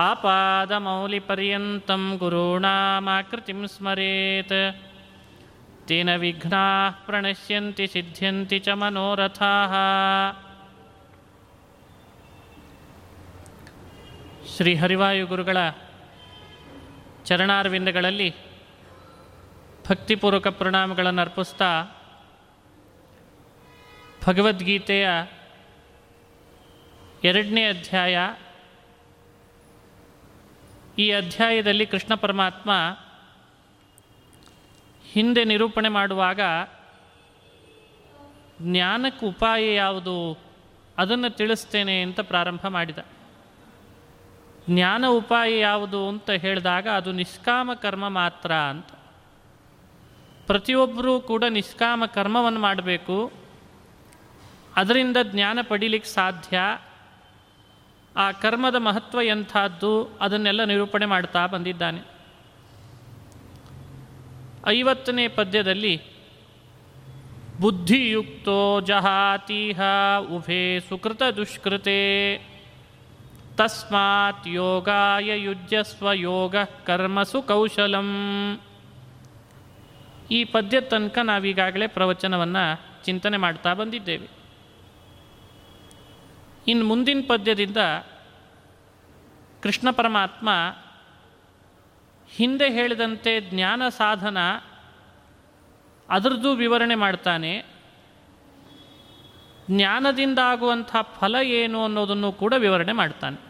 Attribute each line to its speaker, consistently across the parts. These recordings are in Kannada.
Speaker 1: आपादमौलिपर्यन्तं गुरूणामाकृतिं स्मरेत् तेन विघ्नाः प्रणश्यन्ति सिद्ध्यन्ति च मनोरथाः ಶ್ರೀ ಹರಿವಾಯು ಗುರುಗಳ ಚರಣಾರವಿಂದಗಳಲ್ಲಿ ಭಕ್ತಿಪೂರ್ವಕ ಪ್ರಣಾಮಗಳನ್ನು ಅರ್ಪಿಸ್ತಾ ಭಗವದ್ಗೀತೆಯ ಎರಡನೇ ಅಧ್ಯಾಯ ಈ ಅಧ್ಯಾಯದಲ್ಲಿ ಕೃಷ್ಣ ಪರಮಾತ್ಮ ಹಿಂದೆ ನಿರೂಪಣೆ ಮಾಡುವಾಗ ಜ್ಞಾನಕ್ಕೆ ಉಪಾಯ ಯಾವುದು? ಅದನ್ನು ತಿಳಿಸ್ತೇನೆ ಅಂತ ಪ್ರಾರಂಭ ಮಾಡಿದ. ಜ್ಞಾನ ಉಪಾಯ ಯಾವುದು ಅಂತ ಹೇಳಿದಾಗ ಅದು ನಿಷ್ಕಾಮ ಕರ್ಮ ಮಾತ್ರ ಅಂತ. ಪ್ರತಿಯೊಬ್ಬರೂ ಕೂಡ ನಿಷ್ಕಾಮ ಕರ್ಮವನ್ನು ಮಾಡಬೇಕು. ಅದರಿಂದ ಜ್ಞಾನ ಪಡೀಲಿಕ್ಕೆ ಸಾಧ್ಯ. ಆ ಕರ್ಮದ ಮಹತ್ವ ಎಂಥದ್ದು ಅದನ್ನೆಲ್ಲ ನಿರೂಪಣೆ ಮಾಡ್ತಾ ಬಂದಿದ್ದಾನೆ. ಐವತ್ತನೇ ಪದ್ಯದಲ್ಲಿ, ಬುದ್ಧಿಯುಕ್ತೋ ಜಹಾತೀಹ ಉಭೇ ಸುಕೃತ ದುಷ್ಕೃತೆ, ತಸ್ಮಾತ್ ಯೋಗಾಯ ಯುಜ್ಯಸ್ವ ಯೋಗ ಕರ್ಮಸು ಕೌಶಲಂ. ಈ ಪದ್ಯ ತನಕ ನಾವೀಗಾಗಲೇ ಪ್ರವಚನವನ್ನು ಚಿಂತನೆ ಮಾಡ್ತಾ ಬಂದಿದ್ದೇವೆ. ಇನ್ನು ಮುಂದಿನ ಪದ್ಯದಿಂದ ಕೃಷ್ಣ ಪರಮಾತ್ಮ ಹಿಂದೆ ಹೇಳಿದಂತೆ ಜ್ಞಾನ ಸಾಧನ ಅದರದ್ದು ವಿವರಣೆ ಮಾಡ್ತಾನೆ. ಜ್ಞಾನದಿಂದ ಆಗುವಂಥ ಫಲ ಏನು ಅನ್ನೋದನ್ನು ಕೂಡ ವಿವರಣೆ ಮಾಡ್ತಾನೆ.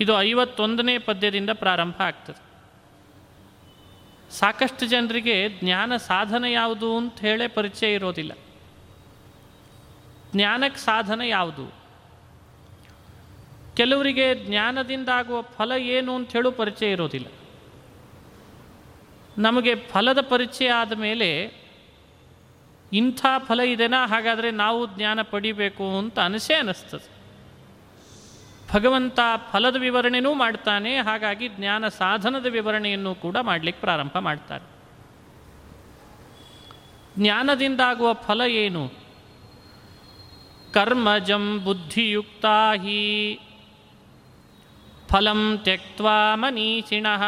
Speaker 1: ಇದು ಐವತ್ತೊಂದನೇ ಪದ್ಯದಿಂದ ಪ್ರಾರಂಭ ಆಗ್ತದೆ. ಸಾಕಷ್ಟು ಜನರಿಗೆ ಜ್ಞಾನ ಸಾಧನ ಯಾವುದು ಅಂತ ಹೇಳೇ ಪರಿಚಯ ಇರೋದಿಲ್ಲ. ಜ್ಞಾನಕ್ಕೆ ಸಾಧನ ಯಾವುದು? ಕೆಲವರಿಗೆ ಜ್ಞಾನದಿಂದ ಆಗುವ ಫಲ ಏನು ಅಂತ ಹೇಳೋ ಪರಿಚಯ ಇರೋದಿಲ್ಲ. ನಮಗೆ ಫಲದ ಪರಿಚಯ ಆದ ಮೇಲೆ ಇಂಥ ಫಲ ಇದೆನಾ? ಹಾಗಾದರೆ ನಾವು ಜ್ಞಾನ ಪಡಿಬೇಕು ಅಂತ ಅನಿಸೇ ಅನ್ನಿಸ್ತದೆ ಭಗವಂತ ಫಲದ ವಿವರಣೆನೂ ಮಾಡ್ತಾನೆ, ಹಾಗಾಗಿ ಜ್ಞಾನ ಸಾಧನದ ವಿವರಣೆಯನ್ನು ಕೂಡ ಮಾಡಲಿಕ್ಕೆ ಪ್ರಾರಂಭ ಮಾಡ್ತಾರೆ. ಜ್ಞಾನದಿಂದಾಗುವ ಫಲ ಏನು? ಕರ್ಮಜಂ ಬುದ್ಧಿಯುಕ್ತಾಹಿ ಫಲಂ ತ್ಯಕ್ವಾ ಮನೀಷಿಣಃ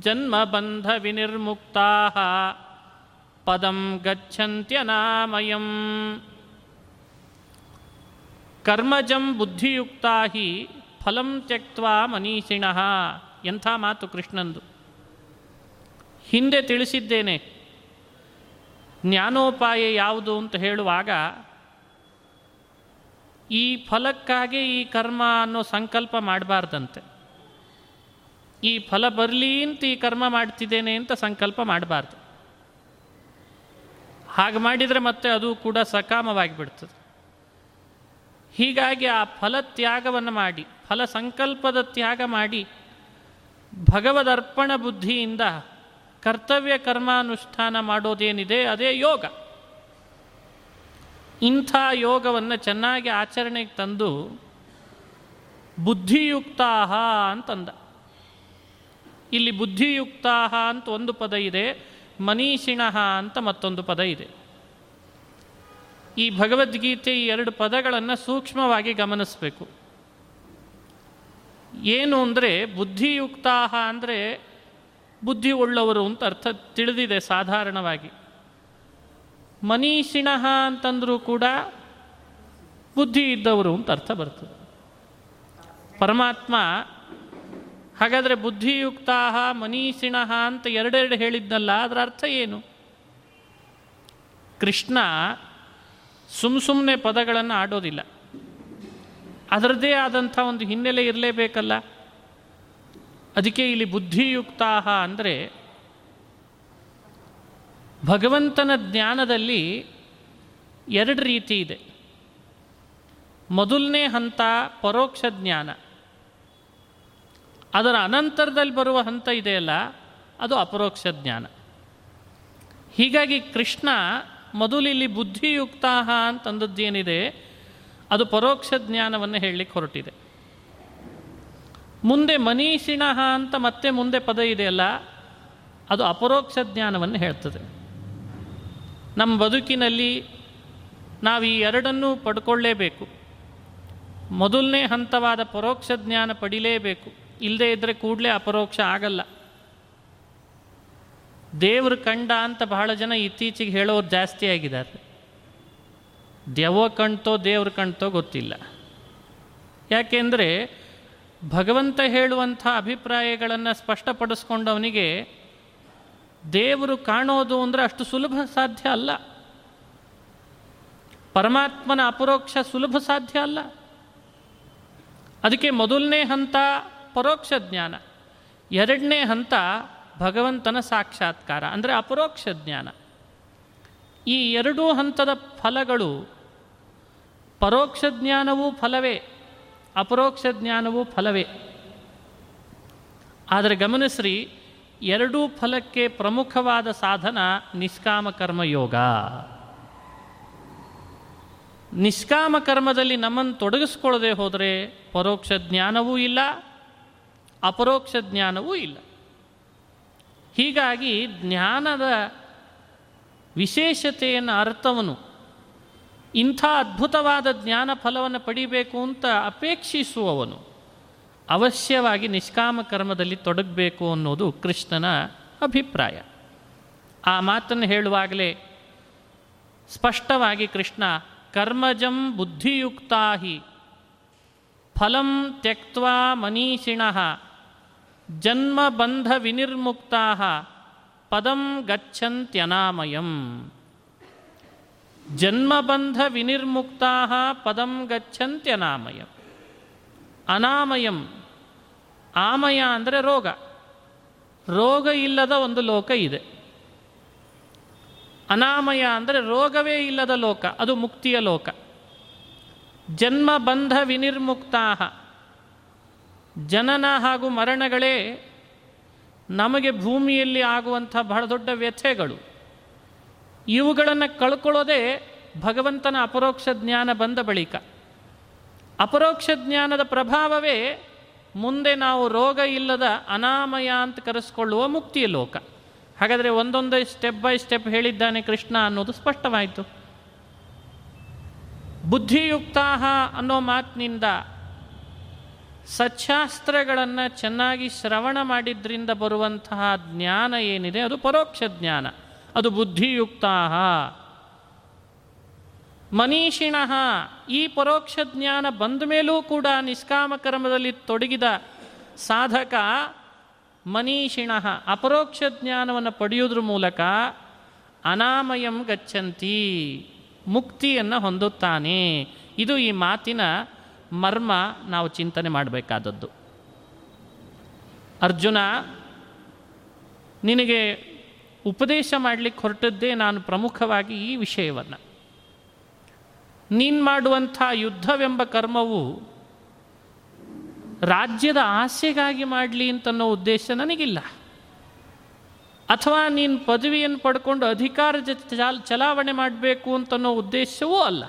Speaker 1: ಜನ್ಮಬಂಧ ವಿನಿರ್ಮುಕ್ತಾ ಪದಂ ಗಚ್ಚಂತ್ಯನಾಮಯಂ ಕರ್ಮಜಂ ಬುದ್ಧಿಯುಕ್ತಾಹಿ ಫಲಂ ತ್ಯಕ್ವಾ ಮನೀಷಿಣಃ ಎಂಥ ಮಾತು ಕೃಷ್ಣಂದು। ಹಿಂದೆ ತಿಳಿಸಿದ್ದೇನೆ, ಜ್ಞಾನೋಪಾಯ ಯಾವುದು ಅಂತ ಹೇಳುವಾಗ ಈ ಫಲಕ್ಕಾಗಿ ಈ ಕರ್ಮ ಅನ್ನೋ ಸಂಕಲ್ಪ ಮಾಡಬಾರ್ದಂತೆ. ಈ ಫಲ ಬರಲಿ ಅಂತ ಈ ಕರ್ಮ ಮಾಡ್ತಿದ್ದೇನೆ ಅಂತ ಸಂಕಲ್ಪ ಮಾಡಬಾರ್ದು. ಹಾಗೆ ಮಾಡಿದರೆ ಮತ್ತೆ ಅದು ಕೂಡ ಸಕಾಮವಾಗಿ ಬಿಡ್ತದೆ ಹೀಗಾಗಿ ಆ ಫಲ ತ್ಯಾಗವನ್ನು ಮಾಡಿ, ಫಲ ಸಂಕಲ್ಪದ ತ್ಯಾಗ ಮಾಡಿ ಭಗವದರ್ಪಣ ಬುದ್ಧಿಯಿಂದ ಕರ್ತವ್ಯ ಕರ್ಮಾನುಷ್ಠಾನ ಮಾಡೋದೇನಿದೆ, ಅದೇ ಯೋಗ. ಇಂಥ ಯೋಗವನ್ನು ಚೆನ್ನಾಗಿ ಆಚರಣೆಗೆ ತಂದು ಬುದ್ಧಿಯುಕ್ತಾಹ ಅಂತಂದ. ಇಲ್ಲಿ ಬುದ್ಧಿಯುಕ್ತಾಹ ಅಂತ ಒಂದು ಪದ ಇದೆ, ಮನೀಷಿಣಃ ಅಂತ ಮತ್ತೊಂದು ಪದ ಇದೆ. ಈ ಭಗವದ್ಗೀತೆ ಈ ಎರಡು ಪದಗಳನ್ನು ಸೂಕ್ಷ್ಮವಾಗಿ ಗಮನಿಸಬೇಕು. ಏನು ಅಂದರೆ ಬುದ್ಧಿಯುಕ್ತಾಹ ಅಂದರೆ ಬುದ್ಧಿ ಉಳ್ಳವರು ಅಂತ ಅರ್ಥ ತಿಳಿದಿದೆ ಸಾಧಾರಣವಾಗಿ. ಮನೀಷಿಣಃ ಅಂತಂದರೂ ಕೂಡ ಬುದ್ಧಿ ಇದ್ದವರು ಅಂತ ಅರ್ಥ ಬರ್ತದೆ. ಪರಮಾತ್ಮ, ಹಾಗಾದರೆ ಬುದ್ಧಿಯುಕ್ತ ಮನೀಷಿಣ ಅಂತ ಎರಡೆರಡು ಹೇಳಿದ್ನಲ್ಲ ಅದರ ಅರ್ಥ ಏನು? ಕೃಷ್ಣ ಸುಮ್ ಸುಮ್ಮನೆ ಪದಗಳನ್ನು ಆಡೋದಿಲ್ಲ. ಅದರದ್ದೇ ಆದಂಥ ಒಂದು ಹಿನ್ನೆಲೆ ಇರಲೇಬೇಕಲ್ಲ. ಅದಕ್ಕೆ ಇಲ್ಲಿ ಬುದ್ಧಿಯುಕ್ತ ಅಂದರೆ ಭಗವಂತನ ಜ್ಞಾನದಲ್ಲಿ ಎರಡು ರೀತಿ ಇದೆ. ಮೊದಲನೇ ಹಂತ ಪರೋಕ್ಷ ಜ್ಞಾನ. ಅದರ ಅನಂತರದಲ್ಲಿ ಬರುವ ಹಂತ ಇದೆಯಲ್ಲ, ಅದು ಅಪರೋಕ್ಷ ಜ್ಞಾನ. ಹೀಗಾಗಿ ಕೃಷ್ಣ ಮೊದಲಿಲ್ಲಿ ಬುದ್ಧಿಯುಕ್ತ ಅಂತಂದದ್ದೇನಿದೆ ಅದು ಪರೋಕ್ಷ ಜ್ಞಾನವನ್ನು ಹೇಳಲಿಕ್ಕೆ ಹೊರಟಿದೆ. ಮುಂದೆ ಮನೀಷಿಣ ಅಂತ ಮತ್ತೆ ಮುಂದೆ ಪದ ಇದೆಯಲ್ಲ, ಅದು ಅಪರೋಕ್ಷ ಜ್ಞಾನವನ್ನು ಹೇಳ್ತದೆ. ನಮ್ಮ ಬದುಕಿನಲ್ಲಿ ನಾವು ಈ ಎರಡನ್ನೂ ಪಡ್ಕೊಳ್ಳೇಬೇಕು. ಮೊದಲನೇ ಹಂತವಾದ ಪರೋಕ್ಷ ಜ್ಞಾನ ಪಡಿಲೇಬೇಕು. ಇಲ್ಲದೇ ಇದ್ದರೆ ಕೂಡಲೇ ಅಪರೋಕ್ಷ ಆಗಲ್ಲ. ದೇವ್ರ ಕಂಡ ಅಂತ ಬಹಳ ಜನ ಇತ್ತೀಚೆಗೆ ಹೇಳೋರು ಜಾಸ್ತಿ ಆಗಿದ್ದಾರೆ. ದೆವ್ವ ಕಣ್ತೋ ದೇವ್ರ ಕಣ್ತೋ ಗೊತ್ತಿಲ್ಲ. ಯಾಕೆಂದರೆ ಭಗವಂತ ಹೇಳುವಂಥ ಅಭಿಪ್ರಾಯಗಳನ್ನು ಸ್ಪಷ್ಟಪಡಿಸ್ಕೊಂಡವನಿಗೆ ದೇವರು ಕಾಣೋದು ಅಂದರೆ ಅಷ್ಟು ಸುಲಭ ಸಾಧ್ಯ ಅಲ್ಲ. ಪರಮಾತ್ಮನ ಅಪರೋಕ್ಷ ಸುಲಭ ಸಾಧ್ಯ ಅಲ್ಲ. ಅದಕ್ಕೆ ಮೊದಲನೇ ಹಂತ ಪರೋಕ್ಷ ಜ್ಞಾನ. ಎರಡನೇ ಹಂತ ಭಗವಂತನ ಸಾಕ್ಷಾತ್ಕಾರ, ಅಂದರೆ ಅಪರೋಕ್ಷ ಜ್ಞಾನ. ಈ ಎರಡೂ ಹಂತದ ಫಲಗಳು ಪರೋಕ್ಷ ಜ್ಞಾನವೂ ಫಲವೇ, ಅಪರೋಕ್ಷ ಜ್ಞಾನವೂ ಫಲವೇ. ಆದರೆ ಗಮನಿಸ್ರಿ ಎರಡೂ ಫಲಕ್ಕೆ ಪ್ರಮುಖವಾದ ಸಾಧನ ನಿಷ್ಕಾಮ ಕರ್ಮಯೋಗ ನಿಷ್ಕಾಮ ಕರ್ಮದಲ್ಲಿ ನಮ್ಮನ್ನು ತೊಡಗಿಸ್ಕೊಳ್ಳದೆ ಹೋದರೆ ಪರೋಕ್ಷ ಜ್ಞಾನವೂ ಇಲ್ಲ, ಅಪರೋಕ್ಷ ಜ್ಞಾನವೂ ಇಲ್ಲ. ಹೀಗಾಗಿ ಜ್ಞಾನದ ವಿಶೇಷತೆಯನ್ನು ಅರ್ಥವನು. ಇಂಥ ಅದ್ಭುತವಾದ ಜ್ಞಾನ ಫಲವನ್ನು ಪಡಿಬೇಕು ಅಂತ ಅಪೇಕ್ಷಿಸುವವನು. ಅವಶ್ಯವಾಗಿ ನಿಷ್ಕಾಮ ಕರ್ಮದಲ್ಲಿ ತೊಡಗಬೇಕು ಅನ್ನೋದು ಕೃಷ್ಣನ ಅಭಿಪ್ರಾಯ. ಆ ಮಾತನ್ನು ಹೇಳುವಾಗಲೇ ಸ್ಪಷ್ಟವಾಗಿ ಕೃಷ್ಣ, ಕರ್ಮಜಂ ಬುದ್ಧಿಯುಕ್ತಾ ಹಿ ಫಲಂ ತ್ಯಕ್ವಾ ಮನೀಷಿಣ ಜನ್ಮಬಂಧ ವಿನಿರ್ಮುಕ್ತಾ ಪದಂ ಗಚ್ಚಂತ್ಯನಾಮಯಂ ಜನ್ಮಬಂಧ ವಿನಿರ್ಮುಕ್ತಾ ಪದಂ ಗಚ್ಚಂತ್ಯನಾಮಯಂ ಅನಾಮಯಂ. ಆಮಯ ಅಂದರೆ ರೋಗ. ರೋಗ ಇಲ್ಲದ ಒಂದು ಲೋಕ ಇದೆ. ಅನಾಮಯ ಅಂದರೆ ರೋಗವೇ ಇಲ್ಲದ ಲೋಕ, ಅದು ಮುಕ್ತಿಯ ಲೋಕ. ಜನ್ಮ ಬಂಧ ವಿನಿರ್ಮುಕ್ತಾ ಜನನ ಹಾಗೂ ಮರಣಗಳೇ ನಮಗೆ ಭೂಮಿಯಲ್ಲಿ ಆಗುವಂಥ ಬಹಳ ದೊಡ್ಡ ವ್ಯಥೆಗಳು. ಇವುಗಳನ್ನು ಕಳ್ಕೊಳ್ಳೋದೇ ಭಗವಂತನ ಅಪರೋಕ್ಷ ಜ್ಞಾನ ಬಂದ ಬಳಿಕ. ಅಪರೋಕ್ಷ ಜ್ಞಾನದ ಪ್ರಭಾವವೇ ಮುಂದೆ ನಾವು ರೋಗ ಇಲ್ಲದ ಅನಾಮಯ ಅಂತ ಕರೆಸ್ಕೊಳ್ಳುವ ಮುಕ್ತಿಯ ಲೋಕ. ಹಾಗಾದರೆ ಒಂದೊಂದೇ ಸ್ಟೆಪ್ ಬೈ ಸ್ಟೆಪ್ ಹೇಳಿದ್ದಾನೆ ಕೃಷ್ಣ ಅನ್ನೋದು ಸ್ಪಷ್ಟವಾಯಿತು. ಬುದ್ಧಿಯುಕ್ತಾಹ ಅನ್ನೋ ಮಾತಿನಿಂದ ಸಚ್ಚಾಸ್ತ್ರಗಳನ್ನು ಚೆನ್ನಾಗಿ ಶ್ರವಣ ಮಾಡಿದ್ರಿಂದ ಬರುವಂತಹ ಜ್ಞಾನ ಏನಿದೆ? ಅದು ಪರೋಕ್ಷ ಜ್ಞಾನ. ಅದು ಬುದ್ಧಿಯುಕ್ತ ಮನೀಷಿಣ ಈ ಪರೋಕ್ಷ ಜ್ಞಾನ ಬಂದ ಮೇಲೂ ಕೂಡ ನಿಷ್ಕಾಮ ಕರ್ಮದಲ್ಲಿ ತೊಡಗಿದ ಸಾಧಕ ಮನೀಷಿಣ. ಅಪರೋಕ್ಷ ಜ್ಞಾನವನ್ನು ಪಡೆಯೋದ್ರ ಮೂಲಕ ಅನಾಮಯಂ ಗಚ್ಚಂತಿ, ಮುಕ್ತಿಯನ್ನು ಹೊಂದುತ್ತಾನೆ. ಇದು ಈ ಮಾತಿನ ಮರ್ಮ ನಾವು ಚಿಂತನೆ ಮಾಡಬೇಕಾದದ್ದು. ಅರ್ಜುನ, ನಿನಗೆ ಉಪದೇಶ ಮಾಡಲಿಕ್ಕೆ ಹೊರಟದ್ದೇ ನಾನು ಪ್ರಮುಖವಾಗಿ ಈ ವಿಷಯವನ್ನು. ನೀನು ಮಾಡುವಂಥ ಯುದ್ಧವೆಂಬ ಕರ್ಮವು ರಾಜ್ಯದ ಆಸೆಗಾಗಿ ಮಾಡಲಿ ಅಂತನ್ನೋ ಉದ್ದೇಶ ನನಗಿಲ್ಲ. ಅಥವಾ ನೀನು ಪದವಿಯನ್ನು ಪಡ್ಕೊಂಡು ಅಧಿಕಾರ ಚಾಲ್ ಚಲಾವಣೆ ಮಾಡಬೇಕು ಅಂತನ್ನೋ ಉದ್ದೇಶವೂ ಅಲ್ಲ.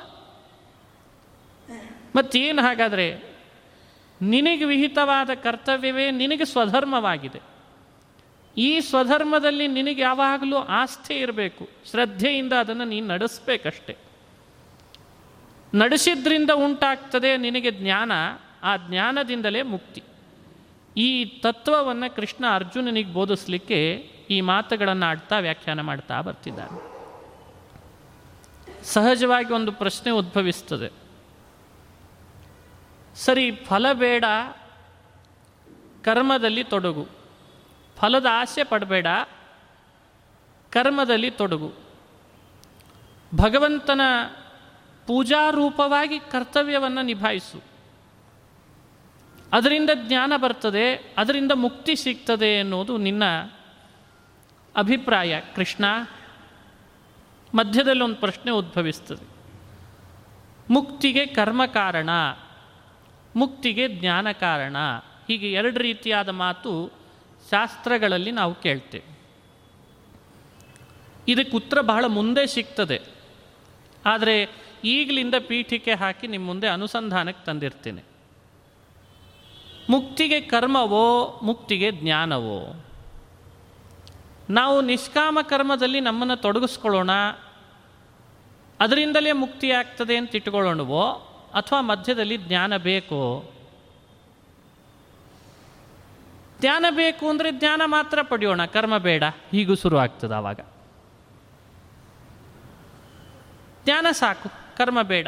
Speaker 1: ಮತ್ತೇನು ಹಾಗಾದರೆ ನಿನಗೆ ವಿಹಿತವಾದ ಕರ್ತವ್ಯವೇ ನಿನಗೆ ಸ್ವಧರ್ಮವಾಗಿದೆ. ಈ ಸ್ವಧರ್ಮದಲ್ಲಿ ನಿನಗೆ ಯಾವಾಗಲೂ ಆಸ್ಥೆ ಇರಬೇಕು. ಶ್ರದ್ಧೆಯಿಂದ ಅದನ್ನು ನೀನು ನಡೆಸಬೇಕಷ್ಟೆ. ನಡೆಸಿದ್ರಿಂದ ಉಂಟಾಗ್ತದೆ ನಿನಗೆ ಜ್ಞಾನ, ಆ ಜ್ಞಾನದಿಂದಲೇ ಮುಕ್ತಿ. ಈ ತತ್ವವನ್ನು ಕೃಷ್ಣ ಅರ್ಜುನನಿಗೆ ಬೋಧಿಸಲಿಕ್ಕೆ ಈ ಮಾತುಗಳನ್ನು ಆಡ್ತಾ ವ್ಯಾಖ್ಯಾನ ಮಾಡ್ತಾ ಬರ್ತಿದ್ದಾನೆ. ಸಹಜವಾಗಿ ಒಂದು ಪ್ರಶ್ನೆ ಉದ್ಭವಿಸ್ತದೆ. ಸರಿ, ಫಲ ಬೇಡ, ಕರ್ಮದಲ್ಲಿ ತೊಡಗು. ಫಲದ ಆಸೆ ಪಡಬೇಡ, ಕರ್ಮದಲ್ಲಿ ತೊಡಗು. ಭಗವಂತನ ಪೂಜಾರೂಪವಾಗಿ ಕರ್ತವ್ಯವನ್ನು ನಿಭಾಯಿಸು. ಅದರಿಂದ ಜ್ಞಾನ ಬರ್ತದೆ, ಅದರಿಂದ ಮುಕ್ತಿ ಸಿಗ್ತದೆ ಎನ್ನುವುದು ನಿನ್ನ ಅಭಿಪ್ರಾಯ. ಕೃಷ್ಣ, ಮಧ್ಯದಲ್ಲಿ ಒಂದು ಪ್ರಶ್ನೆ ಉದ್ಭವಿಸ್ತದೆ. ಮುಕ್ತಿಗೆ ಕರ್ಮ ಕಾರಣ, ಮುಕ್ತಿಗೆ ಜ್ಞಾನ ಕಾರಣ, ಹೀಗೆ ಎರಡು ರೀತಿಯಾದ ಮಾತು ಶಾಸ್ತ್ರಗಳಲ್ಲಿ ನಾವು ಕೇಳ್ತೇವೆ. ಇದಕ್ಕೆ ಉತ್ತರ ಬಹಳ ಮುಂದೆ ಸಿಗ್ತದೆ. ಆದರೆ ಈಗಲಿಂದ ಪೀಠಿಕೆ ಹಾಕಿ ನಿಮ್ಮ ಮುಂದೆ ಅನುಸಂಧಾನಕ್ಕೆ ತಂದಿರ್ತೀನಿ. ಮುಕ್ತಿಗೆ ಕರ್ಮವೋ, ಮುಕ್ತಿಗೆ ಜ್ಞಾನವೋ? ನಾವು ನಿಷ್ಕಾಮ ಕರ್ಮದಲ್ಲಿ ನಮ್ಮನ್ನು ತೊಡಗಿಸ್ಕೊಳ್ಳೋಣ, ಅದರಿಂದಲೇ ಮುಕ್ತಿ ಆಗ್ತದೆ ಅಂತ ಇಟ್ಕೊಳ್ಳೋಣವೋ ಅಥವಾ ಮಧ್ಯದಲ್ಲಿ ಜ್ಞಾನ ಬೇಕೋ? ಜ್ಞಾನ ಬೇಕು ಅಂದರೆ ಜ್ಞಾನ ಮಾತ್ರ ಪಡೆಯೋಣ, ಕರ್ಮ ಬೇಡ, ಹೀಗೂ ಶುರು ಆಗ್ತದೆ ಆವಾಗ. ಜ್ಞಾನ ಸಾಕು. ಕರ್ಮ ಬೇಡ.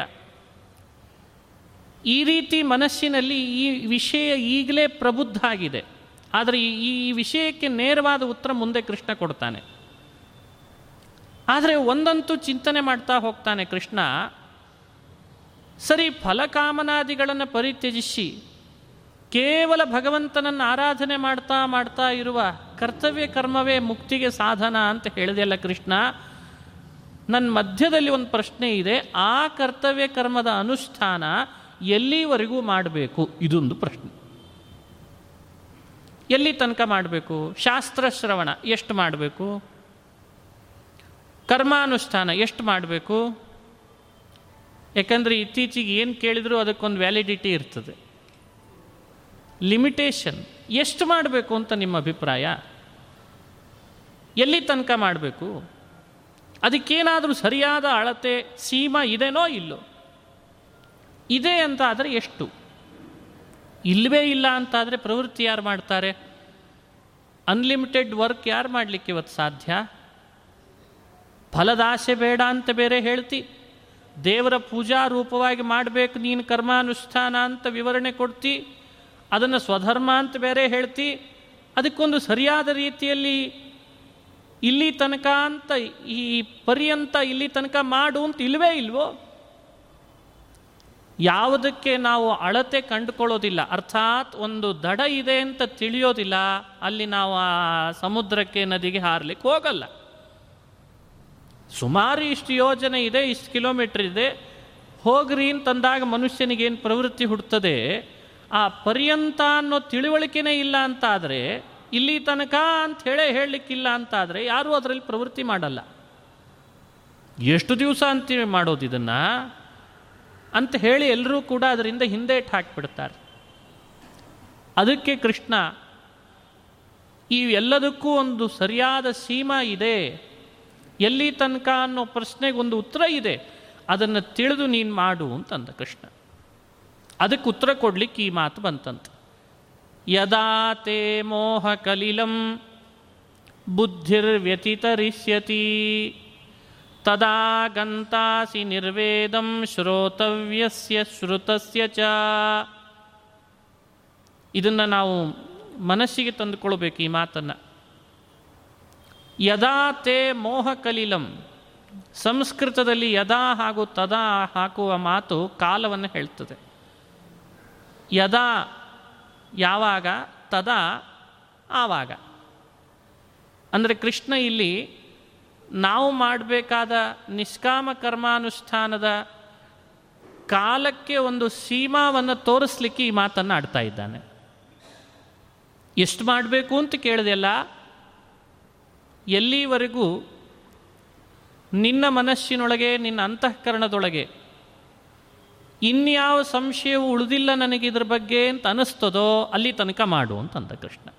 Speaker 1: ಈ ರೀತಿ ಮನಸ್ಸಿನಲ್ಲಿ ಈ ವಿಷಯ ಈಗಲೇ ಪ್ರಬುದ್ಧ ಆಗಿದೆ ಆದರೆ ಈ ವಿಷಯಕ್ಕೆ ನೇರವಾದ ಉತ್ತರ ಮುಂದೆ ಕೃಷ್ಣ ಕೊಡ್ತಾನೆ. ಆದರೆ ಒಂದಂತೂ ಚಿಂತನೆ ಮಾಡ್ತಾ ಹೋಗ್ತಾನೆ ಕೃಷ್ಣ. ಸರಿ, ಫಲಕಾಮನಾದಿಗಳನ್ನು ಪರಿತ್ಯಜಿಸಿ, ಕೇವಲ ಭಗವಂತನನ್ನು ಆರಾಧನೆ ಮಾಡ್ತಾ ಮಾಡ್ತಾ ಇರುವ ಕರ್ತವ್ಯ ಕರ್ಮವೇ ಮುಕ್ತಿಗೆ ಸಾಧನ ಅಂತ ಹೇಳಿದೆಯಲ್ಲ ಕೃಷ್ಣ. ನನ್ನ ಮಧ್ಯದಲ್ಲಿ ಒಂದು ಪ್ರಶ್ನೆ ಇದೆ. ಆ ಕರ್ತವ್ಯ ಕರ್ಮದ ಅನುಷ್ಠಾನ ಎಲ್ಲಿವರೆಗೂ ಮಾಡಬೇಕು? ಇದೊಂದು ಪ್ರಶ್ನೆ. ಎಲ್ಲಿ ತನಕ ಮಾಡಬೇಕು? ಶಾಸ್ತ್ರ ಶ್ರವಣ ಎಷ್ಟು ಮಾಡಬೇಕು? ಕರ್ಮಾನುಷ್ಠಾನ ಎಷ್ಟು ಮಾಡಬೇಕು? ಯಾಕಂದರೆ ಇತ್ತೀಚೆಗೆ ಏನು ಕೇಳಿದರೂ ಅದಕ್ಕೊಂದು ವ್ಯಾಲಿಡಿಟಿ ಇರ್ತದೆ. ಲಿಮಿಟೇಷನ್ ಎಷ್ಟು ಮಾಡಬೇಕು ಅಂತ ನಿಮ್ಮ ಅಭಿಪ್ರಾಯ? ಎಲ್ಲಿ ತನಕ ಮಾಡಬೇಕು? ಅದಕ್ಕೇನಾದರೂ ಸರಿಯಾದ ಅಳತೆ ಸೀಮಾ ಇದೆನೋ ಇಲ್ಲೋ? ಇದೆ ಅಂತ ಆದರೆ ಎಷ್ಟು? ಇಲ್ಲವೇ ಇಲ್ಲ ಅಂತಾದರೆ ಪ್ರವೃತ್ತಿ ಯಾರು ಮಾಡ್ತಾರೆ? ಅನ್ಲಿಮಿಟೆಡ್ ವರ್ಕ್ ಯಾರು ಮಾಡಲಿಕ್ಕೆ ಇವತ್ತು ಸಾಧ್ಯ? ಫಲದಾಸೆ ಬೇಡ ಅಂತ ಬೇರೆ ಹೇಳ್ತಿ. ದೇವರ ಪೂಜಾ ರೂಪವಾಗಿ ಮಾಡಬೇಕು ನೀನು ಕರ್ಮಾನುಷ್ಠಾನ ಅಂತ ವಿವರಣೆ ಕೊಡ್ತಿ. ಅದನ್ನು ಸ್ವಧರ್ಮ ಅಂತ ಬೇರೆ ಹೇಳ್ತಿ. ಅದಕ್ಕೊಂದು ಸರಿಯಾದ ರೀತಿಯಲ್ಲಿ ಇಲ್ಲಿ ತನಕ ಅಂತ ಈ ಪರ್ಯಂತ ಇಲ್ಲಿ ತನಕ ಮಾಡು ಅಂತ ಇಲ್ವೇ ಇಲ್ವೋ? ಯಾವುದಕ್ಕೆ ನಾವು ಅಳತೆ ಕಂಡುಕೊಳ್ಳೋದಿಲ್ಲ. ಅರ್ಥಾತ್ ಒಂದು ದಡ ಇದೆ ಅಂತ ತಿಳಿಯೋದಿಲ್ಲ. ಅಲ್ಲಿ ನಾವು ಆ ಸಮುದ್ರಕ್ಕೆ ನದಿಗೆ ಹಾರಲಿಕ್ಕೆ ಹೋಗಲ್ಲ. ಸುಮಾರು ಇಷ್ಟು ಯೋಜನೆ ಇದೆ, ಇಷ್ಟು ಕಿಲೋಮೀಟ್ರ್ ಇದೆ. ಹೋಗ್ರಿ ಅಂತಂದಾಗ ಮನುಷ್ಯನಿಗೇನು ಪ್ರವೃತ್ತಿ ಹುಡ್ತದೆ? ಆ ಪರ್ಯಂತ ಅನ್ನೋ ತಿಳುವಳಿಕೆನೇ ಇಲ್ಲ ಅಂತಾದರೆ ಇಲ್ಲಿ ತನಕ ಅಂತ ಹೇಳೇ ಹೇಳಲಿಕ್ಕಿಲ್ಲ ಅಂತಾದರೆ ಯಾರೂ ಅದರಲ್ಲಿ ಪ್ರವೃತ್ತಿ ಮಾಡಲ್ಲ. ಎಷ್ಟು ದಿವಸ ಅಂತೀವಿ ಮಾಡೋದು ಇದನ್ನು? ಅಂತ ಹೇಳಿ ಎಲ್ಲರೂ ಕೂಡ ಅದರಿಂದ ಹಿಂದೆ ಹಾಕಿಬಿಡ್ತಾರೆ. ಅದಕ್ಕೆ ಕೃಷ್ಣ, ಈ ಎಲ್ಲದಕ್ಕೂ ಒಂದು ಸರಿಯಾದ ಸೀಮಾ ಇದೆ. ಎಲ್ಲಿ ತನಕ ಅನ್ನೋ ಪ್ರಶ್ನೆಗೆ ಒಂದು ಉತ್ತರ ಇದೆ. ಅದನ್ನು ತಿಳಿದು ನೀನು ಮಾಡು ಅಂತಂದ ಕೃಷ್ಣ. ಅದಕ್ಕೆ ಉತ್ತರ ಕೊಡಲಿಕ್ಕೆ ಈ ಮಾತು ಬಂತಂತ. ಯದಾ ತೇ ಮೋಹಕಲಿಲಂ ಬುದ್ಧಿರ್ವ್ಯತಿತರಿಷ್ಯತಿ ತದಾ ಗಂತಾಸಿ ನಿರ್ವೇದಂ ಶ್ರೋತವ್ಯಸ್ಯ ಶ್ರುತಸ್ಯ ಚ ಇದನ್ನು ನಾವು ಮನಸ್ಸಿಗೆ ತಂದುಕೊಳ್ಬೇಕು ಈ ಮಾತನ್ನು. ಯದಾ ತೇ ಮೋಹ ಕಲಿಲಂ ಸಂಸ್ಕೃತದಲ್ಲಿ ಯದಾ ಹಾಗೂ ತದಾ ಹಾಕುವ ಮಾತು ಕಾಲವನ್ನು ಹೇಳ್ತದೆ. ಯದಾ ಯಾವಾಗ? ತದಾ ಆವಾಗ. ಅಂದರೆ ಕೃಷ್ಣ ಇಲ್ಲಿ ನಾವು ಮಾಡಬೇಕಾದ ನಿಷ್ಕಾಮ ಕರ್ಮಾನುಷ್ಠಾನದ ಕಾಲಕ್ಕೆ ಒಂದು ಸೀಮಾವನ್ನು ತೋರಿಸ್ಲಿಕ್ಕೆ ಈ ಮಾತನ್ನು ಆಡ್ತಾ ಇದ್ದಾನೆ. ಎಷ್ಟು ಮಾಡಬೇಕು ಅಂತ ಕೇಳಿದೆಲ್ಲ ಎಲ್ಲಿವರೆಗೂ ನಿನ್ನ ಮನಸ್ಸಿನೊಳಗೆ, ನಿನ್ನ ಅಂತಃಕರಣದೊಳಗೆ ಇನ್ಯಾವ ಸಂಶಯವು ಉಳಿದಿಲ್ಲ ನನಗೆ ಇದ್ರ ಬಗ್ಗೆ ಅಂತ ಅನಿಸ್ತದೋ ಅಲ್ಲಿ ತನಕ ಮಾಡು ಅಂತಂದ ಕೃಷ್ಣ.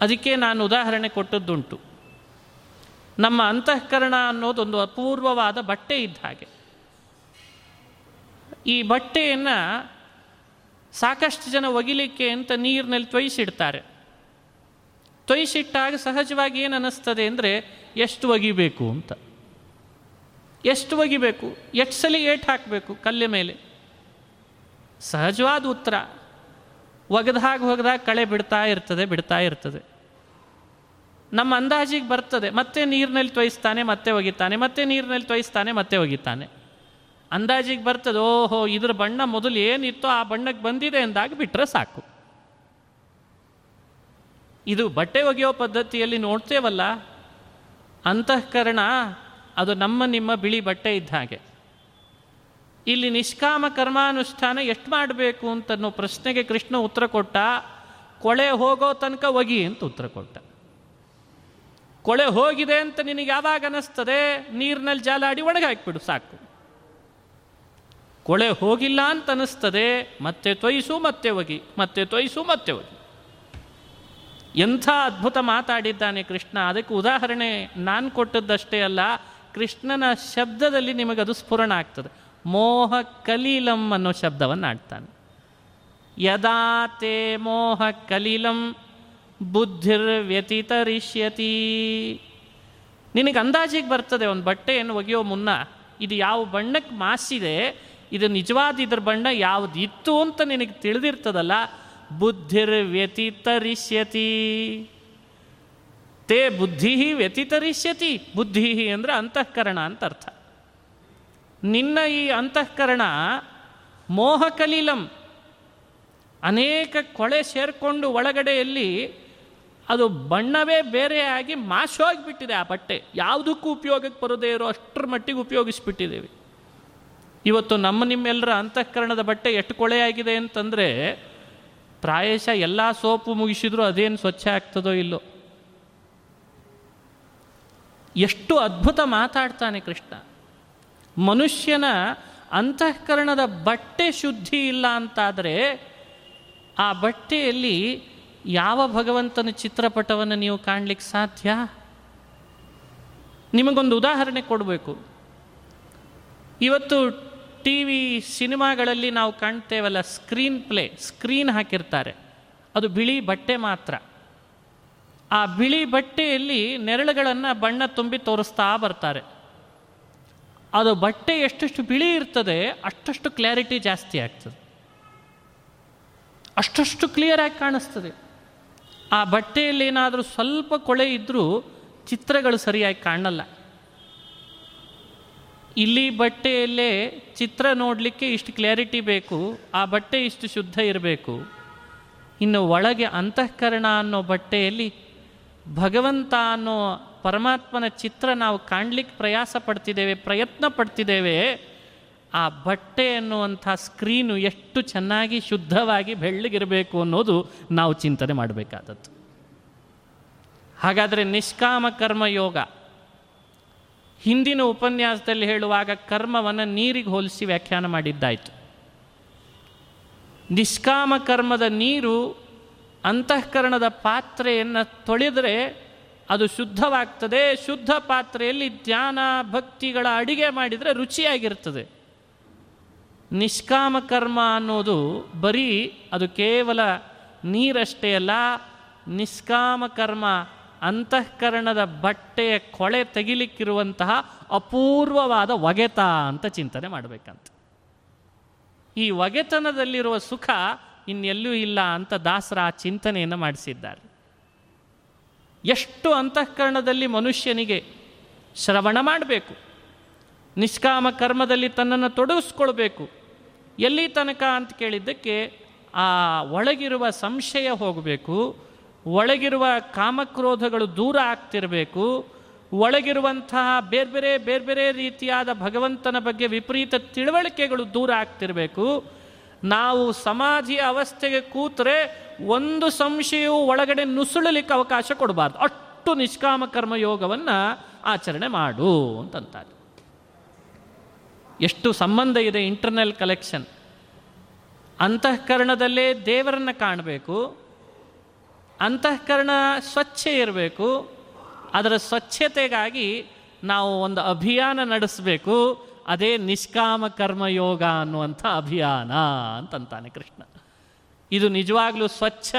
Speaker 1: ಅದಕ್ಕೆ ನಾನು ಉದಾಹರಣೆ ಕೊಟ್ಟದ್ದುಂಟು. ನಮ್ಮ ಅಂತಃಕರಣ ಅನ್ನೋದೊಂದು ಅಪೂರ್ವವಾದ ಬಟ್ಟೆ ಇದ್ದ ಹಾಗೆ. ಈ ಬಟ್ಟೆಯನ್ನು ಸಾಕಷ್ಟು ಜನ ಒಗಿಲಿಕ್ಕೆ ಅಂತ ನೀರಿನಲ್ಲಿ ತೊಯ್ಸಿಡ್ತಾರೆ. ತೊಯ್ಸಿಟ್ಟಾಗ ಸಹಜವಾಗಿ ಏನು ಅನ್ನಿಸ್ತದೆ ಅಂದರೆ, ಎಷ್ಟು ಒಗಿಬೇಕು ಅಂತ. ಎಷ್ಟು ಒಗಿಬೇಕು? ಎಷ್ಟು ಸಲ ಏಟು ಹಾಕಬೇಕು ಕಲ್ಲೆ ಮೇಲೆ. ಸಹಜವಾದ ಉತ್ತರ. ಒಗೆದಾಗ ಒಗೆದಾಗ ಕಳೆ ಬಿಡ್ತಾ ಇರ್ತದೆ ಬಿಡ್ತಾ ಇರ್ತದೆ. ನಮ್ಮ ಅಂದಾಜಿಗೆ ಬರ್ತದೆ, ಮತ್ತೆ ನೀರಿನಲ್ಲಿ ತೊಯಿಸ್ತಾನೆ, ಮತ್ತೆ ಒಗಿತಾನೆ, ಮತ್ತೆ ನೀರಿನಲ್ಲಿ ತೊಯಿಸ್ತಾನೆ, ಮತ್ತೆ ಒಗಿತಾನೆ. ಅಂದಾಜಿಗೆ ಬರ್ತದೆ, ಓಹೋ, ಇದ್ರ ಬಣ್ಣ ಮೊದಲು ಏನಿತ್ತೋ ಆ ಬಣ್ಣಕ್ಕೆ ಬಂದಿದೆ ಎಂದಾಗ ಬಿಟ್ಟರೆ ಸಾಕು. ಇದು ಬಟ್ಟೆ ಒಗೆಯೋ ಪದ್ಧತಿಯಲ್ಲಿ ನೋಡ್ತೇವಲ್ಲ, ಅಂತಃಕರಣ ಅದು ನಮ್ಮ ನಿಮ್ಮ ಬಿಳಿ ಬಟ್ಟೆ ಇದ್ದ ಹಾಗೆ. ಇಲ್ಲಿ ನಿಷ್ಕಾಮ ಕರ್ಮಾನುಷ್ಠಾನ ಎಷ್ಟು ಮಾಡಬೇಕು ಅಂತನ್ನೋ ಪ್ರಶ್ನೆಗೆ ಕೃಷ್ಣ ಉತ್ತರ ಕೊಟ್ಟ, ಕೊಳೆ ಹೋಗೋ ತನಕ ಒಗಿ ಅಂತ ಉತ್ತರ ಕೊಟ್ಟ. ಕೊಳೆ ಹೋಗಿದೆ ಅಂತ ನಿನಗೆ ಯಾವಾಗ ಅನ್ನಿಸ್ತದೆ ನೀರಿನಲ್ಲಿ ಜಾಲಾಡಿ ಒಣಗಿ ಹಾಕಿಬಿಡು ಸಾಕು. ಕೊಳೆ ಹೋಗಿಲ್ಲ ಅಂತ ಅನ್ನಿಸ್ತದೆ ಮತ್ತೆ ತೊಯ್ಸು, ಮತ್ತೆ ಒಗಿ, ಮತ್ತೆ ತೊಯ್ಸು, ಮತ್ತೆ ಒಗಿ. ಎಂಥ ಅದ್ಭುತ ಮಾತಾಡಿದ್ದಾನೆ ಕೃಷ್ಣ. ಅದಕ್ಕೆ ಉದಾಹರಣೆ ನಾನು ಕೊಟ್ಟದ್ದಷ್ಟೇ ಅಲ್ಲ ಕೃಷ್ಣನ ಶಬ್ದದಲ್ಲಿ ನಿಮಗದು ಸ್ಫುರಣ ಆಗ್ತದೆ. ಮೋಹ ಕಲೀಲಂ ಅನ್ನೋ ಶಬ್ದವನ್ನು ಆಡ್ತಾನೆ ಯದಾ ತೇ ಮೋಹ ಕಲೀಲಂ, ಬುದ್ಧಿರ್ ವ್ಯತಿತರಿಷ್ಯತಿ. ನಿನಗೆ ಅಂದಾಜಿಗೆ ಬರ್ತದೆ, ಒಂದು ಬಟ್ಟೆಯನ್ನು ಒಗೆಯೋ ಮುನ್ನ ಇದು ಯಾವ ಬಣ್ಣಕ್ಕೆ ಮಾಸಿದೆ, ಇದು ನಿಜವಾದ ಇದ್ರ ಬಣ್ಣ ಯಾವುದಿತ್ತು ಅಂತ ನಿನಗೆ ತಿಳಿದಿರ್ತದಲ್ಲ, ಬುದ್ಧಿರ್ ವ್ಯತಿತರಿಷ್ಯತಿ. ತೇ ಬುದ್ಧಿ ವ್ಯತಿತರಿಷ್ಯತಿ. ಬುದ್ಧಿ ಅಂದರೆ ಅಂತಃಕರಣ ಅಂತ ಅರ್ಥ. ನಿನ್ನ ಈ ಅಂತಃಕರಣ ಮೋಹಕಲೀಲಂ. ಅನೇಕ ಕೊಳೆ ಸೇರಿಕೊಂಡು ಒಳಗಡೆಯಲ್ಲಿ ಅದು ಬಣ್ಣವೇ ಬೇರೆಯಾಗಿ ಮಾಶೋಗಿಬಿಟ್ಟಿದೆ ಆ ಬಟ್ಟೆ. ಯಾವುದಕ್ಕೂ ಉಪಯೋಗಕ್ಕೆ ಬರೋದೇ ಇರೋ ಅಷ್ಟರ ಮಟ್ಟಿಗೆ ಉಪಯೋಗಿಸ್ಬಿಟ್ಟಿದ್ದೇವೆ. ಇವತ್ತು ನಮ್ಮ ನಿಮ್ಮೆಲ್ಲರ ಅಂತಃಕರಣದ ಬಟ್ಟೆ ಎಷ್ಟು ಕೊಳೆ ಆಗಿದೆ ಅಂತಂದರೆ ಪ್ರಾಯಶಃ ಎಲ್ಲ ಸೋಪು ಮುಗಿಸಿದ್ರೂ ಅದೇನು ಸ್ವಚ್ಛ ಆಗ್ತದೋ ಇಲ್ಲೋ. ಎಷ್ಟು ಅದ್ಭುತ ಮಾತಾಡ್ತಾನೆ ಕೃಷ್ಣ. ಮನುಷ್ಯನ ಅಂತಃಕರಣದ ಬಟ್ಟೆ ಶುದ್ಧಿ ಇಲ್ಲ ಅಂತಾದರೆ ಆ ಬಟ್ಟೆಯಲ್ಲಿ ಯಾವ ಭಗವಂತನ ಚಿತ್ರಪಟವನ್ನು ನೀವು ಕಾಣಲಿಕ್ಕೆ ಸಾಧ್ಯ? ನಿಮಗೊಂದು ಉದಾಹರಣೆ ಕೊಡಬೇಕು. ಇವತ್ತು ಟಿ ವಿ ಸಿನಿಮಾಗಳಲ್ಲಿ ನಾವು ಕಾಣ್ತೇವಲ್ಲ ಸ್ಕ್ರೀನ್ ಪ್ಲೇ, ಸ್ಕ್ರೀನ್ ಹಾಕಿರ್ತಾರೆ. ಅದು ಬಿಳಿ ಬಟ್ಟೆ ಮಾತ್ರ. ಆ ಬಿಳಿ ಬಟ್ಟೆಯಲ್ಲಿ ನೆರಳುಗಳನ್ನು ಬಣ್ಣ ತುಂಬಿ ತೋರಿಸ್ತಾ ಬರ್ತಾರೆ. ಅದು ಬಟ್ಟೆ ಎಷ್ಟೆಷ್ಟು ಬಿಳಿ ಇರ್ತದೆ, ಅಷ್ಟಷ್ಟು ಕ್ಲಾರಿಟಿ ಜಾಸ್ತಿ ಆಗ್ತದೆ. ಅಷ್ಟಷ್ಟು ಕ್ಲಿಯರಾಗಿ ಕಾಣಿಸ್ತದೆ. ಆ ಬಟ್ಟೆಯಲ್ಲಿ ಏನಾದರೂ ಸ್ವಲ್ಪ ಕೊಳೆ ಇದ್ದರೂ ಚಿತ್ರಗಳು ಸರಿಯಾಗಿ ಕಾಣಲ್ಲ. ಇಲ್ಲಿ ಬಟ್ಟೆಯಲ್ಲೇ ಚಿತ್ರ ನೋಡಲಿಕ್ಕೆ ಇಷ್ಟು ಕ್ಲಾರಿಟಿ ಬೇಕು, ಆ ಬಟ್ಟೆ ಇಷ್ಟು ಶುದ್ಧ ಇರಬೇಕು. ಇನ್ನು ಒಳಗೆ ಅಂತಃಕರಣ ಅನ್ನೋ ಬಟ್ಟೆಯಲ್ಲಿ ಭಗವಂತ ಅನ್ನೋ ಪರಮಾತ್ಮನ ಚಿತ್ರ ನಾವು ಕಾಣಲಿಕ್ಕೆ ಪ್ರಯಾಸ ಪಡ್ತಿದ್ದೇವೆ, ಪ್ರಯತ್ನ ಪಡ್ತಿದ್ದೇವೆ, ಆ ಬಟ್ಟೆ ಅನ್ನುವಂಥ ಸ್ಕ್ರೀನು ಎಷ್ಟು ಚೆನ್ನಾಗಿ ಶುದ್ಧವಾಗಿ ಬೆಳ್ಳಗಿರಬೇಕು ಅನ್ನೋದು ನಾವು ಚಿಂತನೆ ಮಾಡಬೇಕಾದದ್ದು. ಹಾಗಾದರೆ ನಿಷ್ಕಾಮ ಕರ್ಮಯೋಗ ಹಿಂದಿನ ಉಪನ್ಯಾಸದಲ್ಲಿ ಹೇಳುವಾಗ ಕರ್ಮವನ್ನು ನೀರಿಗೆ ಹೋಲಿಸಿ ವ್ಯಾಖ್ಯಾನ ಮಾಡಿದ್ದಾಯಿತು. ನಿಷ್ಕಾಮ ಕರ್ಮದ ನೀರು ಅಂತಃಕರಣದ ಪಾತ್ರೆಯನ್ನು ತೊಳೆದರೆ ಅದು ಶುದ್ಧವಾಗ್ತದೆ. ಶುದ್ಧ ಪಾತ್ರೆಯಲ್ಲಿ ಧ್ಯಾನ, ಭಕ್ತಿಗಳ ಅಡಿಗೆ ಮಾಡಿದರೆ ರುಚಿಯಾಗಿರ್ತದೆ. ನಿಷ್ಕಾಮ ಕರ್ಮ ಅನ್ನೋದು ಬರೀ ಅದು ಕೇವಲ ನೀರಷ್ಟೇ ಅಲ್ಲ, ನಿಷ್ಕಾಮ ಕರ್ಮ ಅಂತಃಕರಣದ ಬಟ್ಟೆಯ ಕೊಳೆ ತೆಗಿಲಿಕ್ಕಿರುವಂತಹ ಅಪೂರ್ವವಾದ ಒಗೆತ ಅಂತ ಚಿಂತನೆ ಮಾಡಬೇಕಂತ. ಈ ಒಗೆತನದಲ್ಲಿರುವ ಸುಖ ಇನ್ನೆಲ್ಲೂ ಇಲ್ಲ ಅಂತ ದಾಸರ ಆ ಚಿಂತನೆಯನ್ನು ಮಾಡಿಸಿದ್ದಾರೆ. ಎಷ್ಟು ಅಂತಃಕರಣದಲ್ಲಿ ಮನುಷ್ಯನಿಗೆ ಶ್ರವಣ ಮಾಡಬೇಕು, ನಿಷ್ಕಾಮ ಕರ್ಮದಲ್ಲಿ ತನ್ನನ್ನು ತೊಡಗಿಸ್ಕೊಳ್ಬೇಕು, ಎಲ್ಲಿ ತನಕ ಅಂತ ಕೇಳಿದ್ದಕ್ಕೆ ಆ ಒಳಗಿರುವ ಸಂಶಯ ಹೋಗಬೇಕು, ಒಳಗಿರುವ ಕಾಮಕ್ರೋಧಗಳು ದೂರ ಆಗ್ತಿರಬೇಕು, ಒಳಗಿರುವಂತಹ ಬೇರೆ ಬೇರೆ ಬೇರೆ ಬೇರೆ ರೀತಿಯಾದ ಭಗವಂತನ ಬಗ್ಗೆ ವಿಪರೀತ ತಿಳುವಳಿಕೆಗಳು ದೂರ ಆಗ್ತಿರಬೇಕು ನಾವು ಸಮಾಧಿಯ ಅವಸ್ಥೆಗೆ ಕೂತರೆ ಒಂದು ಸಂಶಯವು ಒಳಗಡೆ ನುಸುಳಲಿಕ್ಕೆ ಅವಕಾಶ ಕೊಡಬಾರ್ದು. ಅಷ್ಟು ನಿಷ್ಕಾಮ ಕರ್ಮಯೋಗವನ್ನು ಆಚರಣೆ ಮಾಡು ಅಂತಂತಾರೆ. ಎಷ್ಟು ಸಂಬಂಧ ಇದೆ ಇಂಟರ್ನಲ್ ಕಲೆಕ್ಷನ್ ಅಂತಃಕರಣದಲ್ಲೇ ದೇವರನ್ನು ಕಾಣಬೇಕು. ಅಂತಃಕರಣ ಸ್ವಚ್ಛ ಇರಬೇಕು. ಅದರ ಸ್ವಚ್ಛತೆಗಾಗಿ ನಾವು ಒಂದು ಅಭಿಯಾನ ನಡೆಸಬೇಕು. ಅದೇ ನಿಷ್ಕಾಮ ಕರ್ಮಯೋಗ ಅನ್ನುವಂಥ ಅಭಿಯಾನ ಅಂತಂತಾನೆ ಕೃಷ್ಣ. ಇದು ನಿಜವಾಗ್ಲೂ ಸ್ವಚ್ಛ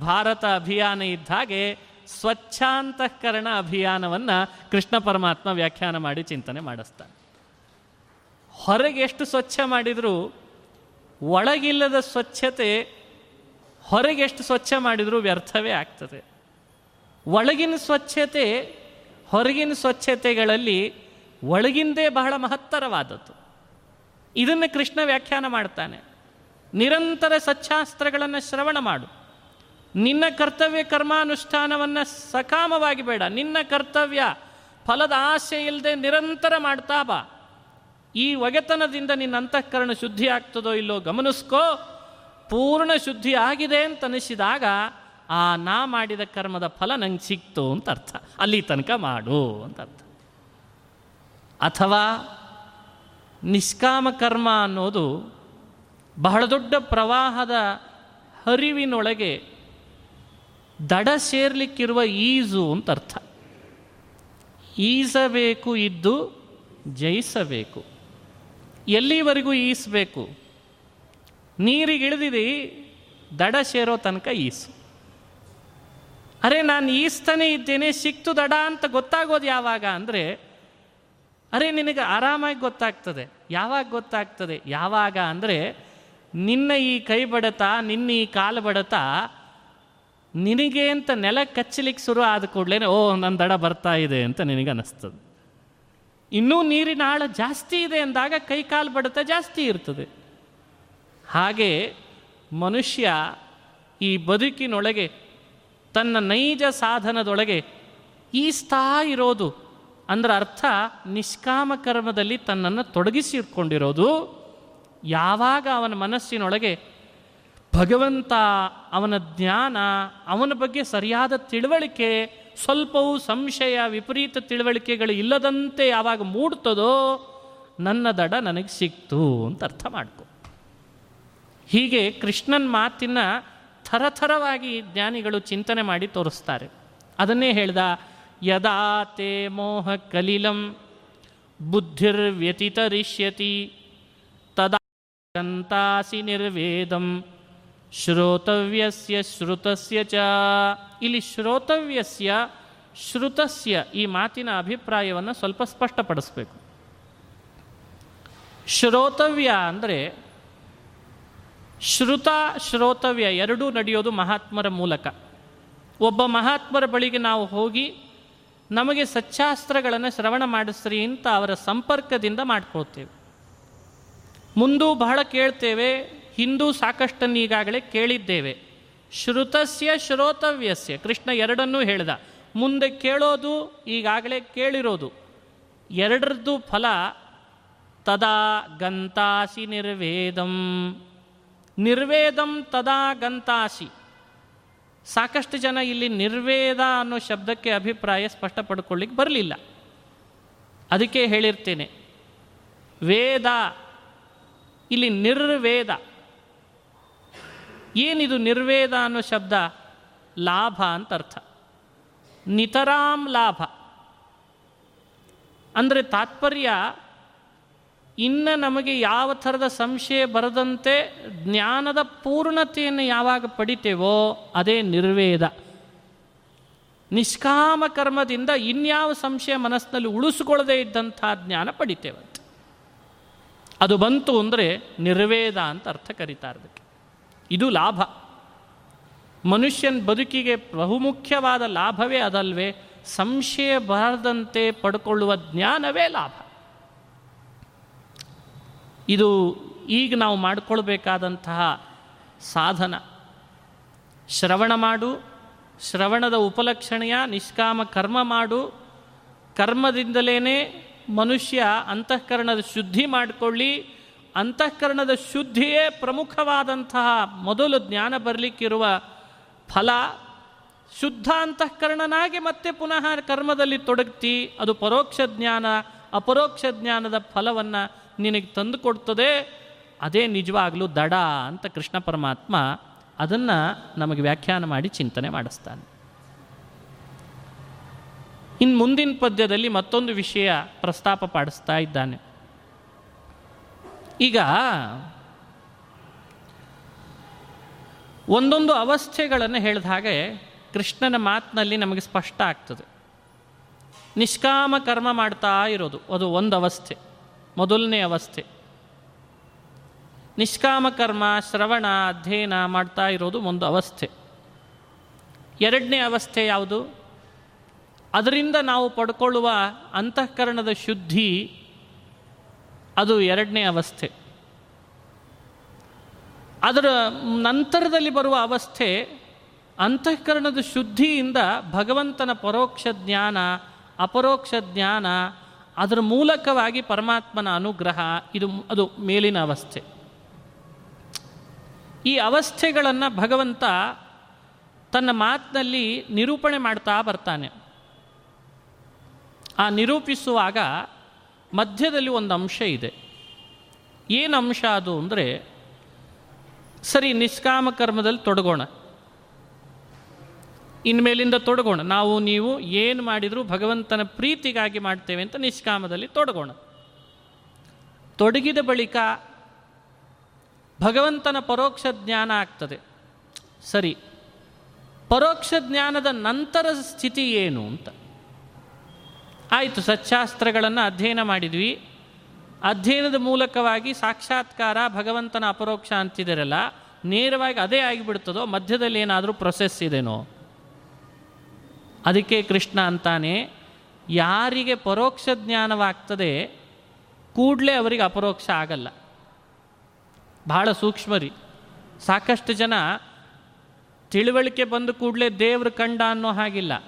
Speaker 1: ಭಾರತ ಅಭಿಯಾನ ಇದ್ದ ಹಾಗೆ ಸ್ವಚ್ಛಾಂತಃಕರಣ ಅಭಿಯಾನವನ್ನು ಕೃಷ್ಣ ಪರಮಾತ್ಮ ವ್ಯಾಖ್ಯಾನ ಮಾಡಿ ಚಿಂತನೆ ಮಾಡಿಸ್ತಾನೆ. ಹೊರಗೆ ಎಷ್ಟು ಸ್ವಚ್ಛ ಮಾಡಿದರೂ, ಒಳಗಿಲ್ಲದ ಸ್ವಚ್ಛತೆ ಹೊರಗೆ ಎಷ್ಟು ಸ್ವಚ್ಛ ಮಾಡಿದರೂ ವ್ಯರ್ಥವೇ ಆಗ್ತದೆ. ಒಳಗಿನ ಸ್ವಚ್ಛತೆ ಹೊರಗಿನ ಸ್ವಚ್ಛತೆಗಳಲ್ಲಿ ಒಳಗಿಂದೇ ಬಹಳ ಮಹತ್ತರವಾದದ್ದು. ಇದನ್ನು ಕೃಷ್ಣ ವ್ಯಾಖ್ಯಾನ ಮಾಡ್ತಾನೆ. ನಿರಂತರ ಸಚ್ಚಾಸ್ತ್ರಗಳನ್ನು ಶ್ರವಣ ಮಾಡು. ನಿನ್ನ ಕರ್ತವ್ಯ ಕರ್ಮಾನುಷ್ಠಾನವನ್ನು ಸಕಾಮವಾಗಿ ಬೇಡ. ನಿನ್ನ ಕರ್ತವ್ಯ ಫಲದ ಆಸೆ ಇಲ್ಲದೆ ನಿರಂತರ ಮಾಡ್ತಾ ಬಾ. ಈ ಒಗೆತನದಿಂದ ನಿನ್ನ ಅಂತಃಕರಣ ಶುದ್ಧಿ ಆಗ್ತದೋ ಇಲ್ಲೋ ಗಮನಿಸ್ಕೋ. ಪೂರ್ಣ ಶುದ್ಧಿ ಆಗಿದೆ ಅಂತ ಅನಿಸಿದಾಗ ಆ ನಾ ಮಾಡಿದ ಕರ್ಮದ ಫಲ ನಂಗೆ ಸಿಕ್ತು ಅಂತ ಅರ್ಥ. ಅಲ್ಲಿ ತನಕ ಮಾಡು ಅಂತ ಅರ್ಥ. ಅಥವಾ ನಿಷ್ಕಾಮ ಕರ್ಮ ಅನ್ನೋದು ಬಹಳ ದೊಡ್ಡ ಪ್ರವಾಹದ ಹರಿವಿನೊಳಗೆ ದಡ ಸೇರ್ಲಿಕ್ಕಿರುವ ಈಜು ಅಂತ ಅರ್ಥ ಈಸಬೇಕು ಇದ್ದು ಜಯಿಸಬೇಕು. ಎಲ್ಲಿವರೆಗೂ ಈಸಬೇಕು? ನೀರಿಗೆ ಇಳಿದಿದೆ, ದಡ ಸೇರೋ ತನಕ ಈಸು. ಅರೆ, ನಾನು ಈಸ್ತಾನೆ ಇದ್ದೇನೆ, ಸಿಕ್ತು ದಡ ಅಂತ ಗೊತ್ತಾಗೋದು ಯಾವಾಗ ಅಂದರೆ ಅರೆ, ನಿನಗೆ ಆರಾಮಾಗಿ ಗೊತ್ತಾಗ್ತದೆ. ಯಾವಾಗ ಗೊತ್ತಾಗ್ತದೆ? ಯಾವಾಗ ಅಂದರೆ, ನಿನ್ನ ಈ ಕೈ ಬಡತ, ನಿನ್ನ ಈ ಕಾಲು ಬಡತ, ನಿನಗೆ ಅಂತ ನೆಲ ಕಚ್ಚಲಿಕ್ಕೆ ಶುರು ಆದ ಕೂಡಲೇ ಓ ನನ್ನ ದಡ ಬರ್ತಾ ಇದೆ ಅಂತ ನಿನಗೆ ಅನ್ನಿಸ್ತದೆ ಇನ್ನೂ ನೀರಿನ ಆಳ ಜಾಸ್ತಿ ಇದೆ ಅಂದಾಗ ಕೈ ಕಾಲು ಬಡತ ಜಾಸ್ತಿ ಇರ್ತದೆ. ಹಾಗೆ ಮನುಷ್ಯ ಈ ಬದುಕಿನೊಳಗೆ ತನ್ನ ನೈಜ ಸಾಧನದೊಳಗೆ ಈಸ್ತಾ ಇರೋದು ಅಂದ್ರೆ ಅರ್ಥ ನಿಷ್ಕಾಮ ಕರ್ಮದಲ್ಲಿ ತನ್ನನ್ನು ತೊಡಗಿಸಿಕೊಂಡಿರೋದು ಯಾವಾಗ ಅವನ ಮನಸ್ಸಿನೊಳಗೆ ಭಗವಂತ, ಅವನ ಜ್ಞಾನ, ಅವನ ಬಗ್ಗೆ ಸರಿಯಾದ ತಿಳುವಳಿಕೆ, ಸ್ವಲ್ಪವೂ ಸಂಶಯ, ವಿಪರೀತ ತಿಳುವಳಿಕೆಗಳು ಇಲ್ಲದಂತೆ ಯಾವಾಗ ಮೂಡ್ತದೋ ನನ್ನ ದಡ ನನಗೆ ಸಿಕ್ತು ಅಂತ ಅರ್ಥ ಮಾಡ್ಕೊ. ಹೀಗೆ ಕೃಷ್ಣನ ಮಾತಿನ ಥರಥರವಾಗಿ ಜ್ಞಾನಿಗಳು ಚಿಂತನೆ ಮಾಡಿ ತೋರಿಸ್ತಾರೆ. ಅದನ್ನೇ ಹೇಳ್ದ ಯದಾ ತೇ ಮೋಹ ಕಲಿಲಂ ಬುದ್ಧಿರ್ವ್ಯತಿತರಿಷ್ಯತಿ ತದಾ ಗಂತಾಸಿ ನಿರ್ವೇದಂ ಶ್ರೋತವ್ಯಸ್ಯ ಶ್ರುತಸ್ಯ ಚ ಇಲ್ಲಿ ಶ್ರೋತವ್ಯಸ್ಯ ಶ್ರುತಸ್ಯ ಈ ಮಾತಿನ ಅಭಿಪ್ರಾಯವನ್ನು ಸ್ವಲ್ಪ ಸ್ಪಷ್ಟಪಡಿಸ್ಬೇಕು. ಶ್ರೋತವ್ಯ ಅಂದರೆ ಶ್ರುತ, ಶ್ರೋತವ್ಯ ಎರಡೂ ನಡೆಯೋದು ಮಹಾತ್ಮರ ಮೂಲಕ. ಒಬ್ಬ ಮಹಾತ್ಮರ ಬಳಿಗೆ ನಾವು ಹೋಗಿ ನಮಗೆ ಸಚ್ಚಾಸ್ತ್ರಗಳನ್ನು ಶ್ರವಣ ಮಾಡಿಸ್ರಿ ಅಂತ ಅವರ ಸಂಪರ್ಕದಿಂದ ಮಾಡ್ಕೋತೇವೆ ಮುಂದೂ ಬಹಳ ಕೇಳ್ತೇವೆ, ಹಿಂದೂ ಸಾಕಷ್ಟನ್ನು ಈಗಾಗಲೇ ಕೇಳಿದ್ದೇವೆ. ಶ್ರುತಸ್ಯ ಶ್ರೋತವ್ಯಸ್ಯ, ಕೃಷ್ಣ ಎರಡನ್ನೂ ಹೇಳಿದ. ಮುಂದೆ ಕೇಳೋದು, ಈಗಾಗಲೇ ಕೇಳಿರೋದು. ಎರಡರದ್ದು ಫಲ, ತದಾ ಗಂತಾಸಿ ನಿರ್ವೇದಂ. ನಿರ್ವೇದಂ ತದಾ ಗಂತಾಸಿ. ಸಾಕಷ್ಟು ಜನ ಇಲ್ಲಿ ನಿರ್ವೇದ ಅನ್ನೋ ಶಬ್ದಕ್ಕೆ ಅಭಿಪ್ರಾಯ ಸ್ಪಷ್ಟಪಡ್ಕೊಳ್ಳಿಕ್ಕೆ ಬರಲಿಲ್ಲ. ಅದಕ್ಕೆ ಹೇಳಿರ್ತೇನೆ, ವೇದ, ಇಲ್ಲಿ ನಿರ್ವೇದ. ಏನಿದು ನಿರ್ವೇದ ಅನ್ನೋ ಶಬ್ದ? ಲಾಭ ಅಂತ ಅರ್ಥ. ನಿತರಾಂ ಲಾಭ. ಅಂದರೆ ತಾತ್ಪರ್ಯ ಇನ್ನು ನಮಗೆ ಯಾವ ಥರದ ಸಂಶಯ ಬರದಂತೆ ಜ್ಞಾನದ ಪೂರ್ಣತೆಯನ್ನು ಯಾವಾಗ ಪಡಿತೇವೋ ಅದೇ ನಿರ್ವೇದ. ನಿಷ್ಕಾಮ ಕರ್ಮದಿಂದ ಇನ್ಯಾವ ಸಂಶಯ ಮನಸ್ಸಿನಲ್ಲಿ ಉಳಿಸ್ಕೊಳ್ಳದೇ ಇದ್ದಂಥ ಜ್ಞಾನ ಪಡಿತೇವಂತೆ. ಅದು ಬಂತು ಅಂದರೆ ನಿರ್ವೇದ ಅಂತ ಅರ್ಥ ಕರೀತಾರೆ ಅದಕ್ಕೆ. ಇದು ಲಾಭ. ಮನುಷ್ಯನ ಬದುಕಿಗೆ ಬಹುಮುಖ್ಯವಾದ ಲಾಭವೇ ಅದಲ್ವೇ. ಸಂಶಯ ಬರದಂತೆ ಪಡ್ಕೊಳ್ಳುವ ಜ್ಞಾನವೇ ಲಾಭ. ಇದು ಈಗ ನಾವು ಮಾಡಿಕೊಳ್ಬೇಕಾದಂತಹ ಸಾಧನ. ಶ್ರವಣ ಮಾಡು, ಶ್ರವಣದ ಉಪಲಕ್ಷಣೆಯ ನಿಷ್ಕಾಮ ಕರ್ಮ ಮಾಡು ಕರ್ಮದಿಂದಲೇ ಮನುಷ್ಯ ಅಂತಃಕರಣದ ಶುದ್ಧಿ ಮಾಡಿಕೊಳ್ಳಿ, ಅಂತಃಕರಣದ ಶುದ್ಧಿಯೇ ಪ್ರಮುಖವಾದಂತಹ ಮೊದಲು ಜ್ಞಾನ ಬರಲಿಕ್ಕಿರುವ ಫಲ, ಶುದ್ಧ ಅಂತಃಕರಣನಾಗಿ ಮತ್ತೆ ಪುನಃ ಕರ್ಮದಲ್ಲಿ ತೊಡಗ್ತಿ, ಅದು ಪರೋಕ್ಷ ಜ್ಞಾನ, ಅಪರೋಕ್ಷ ಜ್ಞಾನದ ಫಲವನ್ನು ನಿನಗೆ ತಂದು ಕೊಡ್ತದೆ, ಅದೇ ನಿಜವಾಗಲೂ ದಡ ಅಂತ ಕೃಷ್ಣ ಪರಮಾತ್ಮ ಅದನ್ನು ನಮಗೆ ವ್ಯಾಖ್ಯಾನ ಮಾಡಿ ಚಿಂತನೆ ಮಾಡಿಸ್ತಾನೆ. ಇನ್ನು ಮುಂದಿನ ಪದ್ಯದಲ್ಲಿ ಮತ್ತೊಂದು ವಿಷಯ ಪ್ರಸ್ತಾಪ ಪಾಡಿಸ್ತಾ ಇದ್ದಾನೆ. ಈಗ ಒಂದೊಂದು ಅವಸ್ಥೆಗಳನ್ನು ಹೇಳಿದ ಹಾಗೆ ಕೃಷ್ಣನ ಮಾತಿನಲ್ಲಿ ನಮಗೆ ಸ್ಪಷ್ಟ ಆಗ್ತದೆ. ನಿಷ್ಕಾಮ ಕರ್ಮ ಮಾಡ್ತಾ ಇರೋದು, ಅದು ಒಂದು ಅವಸ್ಥೆ. ಮೊದಲನೇ ಅವಸ್ಥೆ. ನಿಷ್ಕಾಮ ಕರ್ಮ ಶ್ರವಣ ಅಧ್ಯಯನ ಮಾಡ್ತಾ ಇರೋದು ಒಂದು ಅವಸ್ಥೆ. ಎರಡನೇ ಅವಸ್ಥೆ ಯಾವುದು? ಅದರಿಂದ ನಾವು ಪಡ್ಕೊಳ್ಳುವ ಅಂತಃಕರಣದ ಶುದ್ಧಿ ಅದು ಎರಡನೇ ಅವಸ್ಥೆ. ಅದರ ನಂತರದಲ್ಲಿ ಬರುವ ಅವಸ್ಥೆ ಅಂತಃಕರಣದ ಶುದ್ಧಿಯಿಂದ ಭಗವಂತನ ಪರೋಕ್ಷ ಜ್ಞಾನ, ಅಪರೋಕ್ಷ ಜ್ಞಾನ ಅದರ ಮೂಲಕವಾಗಿ ಪರಮಾತ್ಮನ ಅನುಗ್ರಹ, ಇದು ಅದು ಮೇಲಿನ ಅವಸ್ಥೆ. ಈ ಅವಸ್ಥೆಗಳನ್ನು ಭಗವಂತ ತನ್ನ ಮಾತಿನಲ್ಲಿ ನಿರೂಪಣೆ ಮಾಡ್ತಾ ಬರ್ತಾನೆ. ಆ ನಿರೂಪಿಸುವಾಗ ಮಧ್ಯದಲ್ಲಿ ಒಂದು ಅಂಶ ಇದೆ. ಏನು ಅಂಶ ಅದು ಅಂದರೆ, ಸರಿ, ನಿಷ್ಕಾಮ ಕರ್ಮದಲ್ಲಿ ತೊಡಗೋಣ. ಇನ್ಮೇಲಿಂದ ತೊಡಗೋಣ. ನಾವು ನೀವು ಏನು ಮಾಡಿದರೂ ಭಗವಂತನ ಪ್ರೀತಿಗಾಗಿ ಮಾಡ್ತೇವೆ ಅಂತ ನಿಷ್ಕಾಮದಲ್ಲಿ ತೊಡಗೋಣ. ತೊಡಗಿದ ಬಳಿಕ ಭಗವಂತನ ಪರೋಕ್ಷ ಜ್ಞಾನ ಆಗ್ತದೆ. ಸರಿ. ಪರೋಕ್ಷ ಜ್ಞಾನದ ನಂತರ ಸ್ಥಿತಿ ಏನು ಅಂತ. ಆಯಿತು, ಸಚ್ಚಾಸ್ತ್ರಗಳನ್ನು ಅಧ್ಯಯನ ಮಾಡಿದ್ವಿ. ಅಧ್ಯಯನದ ಮೂಲಕವಾಗಿ ಸಾಕ್ಷಾತ್ಕಾರ ಭಗವಂತನ ಅಪರೋಕ್ಷ ಅಂತಿದ್ದೀರಲ್ಲ ನೇರವಾಗಿ ಅದೇ ಆಗಿಬಿಡ್ತದೋ, ಮಧ್ಯದಲ್ಲಿ ಏನಾದರೂ ಪ್ರೊಸೆಸ್ ಇದೆನೋ? ಅದಕ್ಕೆ ಕೃಷ್ಣ ಅಂತಾನೆ, ಯಾರಿಗೆ ಪರೋಕ್ಷ ಜ್ಞಾನವಾಗ್ತದೆ ಕೂಡಲೇ ಅವರಿಗೆ ಅಪರೋಕ್ಷ ಆಗಲ್ಲ. ಬಹಳ ಸೂಕ್ಷ್ಮರಿ ಸಾಕಷ್ಟು ಜನ ತಿಳುವಳಿಕೆ ಬಂದ ಕೂಡಲೇ ದೇವ್ರ ಕಂಡ ಅನ್ನೋ ಹಾಗಿಲ್ಲ.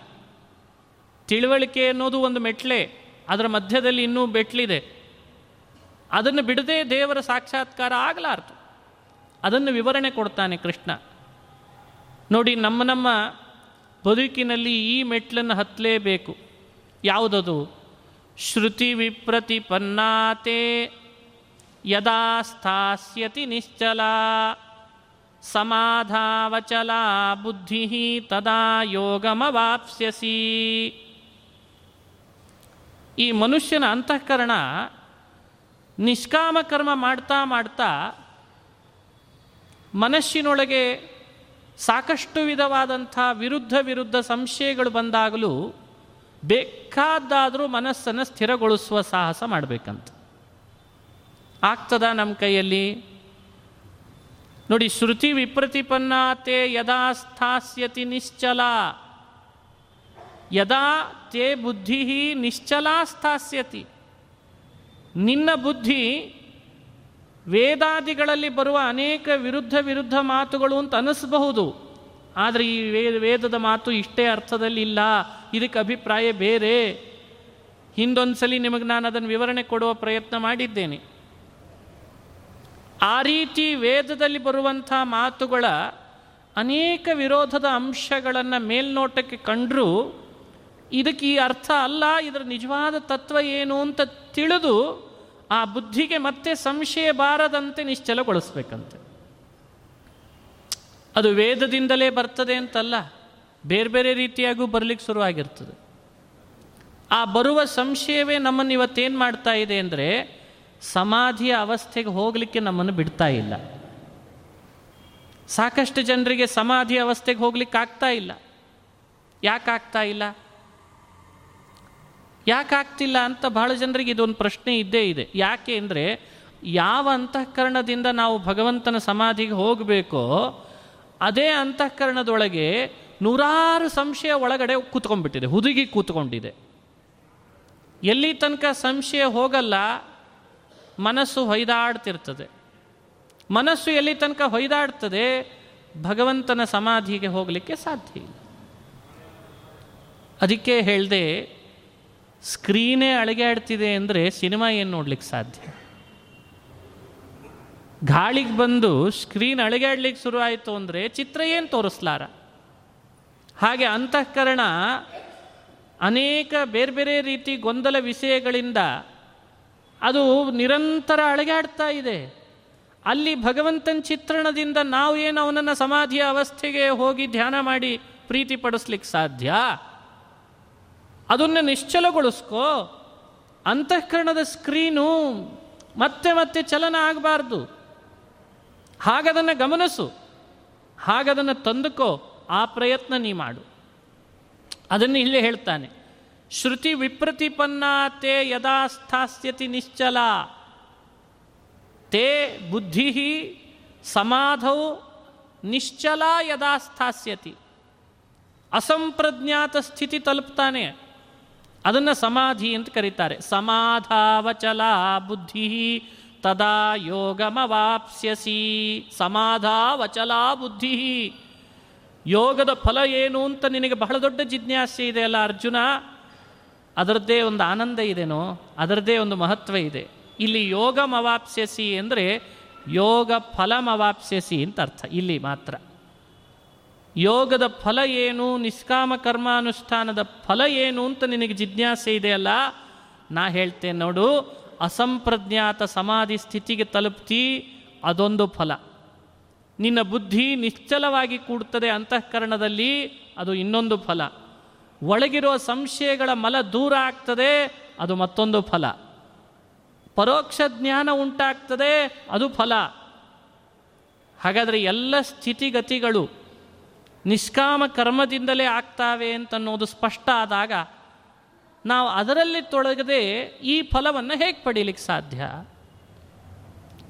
Speaker 1: ತಿಳುವಳಿಕೆ ಅನ್ನೋದು ಒಂದು ಮೆಟ್ಲೆ, ಅದರ ಮಧ್ಯದಲ್ಲಿ ಇನ್ನೂ ಬೆಟ್ಲಿದೆ ಅದನ್ನು ಬಿಡದೆ ದೇವರ ಸಾಕ್ಷಾತ್ಕಾರ ಆಗಲಾರ್ದು. ಅದನ್ನು ವಿವರಣೆ ಕೊಡ್ತಾನೆ ಕೃಷ್ಣ. ನೋಡಿ, ನಮ್ಮ ನಮ್ಮ ಬದುಕಿನಲ್ಲಿ ಈ ಮೆಟ್ಲನ್ನು ಹತ್ತಲೇಬೇಕು. ಯಾವುದದು? ಶ್ರುತಿ ವಿಪ್ರತಿಪನ್ನಾತೆ ಯದಾ ಸ್ಥಾಸ್ಯತಿ ನಿಶ್ಚಲ. ಸಮಾಧಾವಚಲ ಬುದ್ಧಿ ತದಾ ಯೋಗಮವಾಪ್ಸ್ಯಸಿ. ಈ ಮನುಷ್ಯನ ಅಂತಃಕರಣ ನಿಷ್ಕಾಮ ಕರ್ಮ ಮಾಡ್ತಾ ಮಾಡ್ತಾ ಮನಸ್ಸಿನೊಳಗೆ ಸಾಕಷ್ಟು ವಿಧವಾದಂಥ ವಿರುದ್ಧ ವಿರುದ್ಧ ಸಂಶಯಗಳು ಬಂದಾಗಲೂ ಬೇಕಾದಾದರೂ ಮನಸ್ಸನ್ನು ಸ್ಥಿರಗೊಳಿಸುವ ಸಾಹಸ ಮಾಡಬೇಕಂತ. ಆಗ್ತದ ನಮ್ಮ ಕೈಯಲ್ಲಿ? ನೋಡಿ, ಶ್ರುತಿ ವಿಪ್ರತಿಪನ್ನಾತೆ ಯದಾ ಸ್ಥಾಸ್ಯತಿ ನಿಶ್ಚಲ. ಯದಾ ತೇ ಬುದ್ಧಿ ನಿಶ್ಚಲ ಸ್ಥಾಸ್ಯತಿ. ನಿನ್ನ ಬುದ್ಧಿ ವೇದಾದಿಗಳಲ್ಲಿ ಬರುವ ಅನೇಕ ವಿರುದ್ಧ ವಿರುದ್ಧ ಮಾತುಗಳು ಅಂತ ಅನಿಸಬಹುದು ಆದರೆ ಈ ವೇದ ವೇದದ ಮಾತು ಇಷ್ಟೇ ಅರ್ಥದಲ್ಲಿ ಇಲ್ಲ. ಇದಕ್ಕೆ ಅಭಿಪ್ರಾಯ ಬೇರೆ. ಹಿಂದೊಂದ್ಸಲಿ ನಿಮಗೆ ನಾನು ಅದನ್ನು ವಿವರಣೆ ಕೊಡುವ ಪ್ರಯತ್ನ ಮಾಡಿದ್ದೇನೆ. ಆ ರೀತಿ ವೇದದಲ್ಲಿ ಬರುವಂಥ ಮಾತುಗಳ ಅನೇಕ ವಿರೋಧದ ಅಂಶಗಳನ್ನು ಮೇಲ್ನೋಟಕ್ಕೆ ಕಂಡರೂ ಇದಕ್ಕೆ ಈ ಅರ್ಥ ಅಲ್ಲ. ಇದರ ನಿಜವಾದ ತತ್ವ ಏನು ಅಂತ ತಿಳಿದು ಆ ಬುದ್ಧಿಗೆ ಮತ್ತೆ ಸಂಶಯ ಬಾರದಂತೆ ನಿಶ್ಚಲಗೊಳಿಸ್ಬೇಕಂತೆ. ಅದು ವೇದದಿಂದಲೇ ಬರ್ತದೆ ಅಂತಲ್ಲ, ಬೇರೆ ಬೇರೆ ರೀತಿಯಾಗೂ ಬರಲಿಕ್ಕೆ ಶುರುವಾಗಿರ್ತದೆ. ಆ ಬರುವ ಸಂಶಯವೇ ನಮ್ಮನ್ನು ಇವತ್ತೇನು ಮಾಡ್ತಾ ಇದೆ ಅಂದರೆ, ಸಮಾಧಿಯ ಅವಸ್ಥೆಗೆ ಹೋಗಲಿಕ್ಕೆ ನಮ್ಮನ್ನು ಬಿಡ್ತಾ ಇಲ್ಲ. ಸಾಕಷ್ಟು ಜನರಿಗೆ ಸಮಾಧಿ ಅವಸ್ಥೆಗೆ ಹೋಗ್ಲಿಕ್ಕೆ ಆಗ್ತಾ ಇಲ್ಲ. ಯಾಕೆ ಇಲ್ಲ? ಯಾಕೆ ಆಗ್ತಿಲ್ಲ ಅಂತ ಬಹಳ ಜನರಿಗೆ ಇದೊಂದು ಪ್ರಶ್ನೆ ಇದ್ದೇ ಇದೆ. ಯಾಕೆ ಅಂದರೆ ಯಾವ ಅಂತಃಕರಣದಿಂದ ನಾವು ಭಗವಂತನ ಸಮಾಧಿಗೆ ಹೋಗಬೇಕೋ ಅದೇ ಅಂತಃಕರಣದೊಳಗೆ ನೂರಾರು ಸಂಶಯ ಒಳಗಡೆ ಕೂತ್ಕೊಂಡ್ಬಿಟ್ಟಿದೆ, ಹುದುಗಿ ಕೂತ್ಕೊಂಡಿದೆ. ಎಲ್ಲಿ ತನಕ ಸಂಶಯ ಹೋಗಲ್ಲ, ಮನಸ್ಸು ಹೊಯ್ದಾಡ್ತಿರ್ತದೆ. ಮನಸ್ಸು ಎಲ್ಲಿ ತನಕ ಹೊಯ್ದಾಡ್ತದೆ, ಭಗವಂತನ ಸಮಾಧಿಗೆ ಹೋಗಲಿಕ್ಕೆ ಸಾಧ್ಯ ಇಲ್ಲ. ಅದಕ್ಕೆ ಹೇಳಿದೆ ಸ್ಕ್ರೀನೇ ಅಳಗಾಡ್ತಿದೆ ಅಂದರೆ ಸಿನಿಮಾ ಏನು ನೋಡ್ಲಿಕ್ಕೆ ಸಾಧ್ಯ? ಗಾಳಿಗೆ ಬಂದು ಸ್ಕ್ರೀನ್ ಅಳಗಾಡ್ಲಿಕ್ಕೆ ಶುರು ಆಯಿತು ಅಂದರೆ ಚಿತ್ರ ಏನು ತೋರಿಸ್ಲಾರ? ಹಾಗೆ ಅಂತಃಕರಣ ಅನೇಕ ಬೇರೆ ಬೇರೆ ರೀತಿ ಗೊಂದಲ ವಿಷಯಗಳಿಂದ ಅದು ನಿರಂತರ ಅಳಗಾಡ್ತಾ ಇದೆ. ಅಲ್ಲಿ ಭಗವಂತನ ಚಿತ್ರಣದಿಂದ ನಾವು ಏನು ಅವನನ್ನು ಸಮಾಧಿಯ ಅವಸ್ಥೆಗೆ ಹೋಗಿ ಧ್ಯಾನ ಮಾಡಿ ಪ್ರೀತಿ ಪಡಿಸ್ಲಿಕ್ಕೆ ಸಾಧ್ಯ? ಅದನ್ನು ನಿಶ್ಚಲಗೊಳಿಸ್ಕೋ. ಅಂತಃಕರಣದ ಸ್ಕ್ರೀನು ಮತ್ತೆ ಮತ್ತೆ ಚಲನ ಆಗಬಾರ್ದು. ಹಾಗದನ್ನು ಗಮನಿಸು. ಹಾಗದನ್ನು ತಂದುಕೋ. ಆ ಪ್ರಯತ್ನ ನೀ ಮಾಡು. ಅದನ್ನು ಇಲ್ಲೇ ಹೇಳ್ತಾನೆ. ಶ್ರುತಿ ವಿಪ್ರತಿಪನ್ನಾತೆ ಯದಾ ಸ್ಥಾಸ್ಯತಿ ನಿಶ್ಚಲ. ತೇ ಬುದ್ಧಿ ಸಮಾಧೌ ನಿಶ್ಚಲ ಯದಾ ಸ್ಥಾಸ್ಯತಿ. ಅಸಂಪ್ರಜ್ಞಾತ ಸ್ಥಿತಿ ತಲುಪ್ತಾನೆ. ಅದನ್ನು ಸಮಾಧಿ ಅಂತ ಕರೀತಾರೆ. ಸಮಾಧಾವಚಲ ಬುದ್ಧಿ ತದಾ ಯೋಗಮವಾಪ್ಸ್ಯಸಿ. ಸಮಾಧಾವಚಲ ಬುದ್ಧಿ. ಯೋಗದ ಫಲ ಏನು ಅಂತ ನಿನಗೆ ಬಹಳ ದೊಡ್ಡ ಜಿಜ್ಞಾಸೆ ಇದೆ ಅಲ್ಲ ಅರ್ಜುನ? ಅದರದ್ದೇ ಒಂದು ಆನಂದ ಇದೆನೋ? ಅದರದ್ದೇ ಒಂದು ಮಹತ್ವ ಇದೆ. ಇಲ್ಲಿ ಯೋಗಮವಾಪ್ಸ್ಯಸಿ ಅಂದರೆ ಯೋಗ ಫಲಮವಾಪ್ಸ್ಯಸಿ ಅಂತ ಅರ್ಥ. ಇಲ್ಲಿ ಮಾತ್ರ. ಯೋಗದ ಫಲ ಏನು, ನಿಷ್ಕಾಮ ಕರ್ಮಾನುಷ್ಠಾನದ ಫಲ ಏನು ಅಂತ ನಿನಗೆ ಜಿಜ್ಞಾಸೆ ಇದೆಯಲ್ಲ? ನಾ ಹೇಳ್ತೇನೆ ನೋಡು, ಅಸಂಪ್ರಜ್ಞಾತ ಸಮಾಧಿ ಸ್ಥಿತಿಗೆ ತಲುಪ್ತಿ, ಅದೊಂದು ಫಲ. ನಿನ್ನ ಬುದ್ಧಿ ನಿಶ್ಚಲವಾಗಿ ಕೂಡ್ತದೆ ಅಂತಃಕರಣದಲ್ಲಿ, ಅದು ಇನ್ನೊಂದು ಫಲ. ಒಳಗಿರುವ ಸಂಶಯಗಳ ಮಲ ದೂರ ಆಗ್ತದೆ, ಅದು ಮತ್ತೊಂದು ಫಲ. ಪರೋಕ್ಷ ಜ್ಞಾನ ಉಂಟಾಗ್ತದೆ, ಅದು ಫಲ. ಹಾಗಾದರೆ ಎಲ್ಲ ಸ್ಥಿತಿಗತಿಗಳು ನಿಷ್ಕಾಮ ಕರ್ಮದಿಂದಲೇ ಆಗ್ತಾವೆ ಅಂತನ್ನೋದು ಸ್ಪಷ್ಟ ಆದಾಗ ನಾವು ಅದರಲ್ಲಿ ತೊಡಗದೆ ಈ ಫಲವನ್ನು ಹೇಗೆ ಪಡೀಲಿಕ್ಕೆ ಸಾಧ್ಯ?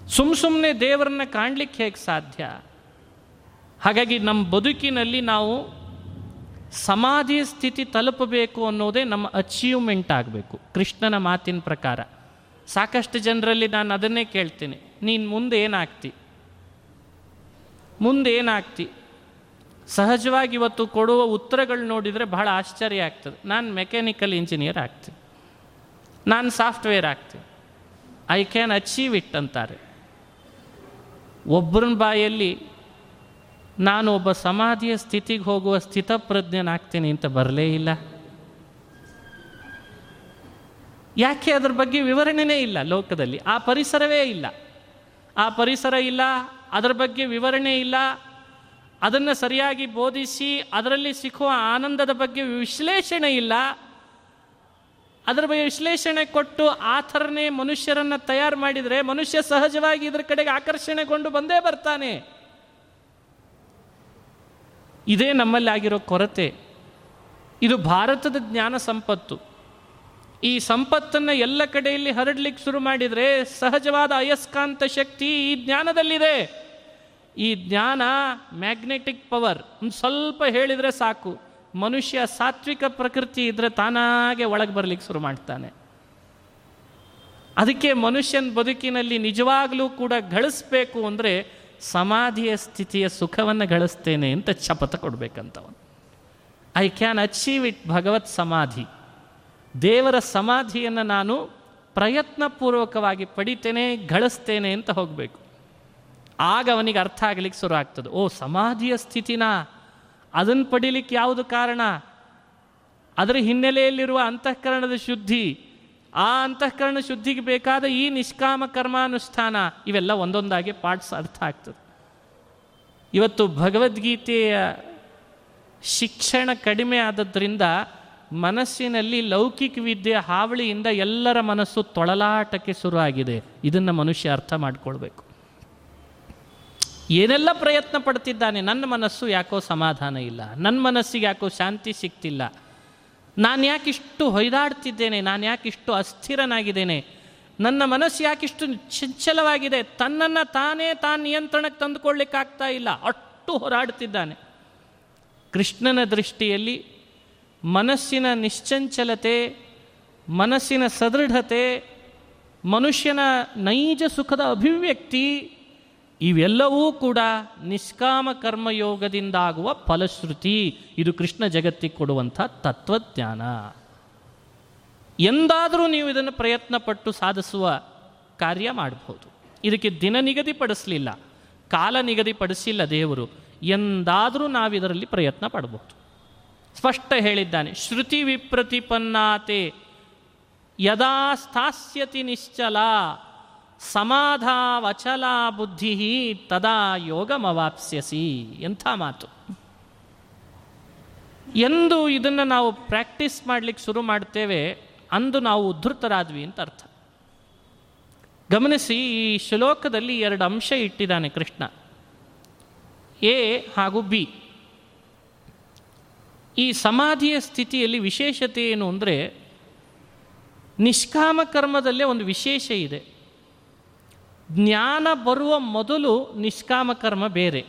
Speaker 1: ಸುಮ್ಮ ಸುಮ್ಮನೆ ದೇವರನ್ನ ಕಾಣಲಿಕ್ಕೆ ಹೇಗೆ ಸಾಧ್ಯ? ಹಾಗಾಗಿ ನಮ್ಮ ಬದುಕಿನಲ್ಲಿ ನಾವು ಸಮಾಧಿ ಸ್ಥಿತಿ ತಲುಪಬೇಕು ಅನ್ನೋದೇ ನಮ್ಮ ಅಚೀವ್ಮೆಂಟ್ ಆಗಬೇಕು. ಕೃಷ್ಣನ ಮಾತಿನ ಪ್ರಕಾರ. ಸಾಕಷ್ಟು ಜನರಲ್ಲಿ ನಾನು ಅದನ್ನೇ ಕೇಳ್ತೀನಿ. ನೀನು ಮುಂದೆ ಏನಾಗ್ತಿ? ಮುಂದೆ ಏನಾಗ್ತಿ? ಸಹಜವಾಗಿ ಇವತ್ತು ಕೊಡುವ ಉತ್ತರಗಳು ನೋಡಿದರೆ ಬಹಳ ಆಶ್ಚರ್ಯ ಆಗ್ತದೆ. ನಾನು ಮೆಕ್ಯಾನಿಕಲ್ ಇಂಜಿನಿಯರ್ ಆಗ್ತೀನಿ. ನಾನು ಸಾಫ್ಟ್ವೇರ್ ಆಗ್ತೀನಿ. ಐ ಕ್ಯಾನ್ ಅಚೀವ್ ಇಟ್ ಅಂತಾರೆ. ಒಬ್ಬರ ಬಾಯಲ್ಲಿ ನಾನು ಒಬ್ಬ ಸಮಾಧಿಯ ಸ್ಥಿತಿಗೆ ಹೋಗುವ ಸ್ಥಿತಪ್ರಜ್ಞನಾಗ್ತೀನಿ ಅಂತ ಬರಲೇ ಇಲ್ಲ. ಯಾಕೆ ಅದ್ರ ಬಗ್ಗೆ ವಿವರಣೆನೇ ಇಲ್ಲ ಲೋಕದಲ್ಲಿ. ಆ ಪರಿಸರವೇ ಇಲ್ಲ. ಆ ಪರಿಸರ ಇಲ್ಲ, ಅದರ ಬಗ್ಗೆ ವಿವರಣೆ ಇಲ್ಲ ಅದನ್ನು ಸರಿಯಾಗಿ ಬೋಧಿಸಿ ಅದರಲ್ಲಿ ಸಿಕ್ಕುವ ಆನಂದದ ಬಗ್ಗೆ ವಿಶ್ಲೇಷಣೆ ಇಲ್ಲ. ಅದರ ಬಗ್ಗೆ ವಿಶ್ಲೇಷಣೆ ಕೊಟ್ಟು ಆ ಥರನೇ ಮನುಷ್ಯರನ್ನು ತಯಾರು ಮಾಡಿದರೆ ಮನುಷ್ಯ ಸಹಜವಾಗಿ ಇದರ ಕಡೆಗೆ ಆಕರ್ಷಣೆಗೊಂಡು ಬಂದೇ ಬರ್ತಾನೆ. ಇದೇ ನಮ್ಮಲ್ಲಿ ಆಗಿರೋ ಕೊರತೆ. ಇದು ಭಾರತದ ಜ್ಞಾನ ಸಂಪತ್ತು. ಈ ಸಂಪತ್ತನ್ನು ಎಲ್ಲ ಕಡೆಯಲ್ಲಿ ಹರಡ್ಲಿಕ್ಕೆ ಶುರು ಮಾಡಿದರೆ ಸಹಜವಾದ ಅಯಸ್ಕಾಂತ ಶಕ್ತಿ ಈ ಜ್ಞಾನದಲ್ಲಿದೆ. ಈ ಜ್ಞಾನ ಮ್ಯಾಗ್ನೆಟಿಕ್ ಪವರ್ ಒಂದು ಸ್ವಲ್ಪ ಹೇಳಿದರೆ ಸಾಕು. ಮನುಷ್ಯ ಸಾತ್ವಿಕ ಪ್ರಕೃತಿ ಇದ್ದರೆ ತಾನಾಗೆ ಒಳಗೆ ಬರಲಿಕ್ಕೆ ಶುರು ಮಾಡ್ತಾನೆ. ಅದಕ್ಕೆ ಮನುಷ್ಯನ ಬದುಕಿನಲ್ಲಿ ನಿಜವಾಗಲೂ ಕೂಡ ಗಳಿಸ್ಬೇಕು ಅಂದರೆ ಸಮಾಧಿಯ ಸ್ಥಿತಿಯ ಸುಖವನ್ನು ಗಳಿಸ್ತೇನೆ ಅಂತ ಶಪಥ ಕೊಡಬೇಕಂತವನು. ಐ ಕ್ಯಾನ್ ಅಚೀವ್ ಇಟ್ ಭಗವತ್ ಸಮಾಧಿ. ದೇವರ ಸಮಾಧಿಯನ್ನು ನಾನು ಪ್ರಯತ್ನಪೂರ್ವಕವಾಗಿ ಪಡಿತೇನೆ, ಗಳಿಸ್ತೇನೆ ಅಂತ ಹೋಗಬೇಕು. ಆಗ ಅವನಿಗೆ ಅರ್ಥ ಆಗಲಿಕ್ಕೆ ಶುರು ಆಗ್ತದೆ. ಓ, ಸಮಾಧಿಯ ಸ್ಥಿತಿನ ಅದನ್ನು ಪಡಿಲಿಕ್ಕೆ ಯಾವುದು ಕಾರಣ? ಅದರ ಹಿನ್ನೆಲೆಯಲ್ಲಿರುವ ಅಂತಃಕರಣದ ಶುದ್ಧಿ. ಆ ಅಂತಃಕರಣ ಶುದ್ಧಿಗೆ ಬೇಕಾದ ಈ ನಿಷ್ಕಾಮ ಕರ್ಮಾನುಷ್ಠಾನ, ಇವೆಲ್ಲ ಒಂದೊಂದಾಗಿ ಪಾರ್ಟ್ಸ್ ಅರ್ಥ ಆಗ್ತದೆ. ಇವತ್ತು ಭಗವದ್ಗೀತೆಯ ಶಿಕ್ಷಣ ಕಡಿಮೆ ಆದದ್ರಿಂದ ಮನಸ್ಸಿನಲ್ಲಿ ಲೌಕಿಕ ವಿದ್ಯೆ ಹಾವಳಿಯಿಂದ ಎಲ್ಲರ ಮನಸ್ಸು ತೊಳಲಾಟಕ್ಕೆ ಶುರುವಾಗಿದೆ. ಇದನ್ನು ಮನುಷ್ಯ ಅರ್ಥ ಮಾಡಿಕೊಳ್ಬೇಕು. ಏನೆಲ್ಲ ಪ್ರಯತ್ನ ಪಡ್ತಿದ್ದಾನೆ, ನನ್ನ ಮನಸ್ಸು ಯಾಕೋ ಸಮಾಧಾನ ಇಲ್ಲ ನನ್ನ ಮನಸ್ಸಿಗೆ ಯಾಕೋ ಶಾಂತಿ ಸಿಗ್ತಿಲ್ಲ ನಾನು ಯಾಕಿಷ್ಟು ಹೊಯ್ದಾಡ್ತಿದ್ದೇನೆ, ನಾನು ಯಾಕಿಷ್ಟು ಅಸ್ಥಿರನಾಗಿದ್ದೇನೆ, ನನ್ನ ಮನಸ್ಸು ಯಾಕಿಷ್ಟು ಚಂಚಲವಾಗಿದೆ, ತನ್ನನ್ನು ತಾನೇ ತಾನು ನಿಯಂತ್ರಣಕ್ಕೆ ತಂದುಕೊಳ್ಳಿಕ್ಕಾಗ್ತಾ ಇಲ್ಲ ಅಷ್ಟು ಹೋರಾಡ್ತಿದ್ದಾನೆ. ಕೃಷ್ಣನ ದೃಷ್ಟಿಯಲ್ಲಿ ಮನಸ್ಸಿನ ನಿಶ್ಚಂಚಲತೆ, ಮನಸ್ಸಿನ ಸದೃಢತೆ, ಮನುಷ್ಯನ ನೈಜ ಸುಖದ ಅಭಿವ್ಯಕ್ತಿ ಇವೆಲ್ಲವೂ ಕೂಡ ನಿಷ್ಕಾಮ ಕರ್ಮಯೋಗದಿಂದಾಗುವ ಫಲಶ್ರುತಿ. ಇದು ಕೃಷ್ಣ ಜಗತ್ತಿಗೆ ಕೊಡುವಂಥ ತತ್ವಜ್ಞಾನ. ಎಂದಾದರೂ ನೀವು ಇದನ್ನು ಪ್ರಯತ್ನಪಟ್ಟು ಸಾಧಿಸುವ ಕಾರ್ಯ ಮಾಡಬಹುದು ಇದಕ್ಕೆ ದಿನ ನಿಗದಿಪಡಿಸಲಿಲ್ಲ, ಕಾಲ ನಿಗದಿಪಡಿಸಿಲ್ಲ ದೇವರು. ಎಂದಾದರೂ ನಾವಿದರಲ್ಲಿ ಪ್ರಯತ್ನ ಪಡಬಹುದು ಸ್ಪಷ್ಟ ಹೇಳಿದ್ದಾನೆ, ಶ್ರುತಿ ವಿಪ್ರತಿಪನ್ನಾತೆ, ಯದಾ ಸ್ಥಾಸ್ಯತಿ ನಿಶ್ಚಲ. ಸಮಾಧಾವಚಲ ಬುದ್ಧಿ ತದಾ ಯೋಗಮವಾಪ್ಸ್ಯಸಿ ಎಂಥ ಮಾತು. ಎಂದು ಇದನ್ನು ನಾವು ಪ್ರಾಕ್ಟೀಸ್ ಮಾಡಲಿಕ್ಕೆ ಶುರು ಮಾಡ್ತೇವೆ, ಅಂದು ನಾವು ಉದ್ಧೃತರಾದ್ವಿ ಅಂತ ಅರ್ಥ. ಗಮನಿಸಿ, ಈ ಶ್ಲೋಕದಲ್ಲಿ ಎರಡು ಅಂಶ ಇಟ್ಟಿದ್ದಾನೆ ಕೃಷ್ಣ. ಎ ಹಾಗೂ ಬಿ. ಈ ಸಮಾಧಿಯ ಸ್ಥಿತಿಯಲ್ಲಿ ವಿಶೇಷತೆ ಏನು ಅಂದರೆ, ನಿಷ್ಕಾಮ ಕರ್ಮದಲ್ಲೇ ಒಂದು ವಿಶೇಷ ಇದೆ. ಜ್ಞಾನ ಬರುವ ಮೊದಲು ನಿಷ್ಕಾಮ ಕರ್ಮ ಬೇರೆ.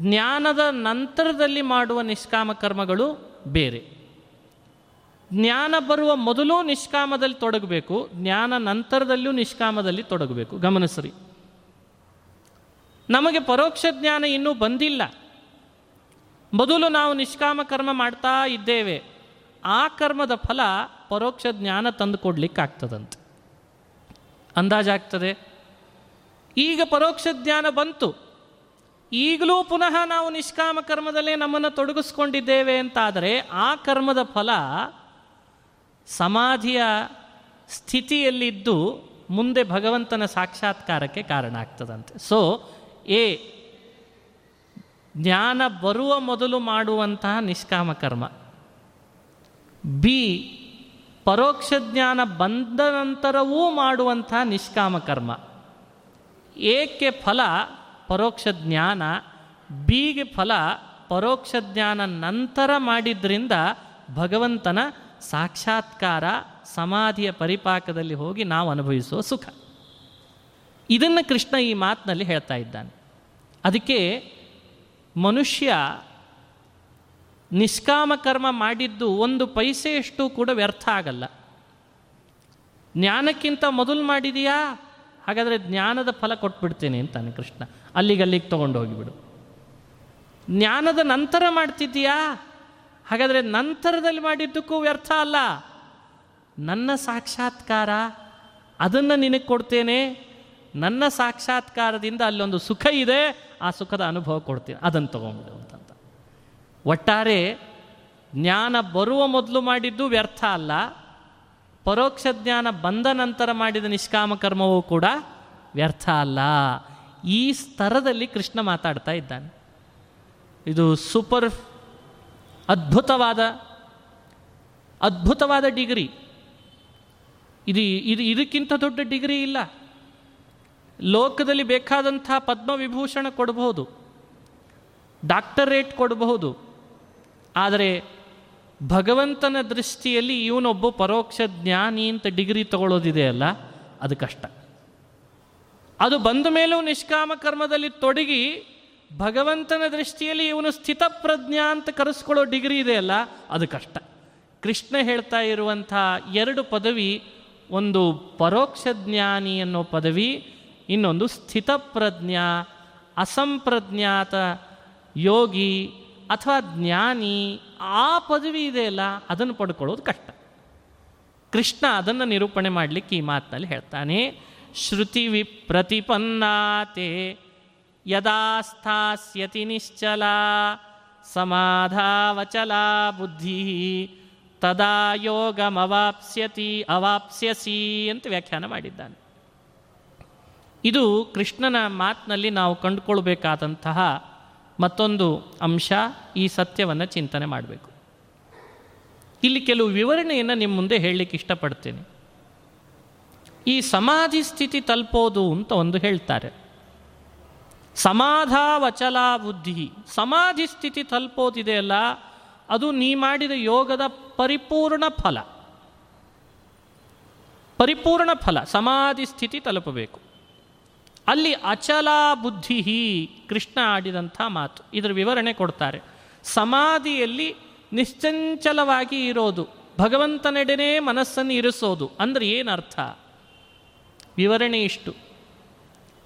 Speaker 1: ಜ್ಞಾನದ ನಂತರದಲ್ಲಿ ಮಾಡುವ ನಿಷ್ಕಾಮ ಕರ್ಮಗಳು ಬೇರೆ. ಜ್ಞಾನ ಬರುವ ಮೊದಲು ನಿಷ್ಕಾಮದಲ್ಲಿ ತೊಡಗಬೇಕು, ಜ್ಞಾನ ನಂತರದಲ್ಲೂ ನಿಷ್ಕಾಮದಲ್ಲಿ ತೊಡಗಬೇಕು. ಗಮನಿಸ್ರಿ ನಮಗೆ ಪರೋಕ್ಷ ಜ್ಞಾನ ಇನ್ನೂ ಬಂದಿಲ್ಲ. ಮೊದಲು ನಾವು ನಿಷ್ಕಾಮ ಕರ್ಮ ಮಾಡ್ತಾ ಇದ್ದೇವೆ. ಆ ಕರ್ಮದ ಫಲ ಪರೋಕ್ಷ ಜ್ಞಾನ ತಂದು ಕೊಡ್ಲಿಕ್ಕಾಗ್ತದಂತೆ. ಅಂದಾಜಾಗ್ತದೆ? ಈಗ ಪರೋಕ್ಷ ಜ್ಞಾನ ಬಂತು. ಈಗಲೂ ಪುನಃ ನಾವು ನಿಷ್ಕಾಮ ಕರ್ಮದಲ್ಲೇ ನಮ್ಮನ್ನು ತೊಡಗಿಸ್ಕೊಂಡಿದ್ದೇವೆ ಅಂತಾದರೆ ಆ ಕರ್ಮದ ಫಲ ಸಮಾಧಿಯ ಸ್ಥಿತಿಯಲ್ಲಿದ್ದು ಮುಂದೆ ಭಗವಂತನ ಸಾಕ್ಷಾತ್ಕಾರಕ್ಕೆ ಕಾರಣ ಆಗ್ತದಂತೆ. ಸೊ ಎ, ಜ್ಞಾನ ಬರುವ ಮೊದಲು ಮಾಡುವಂತಹ ನಿಷ್ಕಾಮ ಕರ್ಮ. ಬಿ, ಪರೋಕ್ಷ ಜ್ಞಾನ ಬಂದ ನಂತರವೂ ಮಾಡುವಂತಹ ನಿಷ್ಕಾಮ ಕರ್ಮ. ಏಕೆ ಫಲ ಪರೋಕ್ಷ ಜ್ಞಾನ, ಬಿಗೆ ಫಲ ಪರೋಕ್ಷ ಜ್ಞಾನ ನಂತರ ಮಾಡಿದ್ರಿಂದ ಭಗವಂತನ ಸಾಕ್ಷಾತ್ಕಾರ ಸಮಾಧಿಯ ಪರಿಪಾಕದಲ್ಲಿ ಹೋಗಿ ನಾವು ಅನುಭವಿಸುವ ಸುಖ. ಇದನ್ನು ಕೃಷ್ಣ ಈ ಮಾತಿನಲ್ಲಿ ಹೇಳ್ತಾ ಇದ್ದಾನೆ. ಅದಕ್ಕೆ ಮನುಷ್ಯ ನಿಷ್ಕಾಮ ಕರ್ಮ ಮಾಡಿದ್ದು ಒಂದು ಪೈಸೆಯಷ್ಟು ಕೂಡ ವ್ಯರ್ಥ ಆಗಲ್ಲ. ಜ್ಞಾನಕ್ಕಿಂತ ಮೊದಲು ಮಾಡಿದೀಯಾ? ಹಾಗಾದರೆ ಜ್ಞಾನದ ಫಲ ಕೊಟ್ಬಿಡ್ತೇನೆ ಅಂತಾನೆ ಕೃಷ್ಣ. ಅಲ್ಲಿಗೆ ಅಲ್ಲಿಗೆ ತೊಗೊಂಡು ಹೋಗಿಬಿಡು. ಜ್ಞಾನದ ನಂತರ ಮಾಡ್ತಿದ್ದೀಯಾ? ಹಾಗಾದರೆ ನಂತರದಲ್ಲಿ ಮಾಡಿದ್ದಕ್ಕೂ ವ್ಯರ್ಥ ಅಲ್ಲ. ನನ್ನ ಸಾಕ್ಷಾತ್ಕಾರ ಅದನ್ನು ನಿನಗೆ ಕೊಡ್ತೇನೆ. ನನ್ನ ಸಾಕ್ಷಾತ್ಕಾರದಿಂದ ಅಲ್ಲೊಂದು ಸುಖ ಇದೆ, ಆ ಸುಖದ ಅನುಭವ ಕೊಡ್ತೀನಿ. ಅದನ್ನು ತೊಗೊಂಬಿಡು ಅಂತಂತ. ಒಟ್ಟಾರೆ ಜ್ಞಾನ ಬರುವ ಮೊದಲು ಮಾಡಿದ್ದು ವ್ಯರ್ಥ ಅಲ್ಲ. ಪರೋಕ್ಷ ಜ್ಞಾನ ಬಂದ ನಂತರ ಮಾಡಿದ ನಿಷ್ಕಾಮ ಕರ್ಮವೂ ಕೂಡ ವ್ಯರ್ಥ ಅಲ್ಲ. ಈ ಸ್ತರದಲ್ಲಿ ಕೃಷ್ಣ ಮಾತಾಡ್ತಾ ಇದ್ದಾನೆ. ಇದು ಸೂಪರ್ ಅದ್ಭುತವಾದ ಅದ್ಭುತವಾದ ಡಿಗ್ರಿ. ಇದು ಇದು, ಇದಕ್ಕಿಂತ ದೊಡ್ಡ ಡಿಗ್ರಿ ಇಲ್ಲ. ಲೋಕದಲ್ಲಿ ಬೇಕಾದಂಥ ಪದ್ಮವಿಭೂಷಣ ಕೊಡಬಹುದು. ಡಾಕ್ಟರೇಟ್ ಕೊಡಬಹುದು. ಆದರೆ ಭಗವಂತನ ದೃಷ್ಟಿಯಲ್ಲಿ ಇವನೊಬ್ಬ ಪರೋಕ್ಷ ಜ್ಞಾನಿ ಅಂತ ಡಿಗ್ರಿ ತಗೊಳ್ಳೋದಿದೆಯಲ್ಲ ಅದು ಕಷ್ಟ. ಅದು ಬಂದ ಮೇಲೂ ನಿಷ್ಕಾಮ ಕರ್ಮದಲ್ಲಿ ತೊಡಗಿ ಭಗವಂತನ ದೃಷ್ಟಿಯಲ್ಲಿ ಇವನು ಸ್ಥಿತಪ್ರಜ್ಞಾ ಅಂತ ಕರೆಸ್ಕೊಳ್ಳೋ ಡಿಗ್ರಿ ಇದೆಯಲ್ಲ ಅದು ಕಷ್ಟ. ಕೃಷ್ಣ ಹೇಳ್ತಾ ಇರುವಂಥ ಎರಡು ಪದವಿ, ಒಂದು ಪರೋಕ್ಷ ಜ್ಞಾನಿ ಅನ್ನೋ ಪದವಿ, ಇನ್ನೊಂದು ಸ್ಥಿತಪ್ರಜ್ಞಾ, ಅಸಂಪ್ರಜ್ಞಾತ ಯೋಗಿ ಅಥವಾ ಜ್ಞಾನಿ, ಆ ಪದವಿ ಇದೆಯಲ್ಲ ಅದನ್ನು ಪಡ್ಕೊಳ್ಳೋದು ಕಷ್ಟ. ಕೃಷ್ಣ ಅದನ್ನು ನಿರೂಪಣೆ ಮಾಡಲಿಕ್ಕೆ ಈ ಮಾತಿನಲ್ಲಿ ಹೇಳ್ತಾನೆ, ಶ್ರುತಿ ವಿಪ್ರತಿಪನ್ನಾತೆ, ಯದಾ ಸ್ಥಾಸ್ಯತಿ ನಿಶ್ಚಲ, ಸಮಾಧಾವಚಲ ಬುದ್ಧಿ, ತದಾ ಯೋಗಮವಾಪ್ಸ್ಯತಿ, ಅವಾಪ್ಸ್ಯಸಿ ಅಂತ ವ್ಯಾಖ್ಯಾನ ಮಾಡಿದ್ದಾನೆ. ಇದು ಕೃಷ್ಣನ ಮಾತಿನಲ್ಲಿ ನಾವು ಕಂಡುಕೊಳ್ಬೇಕಾದಂತಹ ಮತ್ತೊಂದು ಅಂಶ ಈ ಸತ್ಯವನ್ನು ಚಿಂತನೆ ಮಾಡಬೇಕು. ಇಲ್ಲಿ ಕೆಲವು ವಿವರಣೆಯನ್ನು ನಿಮ್ಮ ಮುಂದೆ ಹೇಳಲಿಕ್ಕೆ ಇಷ್ಟಪಡ್ತೇನೆ. ಈ ಸಮಾಧಿ ಸ್ಥಿತಿ ತಲುಪೋದು ಅಂತ ಒಂದು ಹೇಳ್ತಾರೆ. ಸಮಾಧಾವಚಲ ಬುದ್ಧಿ. ಸಮಾಧಿ ಸ್ಥಿತಿ ತಲುಪೋದಿದೆಯಲ್ಲ ಅದು ನೀ ಮಾಡಿದ ಯೋಗದ ಪರಿಪೂರ್ಣ ಫಲ. ಪರಿಪೂರ್ಣ ಫಲ, ಸಮಾಧಿ ಸ್ಥಿತಿ ತಲುಪಬೇಕು. ಅಲ್ಲಿ ಅಚಲ ಬುದ್ಧಿ ಕೃಷ್ಣ ಆಡಿದಂಥ ಮಾತು. ಇದರ ವಿವರಣೆ ಕೊಡ್ತಾರೆ. ಸಮಾಧಿಯಲ್ಲಿ ನಿಶ್ಚಂಚಲವಾಗಿ ಇರೋದು, ಭಗವಂತನೆಡೆನೇ ಮನಸ್ಸನ್ನು ಇರಿಸೋದು ಅಂದರೆ ಏನರ್ಥ? ವಿವರಣೆ ಇಷ್ಟು.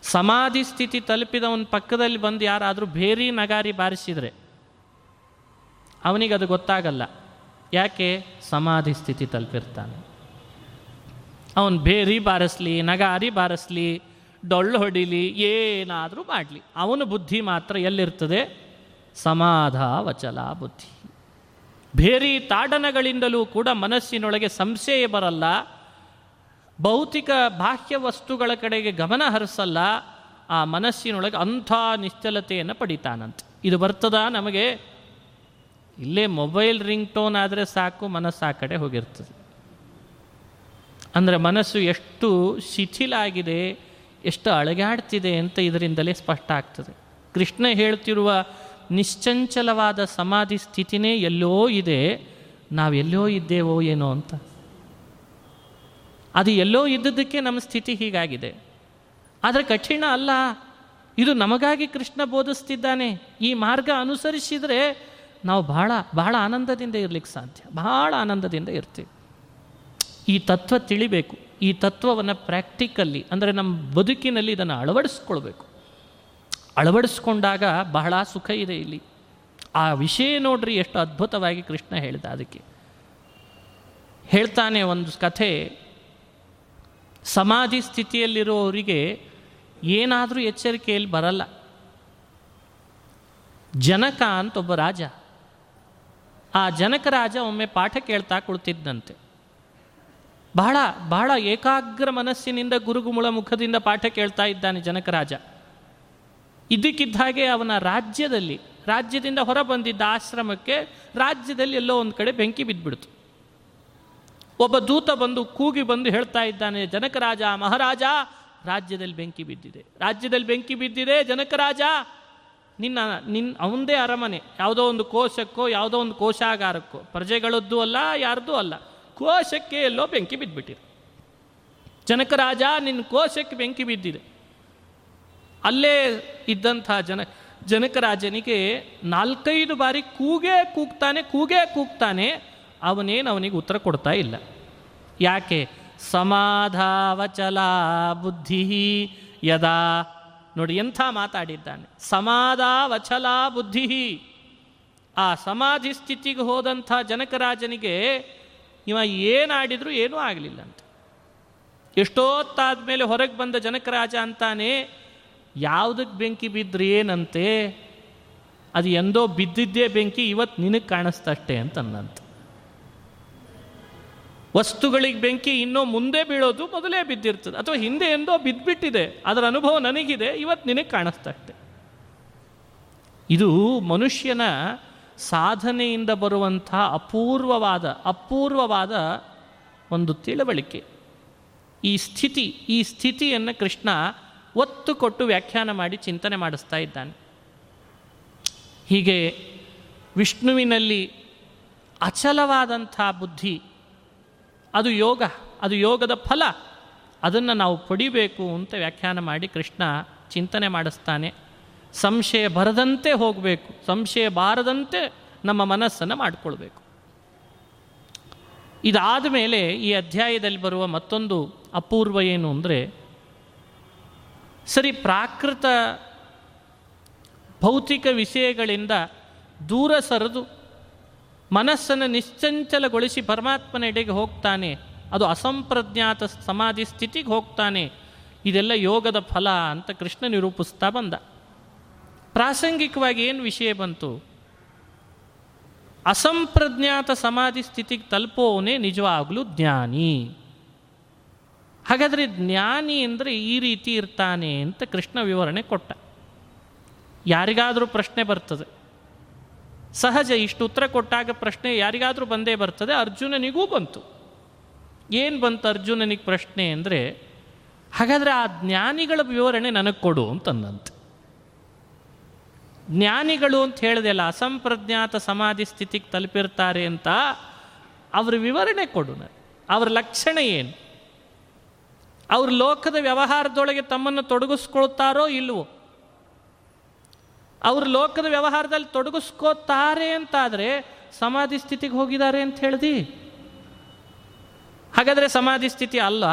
Speaker 1: ಸಮಾಧಿ ಸ್ಥಿತಿ ತಲುಪಿದವನ ಪಕ್ಕದಲ್ಲಿ ಬಂದು ಯಾರಾದರೂ ಬೇರಿ ನಗಾರಿ ಬಾರಿಸಿದರೆ ಅವನಿಗೆ ಅದು ಗೊತ್ತಾಗಲ್ಲ. ಯಾಕೆ? ಸಮಾಧಿ ಸ್ಥಿತಿ ತಲುಪಿರ್ತಾನೆ. ಅವನು ಬೇರಿ ಬಾರಿಸ್ಲಿ, ನಗಾರಿ ಬಾರಿಸ್ಲಿ ಡೊಳ್ಳು ಹೊಡಿಲಿ, ಏನಾದರೂ ಮಾಡಲಿ. ಅವನ ಬುದ್ಧಿ ಮಾತ್ರ ಎಲ್ಲಿರ್ತದೆ? ಸಮಾಧ ವಚಲ ಬುದ್ಧಿ. ಬೇರಿ ತಾಡನಗಳಿಂದಲೂ ಕೂಡ ಮನಸ್ಸಿನೊಳಗೆ ಸಂಶಯ ಬರಲ್ಲ. ಭೌತಿಕ ಬಾಹ್ಯ ವಸ್ತುಗಳ ಕಡೆಗೆ ಗಮನ ಹರಿಸಲ್ಲ. ಆ ಮನಸ್ಸಿನೊಳಗೆ ಅಂಥ ನಿಶ್ಚಲತೆಯನ್ನು ಪಡಿತಾನಂತೆ. ಇದು ಬರ್ತದ ನಮಗೆ? ಇಲ್ಲೇ ಮೊಬೈಲ್ ರಿಂಗ್ ಟೋನ್ ಆದರೆ ಸಾಕು, ಮನಸ್ಸು ಆ ಕಡೆ ಹೋಗಿರ್ತದೆ. ಅಂದರೆ ಮನಸ್ಸು ಎಷ್ಟು ಶಿಥಿಲ ಆಗಿದೆ ಎಷ್ಟು ಅಳಗಾಡ್ತಿದೆ ಅಂತ ಇದರಿಂದಲೇ ಸ್ಪಷ್ಟ ಆಗ್ತದೆ. ಕೃಷ್ಣ ಹೇಳ್ತಿರುವ ನಿಶ್ಚಂಚಲವಾದ ಸಮಾಧಿ ಸ್ಥಿತಿನೇ ಎಲ್ಲೋ ಇದೆ ನಾವೆಲ್ಲೋ ಇದ್ದೇವೋ ಏನೋ ಅಂತ. ಅದು ಎಲ್ಲೋ ಇದ್ದದಕ್ಕೆ ನಮ್ಮ ಸ್ಥಿತಿ ಹೀಗಾಗಿದೆ. ಆದರೆ ಕಠಿಣ ಅಲ್ಲ, ಇದು ನಮಗಾಗಿ ಕೃಷ್ಣ ಬೋಧಿಸ್ತಿದ್ದಾನೆ. ಈ ಮಾರ್ಗ ಅನುಸರಿಸಿದರೆ ನಾವು ಬಹಳ ಬಹಳ ಆನಂದದಿಂದ ಇರಲಿಕ್ಕೆ ಸಾಧ್ಯ ಬಹಳ ಆನಂದದಿಂದ ಇರ್ತೀವಿ. ಈ ತತ್ವ ತಿಳಿಬೇಕು. ಈ ತತ್ವವನ್ನು ಪ್ರಾಕ್ಟಿಕಲ್ಲಿ ಅಂದರೆ ನಮ್ಮ ಬದುಕಿನಲ್ಲಿ ಇದನ್ನು ಅಳವಡಿಸ್ಕೊಳ್ಬೇಕು. ಅಳವಡಿಸ್ಕೊಂಡಾಗ ಬಹಳ ಸುಖ ಇದೆ ಇಲ್ಲಿ. ಆ ವಿಷಯ ನೋಡ್ರಿ ಎಷ್ಟು ಅದ್ಭುತವಾಗಿ ಕೃಷ್ಣ ಹೇಳಿದ ಅದಕ್ಕೆ. ಹೇಳ್ತಾನೆ ಒಂದು ಕಥೆ, ಸಮಾಧಿ ಸ್ಥಿತಿಯಲ್ಲಿರೋರಿಗೆ ಏನಾದರೂ ಎಚ್ಚರಿಕೆಯಲ್ಲಿ ಬರಲ್ಲ. ಜನಕ ಅಂತ ಒಬ್ಬ ರಾಜ. ಆ ಜನಕ ರಾಜ ಒಮ್ಮೆ ಪಾಠ ಕೇಳ್ತಾ ಕುಳಿತಿದ್ದಂತೆ ಬಹಳ ಬಹಳ ಏಕಾಗ್ರ ಮನಸ್ಸಿನಿಂದ ಗುರುಗುಮುಳ ಮುಖದಿಂದ ಪಾಠ ಕೇಳ್ತಾ ಇದ್ದಾನೆ ಜನಕರಾಜ ಇದಕ್ಕಿದ್ದ ಹಾಗೆ ಅವನ ರಾಜ್ಯದಲ್ಲಿ, ರಾಜ್ಯದಿಂದ ಹೊರ ಬಂದಿದ್ದ ಆಶ್ರಮಕ್ಕೆ ರಾಜ್ಯದಲ್ಲಿ ಎಲ್ಲೋ ಒಂದು ಕಡೆ ಬೆಂಕಿ ಬಿದ್ದುಬಿಡ್ತು. ಒಬ್ಬ ದೂತ ಬಂದು ಕೂಗಿ ಬಂದು ಹೇಳ್ತಾ ಇದ್ದಾನೆ ಜನಕರಾಜ ಮಹಾರಾಜ, ರಾಜ್ಯದಲ್ಲಿ ಬೆಂಕಿ ಬಿದ್ದಿದೆ, ರಾಜ್ಯದಲ್ಲಿ ಬೆಂಕಿ ಬಿದ್ದಿದೆ ಜನಕರಾಜ ನಿನ್ನ ನಿನ್ನ ಅವಂದೇ ಅರಮನೆ, ಯಾವುದೋ ಒಂದು ಕೋಶಕ್ಕೋ, ಯಾವುದೋ ಒಂದು ಕೋಶಾಗಾರಕ್ಕೋ, ಪ್ರಜೆಗಳದ್ದು ಅಲ್ಲ, ಯಾರ್ದೂ ಅಲ್ಲ. ಕೋಶಕ್ಕೆ ಎಲ್ಲೋ ಬೆಂಕಿ ಬಿದ್ದುಬಿಟ್ಟಿದೆ ಜನಕರಾಜ ನಿನ್ನ ಕೋಶಕ್ಕೆ ಬೆಂಕಿ ಬಿದ್ದಿದೆ. ಅಲ್ಲೇ ಇದ್ದಂಥ ಜನ ಜನಕರಾಜನಿಗೆ ನಾಲ್ಕೈದು ಬಾರಿ ಕೂಗೇ ಕೂಗ್ತಾನೆ ಕೂಗೇ ಕೂಗ್ತಾನೆ, ಅವನೇನು ಅವನಿಗೆ ಉತ್ತರ ಕೊಡ್ತಾ ಇಲ್ಲ. ಯಾಕೆ? ಸಮಾಧಾವಚಲ ಬುದ್ಧಿ ಯದಾ? ನೋಡಿ, ಎಂಥ ಮಾತಾಡಿದ್ದಾನೆ. ಸಮಾಧಾವಚಲ ಬುದ್ಧಿ. ಆ ಸಮಾಧಿ ಸ್ಥಿತಿಗೆ ಹೋದಂಥ ಜನಕರಾಜನಿಗೆ ಇವ ಏನಾಡಿದ್ರು ಏನೂ ಆಗಲಿಲ್ಲ ಅಂತ. ಎಷ್ಟೊತ್ತಾದ ಮೇಲೆ ಹೊರಗೆ ಬಂದ ಜನಕರಾಜ ಅಂತಾನೆ ಯಾವುದಕ್ಕೆ ಬೆಂಕಿ ಬಿದ್ದರೆ ಏನಂತೆ? ಅದು ಎಂದೋ ಬಿದ್ದಿದ್ದೇ ಬೆಂಕಿ ಇವತ್ತು ನಿನಗೆ ಕಾಣಿಸ್ತಷ್ಟೇ ಅಂತಂದಂತ ವಸ್ತುಗಳಿಗೆ ಬೆಂಕಿ ಇನ್ನೂ ಮುಂದೆ ಬೀಳೋದು ಮೊದಲೇ ಬಿದ್ದಿರ್ತದೆ. ಅಥವಾ ಹಿಂದೆ ಎಂದೋ ಬಿದ್ದುಬಿಟ್ಟಿದೆ ಅದರ ಅನುಭವ ನನಗಿದೆ ಇವತ್ತು ನಿನಗೆ ಕಾಣಿಸ್ತಷ್ಟೆ. ಇದು ಮನುಷ್ಯನ ಸಾಧನೆಯಿಂದ ಬರುವಂಥ ಅಪೂರ್ವವಾದ ಅಪೂರ್ವವಾದ ಒಂದು ತಿಳುವಳಿಕೆ. ಈ ಸ್ಥಿತಿ, ಈ ಸ್ಥಿತಿಯನ್ನು ಕೃಷ್ಣ ಒತ್ತು ಕೊಟ್ಟು ವ್ಯಾಖ್ಯಾನ ಮಾಡಿ ಚಿಂತನೆ ಮಾಡಿಸ್ತಾ ಇದ್ದಾನೆ. ಹೀಗೆ ವಿಷ್ಣುವಿನಲ್ಲಿ ಅಚಲವಾದಂಥ ಬುದ್ಧಿ, ಅದು ಯೋಗ, ಅದು ಯೋಗದ ಫಲ, ಅದನ್ನು ನಾವು ಪಡಿಬೇಕು ಅಂತ ವ್ಯಾಖ್ಯಾನ ಮಾಡಿ ಕೃಷ್ಣ ಚಿಂತನೆ ಮಾಡಿಸ್ತಾನೆ. ಸಂಶಯ ಬರದಂತೆ ಹೋಗಬೇಕು, ಸಂಶಯ ಬಾರದಂತೆ ನಮ್ಮ ಮನಸ್ಸನ್ನು ಮಾಡಿಕೊಳ್ಬೇಕು. ಇದಾದ ಮೇಲೆ ಈ ಅಧ್ಯಾಯದಲ್ಲಿ ಬರುವ ಮತ್ತೊಂದು ಅಪೂರ್ವ ಏನು ಅಂದರೆ, ಸರಿ ಪ್ರಾಕೃತ ಭೌತಿಕ ವಿಷಯಗಳಿಂದ ದೂರ ಸರಿದು ಮನಸ್ಸನ್ನು ನಿಶ್ಚಂಚಲಗೊಳಿಸಿ ಪರಮಾತ್ಮನೆಡೆಗೆ ಹೋಗ್ತಾನೆ, ಅದು ಅಸಂಪ್ರಜ್ಞಾತ ಸಮಾಧಿ ಸ್ಥಿತಿಗೆ ಹೋಗ್ತಾನೆ, ಇದೆಲ್ಲ ಯೋಗದ ಫಲ ಅಂತ ಕೃಷ್ಣ ನಿರೂಪಿಸ್ತಾ ಬಂದ. ಪ್ರಾಸಂಗಿಕವಾಗಿ ಏನು ವಿಷಯ ಬಂತು? ಅಸಂಪ್ರಜ್ಞಾತ ಸಮಾಧಿ ಸ್ಥಿತಿಗೆ ತಲುಪೋವನೇ ನಿಜವಾಗಲೂ ಜ್ಞಾನಿ. ಹಾಗಾದರೆ ಜ್ಞಾನಿ ಅಂದರೆ ಈ ರೀತಿ ಇರ್ತಾನೆ ಅಂತ ಕೃಷ್ಣ ವಿವರಣೆ ಕೊಟ್ಟ. ಯಾರಿಗಾದರೂ ಪ್ರಶ್ನೆ ಬರ್ತದೆ. ಸಹಜ ಇಷ್ಟು ಉತ್ತರ ಕೊಟ್ಟಾಗ ಪ್ರಶ್ನೆ ಯಾರಿಗಾದರೂ ಬಂದೇ ಬರ್ತದೆ, ಅರ್ಜುನನಿಗೂ ಬಂತು. ಏನು ಬಂತು ಅರ್ಜುನನಿಗೆ ಪ್ರಶ್ನೆ ಅಂದರೆ, ಹಾಗಾದರೆ ಆ ಜ್ಞಾನಿಗಳ ವಿವರಣೆ ನನಗೆ ಕೊಡು ಅಂತಂದಂತೆ ಜ್ಞಾನಿಗಳು ಅಂತ ಹೇಳಿದೆಲ್ಲ ಅಸಂಪ್ರಜ್ಞಾತ ಸಮಾಧಿ ಸ್ಥಿತಿಗೆ ತಲುಪಿರ್ತಾರೆ ಅಂತ ಅವ್ರ ವಿವರಣೆ ಕೊಡು ಅವ್ರ ಲಕ್ಷಣ ಏನು? ಅವ್ರ ಲೋಕದ ವ್ಯವಹಾರದೊಳಗೆ ತಮ್ಮನ್ನು ತೊಡಗಿಸ್ಕೊಳ್ತಾರೋ ಇಲ್ವೋ? ಅವ್ರ ಲೋಕದ ವ್ಯವಹಾರದಲ್ಲಿ ತೊಡಗಿಸ್ಕೋತಾರೆ ಅಂತಾದರೆ ಸಮಾಧಿ ಸ್ಥಿತಿಗೆ ಹೋಗಿದ್ದಾರೆ ಅಂತ ಹೇಳ್ದಿ? ಹಾಗಾದರೆ ಸಮಾಧಿ ಸ್ಥಿತಿ ಅಲ್ಲ?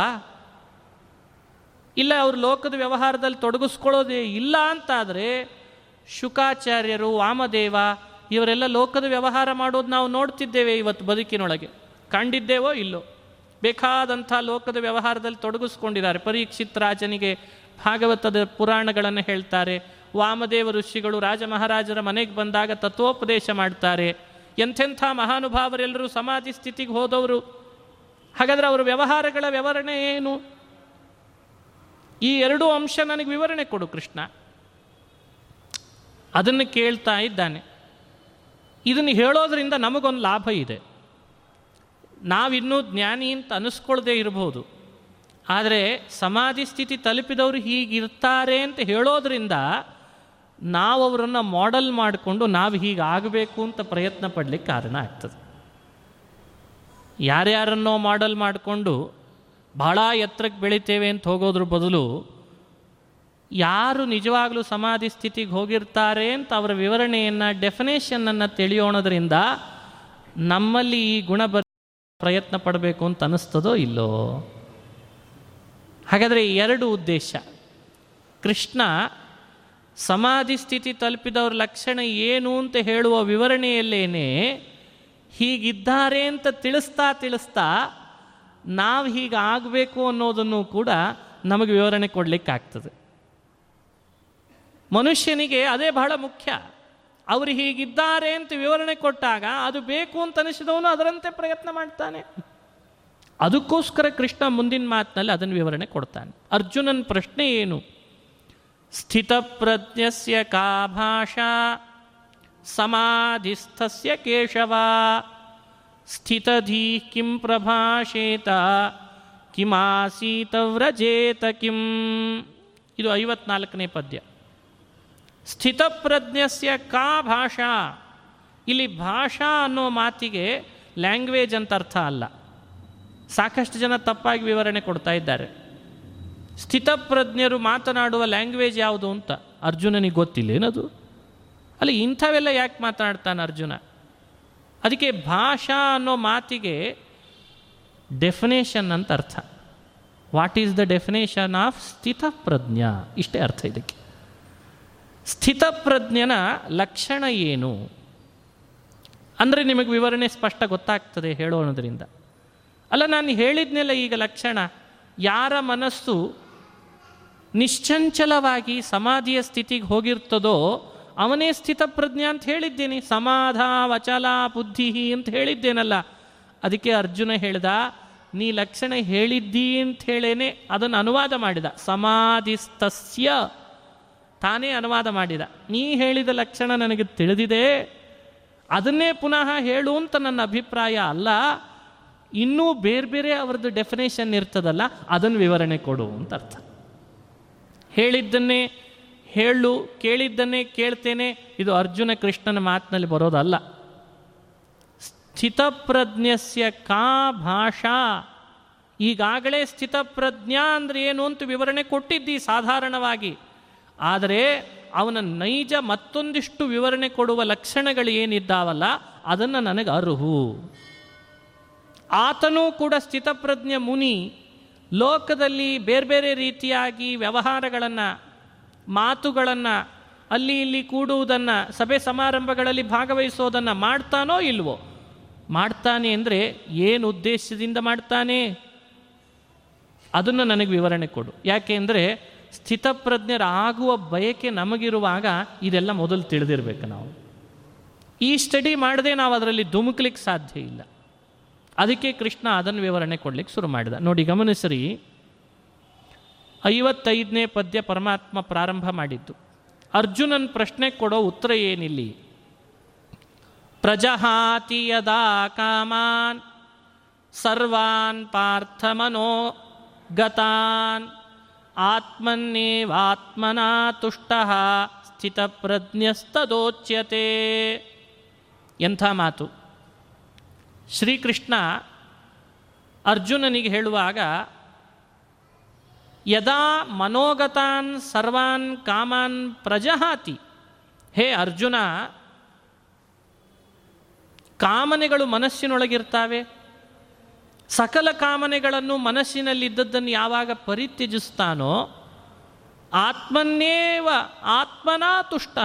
Speaker 1: ಇಲ್ಲ ಅವ್ರ ಲೋಕದ ವ್ಯವಹಾರದಲ್ಲಿ ತೊಡಗಿಸ್ಕೊಳ್ಳೋದೇ ಇಲ್ಲ ಅಂತಾದರೆ ಶುಕಾಚಾರ್ಯರು, ವಾಮದೇವ, ಇವರೆಲ್ಲ ಲೋಕದ ವ್ಯವಹಾರ ಮಾಡೋದು ನಾವು ನೋಡ್ತಿದ್ದೇವೆ ಇವತ್ತು ಬದುಕಿನೊಳಗೆ. ಕಂಡಿದ್ದೇವೋ ಇಲ್ಲೋ? ಬೇಕಾದಂಥ ಲೋಕದ ವ್ಯವಹಾರದಲ್ಲಿ ತೊಡಗಿಸ್ಕೊಂಡಿದ್ದಾರೆ. ಪರೀಕ್ಷಿತ್ ರಾಜನಿಗೆ ಭಾಗವತದ ಪುರಾಣಗಳನ್ನು ಹೇಳ್ತಾರೆ. ವಾಮದೇವ ಋಷಿಗಳು ರಾಜ ಮಹಾರಾಜರ ಮನೆಗೆ ಬಂದಾಗ ತತ್ವೋಪದೇಶ ಮಾಡ್ತಾರೆ. ಎಂಥೆಂಥ ಮಹಾನುಭಾವರೆಲ್ಲರೂ ಸಮಾಧಿ ಸ್ಥಿತಿಗೆ ಹೋದವರು. ಹಾಗಾದರೆ ಅವರ ವ್ಯವಹಾರಗಳ ವಿವರಣೆ ಏನು? ಈ ಎರಡೂ ಅಂಶ ನನಗೆ ವಿವರಣೆ ಕೊಡು ಕೃಷ್ಣ. ಅದನ್ನು ಕೇಳ್ತಾ ಇದ್ದಾನೆ. ಇದನ್ನು ಹೇಳೋದರಿಂದ ನಮಗೊಂದು ಲಾಭ ಇದೆ. ನಾವಿನ್ನೂ ಜ್ಞಾನಿ ಅಂತ ಅನಿಸ್ಕೊಳ್ಳದೆ ಇರಬಹುದು ಆದರೆ ಸಮಾಧಿ ಸ್ಥಿತಿ ತಲುಪಿದವರು ಹೀಗಿರ್ತಾರೆ ಅಂತ ಹೇಳೋದ್ರಿಂದ ನಾವು ಅವರನ್ನು ಮಾಡಲ್ ಮಾಡಿಕೊಂಡು ನಾವು ಹೀಗಾಗಬೇಕು ಅಂತ ಪ್ರಯತ್ನ ಪಡಲಿಕ್ಕೆ ಕಾರಣ ಆಗ್ತದೆ. ಯಾರ್ಯಾರನ್ನೋ ಮಾಡೆಲ್ ಮಾಡಿಕೊಂಡು ಭಾಳ ಎತ್ತರಕ್ಕೆ ಬೆಳಿತೇವೆ ಅಂತ ಹೋಗೋದ್ರ ಬದಲು ಯಾರು ನಿಜವಾಗಲೂ ಸಮಾಧಿ ಸ್ಥಿತಿಗೆ ಹೋಗಿರ್ತಾರೆ ಅಂತ ಅವರ ವಿವರಣೆಯನ್ನು ಡೆಫಿನೇಷನನ್ನು ತಿಳಿಯೋಣದ್ರಿಂದ ನಮ್ಮಲ್ಲಿ ಈ ಗುಣ ಬರ ಪ್ರಯತ್ನ ಪಡಬೇಕು ಅಂತ ಅನ್ನಿಸ್ತದೋ ಇಲ್ಲೋ? ಹಾಗಾದರೆ ಎರಡು ಉದ್ದೇಶ. ಕೃಷ್ಣ ಸಮಾಧಿ ಸ್ಥಿತಿ ತಲುಪಿದವ್ರ ಲಕ್ಷಣ ಏನು ಅಂತ ಹೇಳುವ ವಿವರಣೆಯಲ್ಲೇನೆ, ಹೀಗಿದ್ದಾರೆ ಅಂತ ತಿಳಿಸ್ತಾ ತಿಳಿಸ್ತಾ ನಾವು ಹೀಗಾಗಬೇಕು ಅನ್ನೋದನ್ನು ಕೂಡ ನಮಗೆ ವಿವರಣೆ ಕೊಡಲಿಕ್ಕಾಗ್ತದೆ. ಮನುಷ್ಯನಿಗೆ ಅದೇ ಬಹಳ ಮುಖ್ಯ. ಅವರು ಹೀಗಿದ್ದಾರೆ ಅಂತ ವಿವರಣೆ ಕೊಟ್ಟಾಗ ಅದು ಬೇಕು ಅಂತ ಅನಿಸಿದವನು ಅದರಂತೆ ಪ್ರಯತ್ನ ಮಾಡ್ತಾನೆ. ಅದಕ್ಕೋಸ್ಕರ ಕೃಷ್ಣ ಮುಂದಿನ ಮಾತಿನಲ್ಲಿ ಅದನ್ನು ವಿವರಣೆ ಕೊಡ್ತಾನೆ. ಅರ್ಜುನನ ಪ್ರಶ್ನೆ ಏನು? ಸ್ಥಿತಪ್ರಜ್ಞಸ್ಯ ಕಾ ಭಾಷಾ ಸಮಾಧಿಸ್ಥಸ್ಯ ಕೇಶವ ಸ್ಥಿತಧೀ ಕಿಂ ಪ್ರಭಾಷೇತ ಕಿಮಾಸೀತವ್ರಜೇತ ಕಿಂ. ಇದು ಐವತ್ನಾಲ್ಕನೇ ಪದ್ಯ. ಸ್ಥಿತಪ್ರಜ್ಞಸ್ಯ ಕಾ ಭಾಷಾ. ಇಲ್ಲಿ ಭಾಷಾ ಅನ್ನೋ ಮಾತಿಗೆ ಲ್ಯಾಂಗ್ವೇಜ್ ಅಂತ ಅರ್ಥ ಅಲ್ಲ. ಸಾಕಷ್ಟು ಜನ ತಪ್ಪಾಗಿ ವಿವರಣೆ ಕೊಡ್ತಾ ಇದ್ದಾರೆ. ಸ್ಥಿತಪ್ರಜ್ಞರು ಮಾತನಾಡುವ ಲ್ಯಾಂಗ್ವೇಜ್ ಯಾವುದು ಅಂತ ಅರ್ಜುನನಿಗೆ ಗೊತ್ತಿಲ್ಲ. ಏನದು? ಅಲ್ಲಿ ಇಂಥವೆಲ್ಲ ಯಾಕೆ ಮಾತನಾಡ್ತಾನೆ ಅರ್ಜುನ? ಅದಕ್ಕೆ ಭಾಷಾ ಅನ್ನೋ ಮಾತಿಗೆ ಡೆಫಿನೇಷನ್ ಅಂತ ಅರ್ಥ. What is the definition of ಸ್ಥಿತಪ್ರಜ್ಞ? ಇಷ್ಟೇ ಅರ್ಥ ಇದಕ್ಕೆ. ಸ್ಥಿತಪ್ರಜ್ಞನ ಲಕ್ಷಣ ಏನು? ಅಂದರೆ ನಿಮಗೆ ವಿವರಣೆ ಸ್ಪಷ್ಟ ಗೊತ್ತಾಗ್ತದೆ ಹೇಳೋಣದ್ರಿಂದ. ಅಲ್ಲ, ನಾನು ಹೇಳಿದ್ನೆಲ್ಲ ಈಗ ಲಕ್ಷಣ. ಯಾರ ಮನಸ್ಸು ನಿಶ್ಚಂಚಲವಾಗಿ ಸಮಾಧಿಯ ಸ್ಥಿತಿಗೆ ಹೋಗಿರ್ತದೋ, ಅವನೇ ಸ್ಥಿತಪ್ರಜ್ಞ ಅಂತ ಹೇಳಿದ್ದೇನೆ. ಸಮಾಧ ವಚಲ ಬುದ್ಧಿ ಅಂತ ಹೇಳಿದ್ದೇನಲ್ಲ. ಅದಕ್ಕೆ ಅರ್ಜುನ ಹೇಳ್ದ, ನೀ ಲಕ್ಷಣ ಹೇಳಿದ್ದೀ ಅಂತ ಹೇಳೇನೆ, ಅದನ್ನು ಅನುವಾದ ಮಾಡಿದ. ಸಮಾಧಿಸ್ತಸ್ಯ ತಾನೇ ಅನುವಾದ ಮಾಡಿದ. ನೀ ಹೇಳಿದ ಲಕ್ಷಣ ನನಗೆ ತಿಳಿದಿದೆ. ಅದನ್ನೇ ಪುನಃ ಹೇಳು ಅಂತ ನನ್ನ ಅಭಿಪ್ರಾಯ ಅಲ್ಲ. ಇನ್ನೂ ಬೇರೆ ಬೇರೆ ಅವರದ್ದು ಡೆಫಿನೇಷನ್ ಇರ್ತದಲ್ಲ, ಅದನ್ನು ವಿವರಣೆ ಕೊಡು ಅಂತ ಅರ್ಥ. ಹೇಳಿದ್ದನ್ನೇ ಹೇಳು, ಕೇಳಿದ್ದನ್ನೇ ಕೇಳ್ತೇನೆ, ಇದು ಅರ್ಜುನ ಕೃಷ್ಣನ ಮಾತಿನಲ್ಲಿ ಬರೋದಲ್ಲ. ಸ್ಥಿತಪ್ರಜ್ಞಸ್ಯ ಕಾ ಭಾಷಾ. ಈಗಾಗಲೇ ಸ್ಥಿತಪ್ರಜ್ಞ ಅಂದರೆ ಏನು ಅಂತ ವಿವರಣೆ ಕೊಟ್ಟಿದ್ದಿ ಸಾಧಾರಣವಾಗಿ. ಆದರೆ ಅವನ ನೈಜ ಮತ್ತೊಂದಿಷ್ಟು ವಿವರಣೆ ಕೊಡುವ ಲಕ್ಷಣಗಳು ಏನಿದ್ದಾವಲ್ಲ ಅದನ್ನು ನನಗೆ ಅರ್ಹು. ಆತನೂ ಕೂಡ ಸ್ಥಿತಪ್ರಜ್ಞ ಮುನಿ, ಲೋಕದಲ್ಲಿ ಬೇರೆ ಬೇರೆ ರೀತಿಯಾಗಿ ವ್ಯವಹಾರಗಳನ್ನು, ಮಾತುಗಳನ್ನು, ಅಲ್ಲಿ ಇಲ್ಲಿ ಕೂಡುವುದನ್ನು, ಸಭೆ ಸಮಾರಂಭಗಳಲ್ಲಿ ಭಾಗವಹಿಸೋದನ್ನು ಮಾಡ್ತಾನೋ ಇಲ್ವೋ? ಮಾಡ್ತಾನೆ ಅಂದರೆ ಏನು ಉದ್ದೇಶದಿಂದ ಮಾಡ್ತಾನೆ? ಅದನ್ನು ನನಗೆ ವಿವರಣೆ ಕೊಡು. ಯಾಕೆ ಅಂದರೆ ಸ್ಥಿತಪ್ರಜ್ಞರಾಗುವ ಬಯಕೆ ನಮಗಿರುವಾಗ ಇದೆಲ್ಲ ಮೊದಲು ತಿಳಿದಿರಬೇಕು ನಾವು. ಈ ಸ್ಟಡಿ ಮಾಡದೆ ನಾವು ಅದರಲ್ಲಿ ಧುಮುಕ್ಲಿಕ್ಕೆ ಸಾಧ್ಯ ಇಲ್ಲ. ಅದಕ್ಕೆ ಕೃಷ್ಣ ಅದನ್ನು ವಿವರಣೆ ಕೊಡಲಿಕ್ಕೆ ಶುರು ಮಾಡಿದ. ನೋಡಿ, ಗಮನಿಸ್ರಿ. ಐವತ್ತೈದನೇ ಪದ್ಯ ಪರಮಾತ್ಮ ಪ್ರಾರಂಭ ಮಾಡಿದ್ದು. ಅರ್ಜುನನ್ ಪ್ರಶ್ನೆ ಕೊಡೋ ಉತ್ತರ ಏನಿಲ್ಲಿ? ಪ್ರಜಹಾತಿ ಯದಾ ಕಾಮಾನ್, ಸರ್ವಾನ್ ಪಾರ್ಥಮನೋ ಗತಾನ್. ಆತ್ಮನ್ನೇವಾತ್ಮನಾ ತುಷ್ಟ ಸ್ಥಿತಪ್ರಜ್ಞಸ್ತದೋಚ್ಯತೆ. ಎಂಥ ಮಾತು? ಶ್ರೀಕೃಷ್ಣ ಅರ್ಜುನನಿಗೆ ಹೇಳುವಾಗ, ಯದಾ ಮನೋಗತಾನ್ ಸರ್ವಾನ್ ಕಾಮಾನ್ ಪ್ರಜಹಾತಿ. ಹೇ ಅರ್ಜುನ, ಕಾಮನೆಗಳು ಮನಸ್ಸಿನೊಳಗಿರ್ತಾವೆ. ಸಕಲ ಕಾಮನೆಗಳನ್ನು ಮನಸ್ಸಿನಲ್ಲಿದ್ದದ್ದನ್ನು ಯಾವಾಗ ಪರಿತ್ಯಜಿಸ್ತಾನೋ ಆತ್ಮನ್ನೇವ ಆತ್ಮನಾ ತುಷ್ಟ.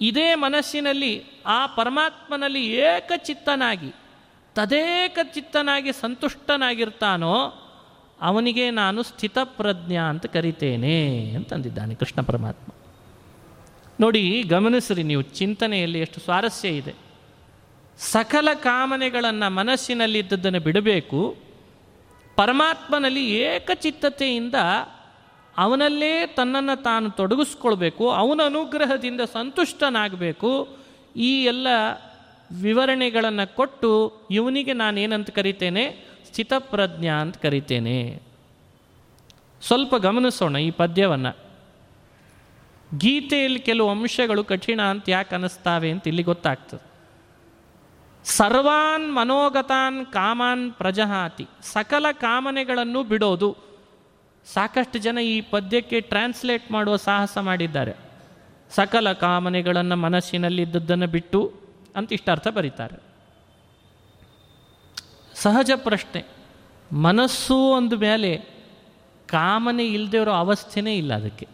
Speaker 1: ಇದೇ ಮನಸ್ಸಿನಲ್ಲಿ, ಆ ಪರಮಾತ್ಮನಲ್ಲಿ ಏಕಚಿತ್ತನಾಗಿ, ತದೇಕ ಚಿತ್ತನಾಗಿ ಸಂತುಷ್ಟನಾಗಿರ್ತಾನೋ, ಅವನಿಗೆ ನಾನು ಸ್ಥಿತಪ್ರಜ್ಞ ಅಂತ ಕರಿತೇನೆ ಅಂತಂದಿದ್ದಾನೆ ಕೃಷ್ಣ ಪರಮಾತ್ಮ. ನೋಡಿ ಗಮನಿಸ್ರಿ ನೀವು ಚಿಂತನೆಯಲ್ಲಿ ಎಷ್ಟು ಸ್ವಾರಸ್ಯ ಇದೆ. ಸಕಲ ಕಾಮನೆಗಳನ್ನು ಮನಸ್ಸಿನಲ್ಲಿದ್ದದ್ದನ್ನು ಬಿಡಬೇಕು. ಪರಮಾತ್ಮನಲ್ಲಿ ಏಕಚಿತ್ತತೆಯಿಂದ ಅವನಲ್ಲೇ ತನ್ನನ್ನು ತಾನು ತೊಡಗಿಸ್ಕೊಳ್ಬೇಕು, ಅವನ ಅನುಗ್ರಹದಿಂದ ಸಂತುಷ್ಟನಾಗಬೇಕು. ಈ ಎಲ್ಲ ವಿವರಣೆಗಳನ್ನು ಕೊಟ್ಟು ಇವನಿಗೆ ನಾನೇನಂತ ಕರಿತೇನೆ? ಸ್ಥಿತಪ್ರಜ್ಞ ಅಂತ ಕರಿತೇನೆ. ಸ್ವಲ್ಪ ಗಮನಿಸೋಣ ಈ ಪದ್ಯವನ್ನು. ಗೀತೆಯಲ್ಲಿ ಕೆಲವು ಅಂಶಗಳು ಕಠಿಣ ಅಂತ ಯಾಕೆ ಅನ್ನಿಸ್ತಾವೆ ಅಂತ ಇಲ್ಲಿ ಗೊತ್ತಾಗ್ತದೆ. ಸರ್ವಾನ್ ಮನೋಗತಾನ್ ಕಾಮಾನ್ ಪ್ರಜಹಾತಿ. ಸಕಲ ಕಾಮನೆಗಳನ್ನು ಬಿಡೋದು. ಸಾಕಷ್ಟು ಜನ ಈ ಪದ್ಯಕ್ಕೆ ಟ್ರಾನ್ಸ್ಲೇಟ್ ಮಾಡುವ ಸಾಹಸ ಮಾಡಿದ್ದಾರೆ. ಸಕಲ ಕಾಮನೆಗಳನ್ನು ಮನಸ್ಸಿನಲ್ಲಿದ್ದದ್ದನ್ನು ಬಿಟ್ಟು ಅಂತ ಇಷ್ಟಾರ್ಥ ಬರೀತಾರೆ. ಸಹಜ ಪ್ರಶ್ನೆ. ಮನಸ್ಸು ಅಂದ ಮೇಲೆ ಕಾಮನೆ ಇಲ್ಲದೆ ಇರೋ ಅವಸ್ಥೆನೇ ಇಲ್ಲ ಅದಕ್ಕೆ.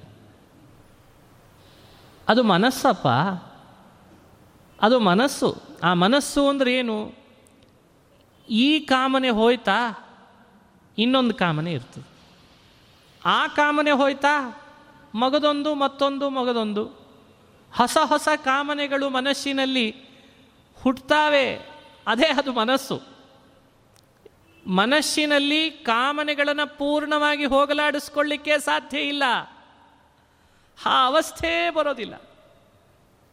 Speaker 1: ಅದು ಮನಸ್ಸಪ್ಪ? ಅದು ಮನಸ್ಸು. ಆ ಮನಸ್ಸು ಅಂದ್ರೆ ಏನು? ಈ ಕಾಮನೆ ಹೋಯ್ತಾ? ಇನ್ನೊಂದು ಕಾಮನೆ ಇರ್ತದೆ. ಆ ಕಾಮನೆ ಹೋಯ್ತಾ? ಮಗದೊಂದು, ಮತ್ತೊಂದು, ಮಗದೊಂದು. ಹೊಸ ಹೊಸ ಕಾಮನೆಗಳು ಮನಸ್ಸಿನಲ್ಲಿ ಹುಟ್ಟುತ್ತಾವೆ ಅದೇ ಅದು ಮನಸ್ಸು. ಮನಸ್ಸಿನಲ್ಲಿ ಕಾಮನೆಗಳನ್ನು ಪೂರ್ಣವಾಗಿ ಹೋಗಲಾಡಿಸ್ಕೊಳ್ಳಿಕ್ಕೆ ಸಾಧ್ಯ ಇಲ್ಲ. ಆ ಅವಸ್ಥೆ ಬರೋದಿಲ್ಲ.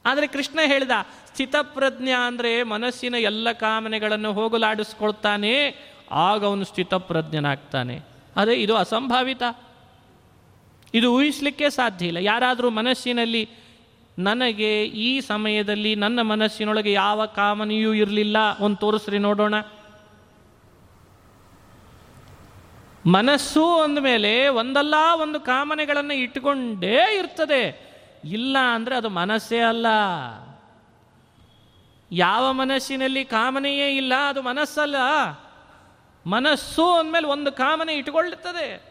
Speaker 1: ಆದರೆ ಕೃಷ್ಣ ಹೇಳಿದ, ಸ್ಥಿತಪ್ರಜ್ಞ ಅಂದರೆ ಮನಸ್ಸಿನ ಎಲ್ಲ ಕಾಮನೆಗಳನ್ನು ಹೋಗಲಾಡಿಸ್ಕೊಳ್ತಾನೆ, ಆಗ ಅವನು ಸ್ಥಿತಪ್ರಜ್ಞನಾಗ್ತಾನೆ. ಅದೇ ಇದು ಅಸಂಭಾವಿತ. ಇದು ಊಹಿಸ್ಲಿಕ್ಕೆ ಸಾಧ್ಯ ಇಲ್ಲ. ಯಾರಾದರೂ ಮನಸ್ಸಿನಲ್ಲಿ, ನನಗೆ ಈ ಸಮಯದಲ್ಲಿ ನನ್ನ ಮನಸ್ಸಿನೊಳಗೆ ಯಾವ ಕಾಮನೆಯೂ ಇರಲಿಲ್ಲ, ಒಂದು ತೋರಿಸ್ರಿ ನೋಡೋಣ. ಮನಸ್ಸು ಅಂದಮೇಲೆ ಒಂದಲ್ಲ ಒಂದು ಕಾಮನೆಗಳನ್ನು ಇಟ್ಟುಕೊಂಡೇ ಇರ್ತದೆ. ಇಲ್ಲ ಅಂದರೆ ಅದು ಮನಸ್ಸೇ ಅಲ್ಲ. ಯಾವ ಮನಸ್ಸಿನಲ್ಲಿ ಕಾಮನೆಯೇ ಇಲ್ಲ, ಅದು ಮನಸ್ಸಲ್ಲ. ಮನಸ್ಸು ಅಂದಮೇಲೆ ಒಂದು ಕಾಮನೆ ಇಟ್ಕೊಳ್ಳುತ್ತದೆ.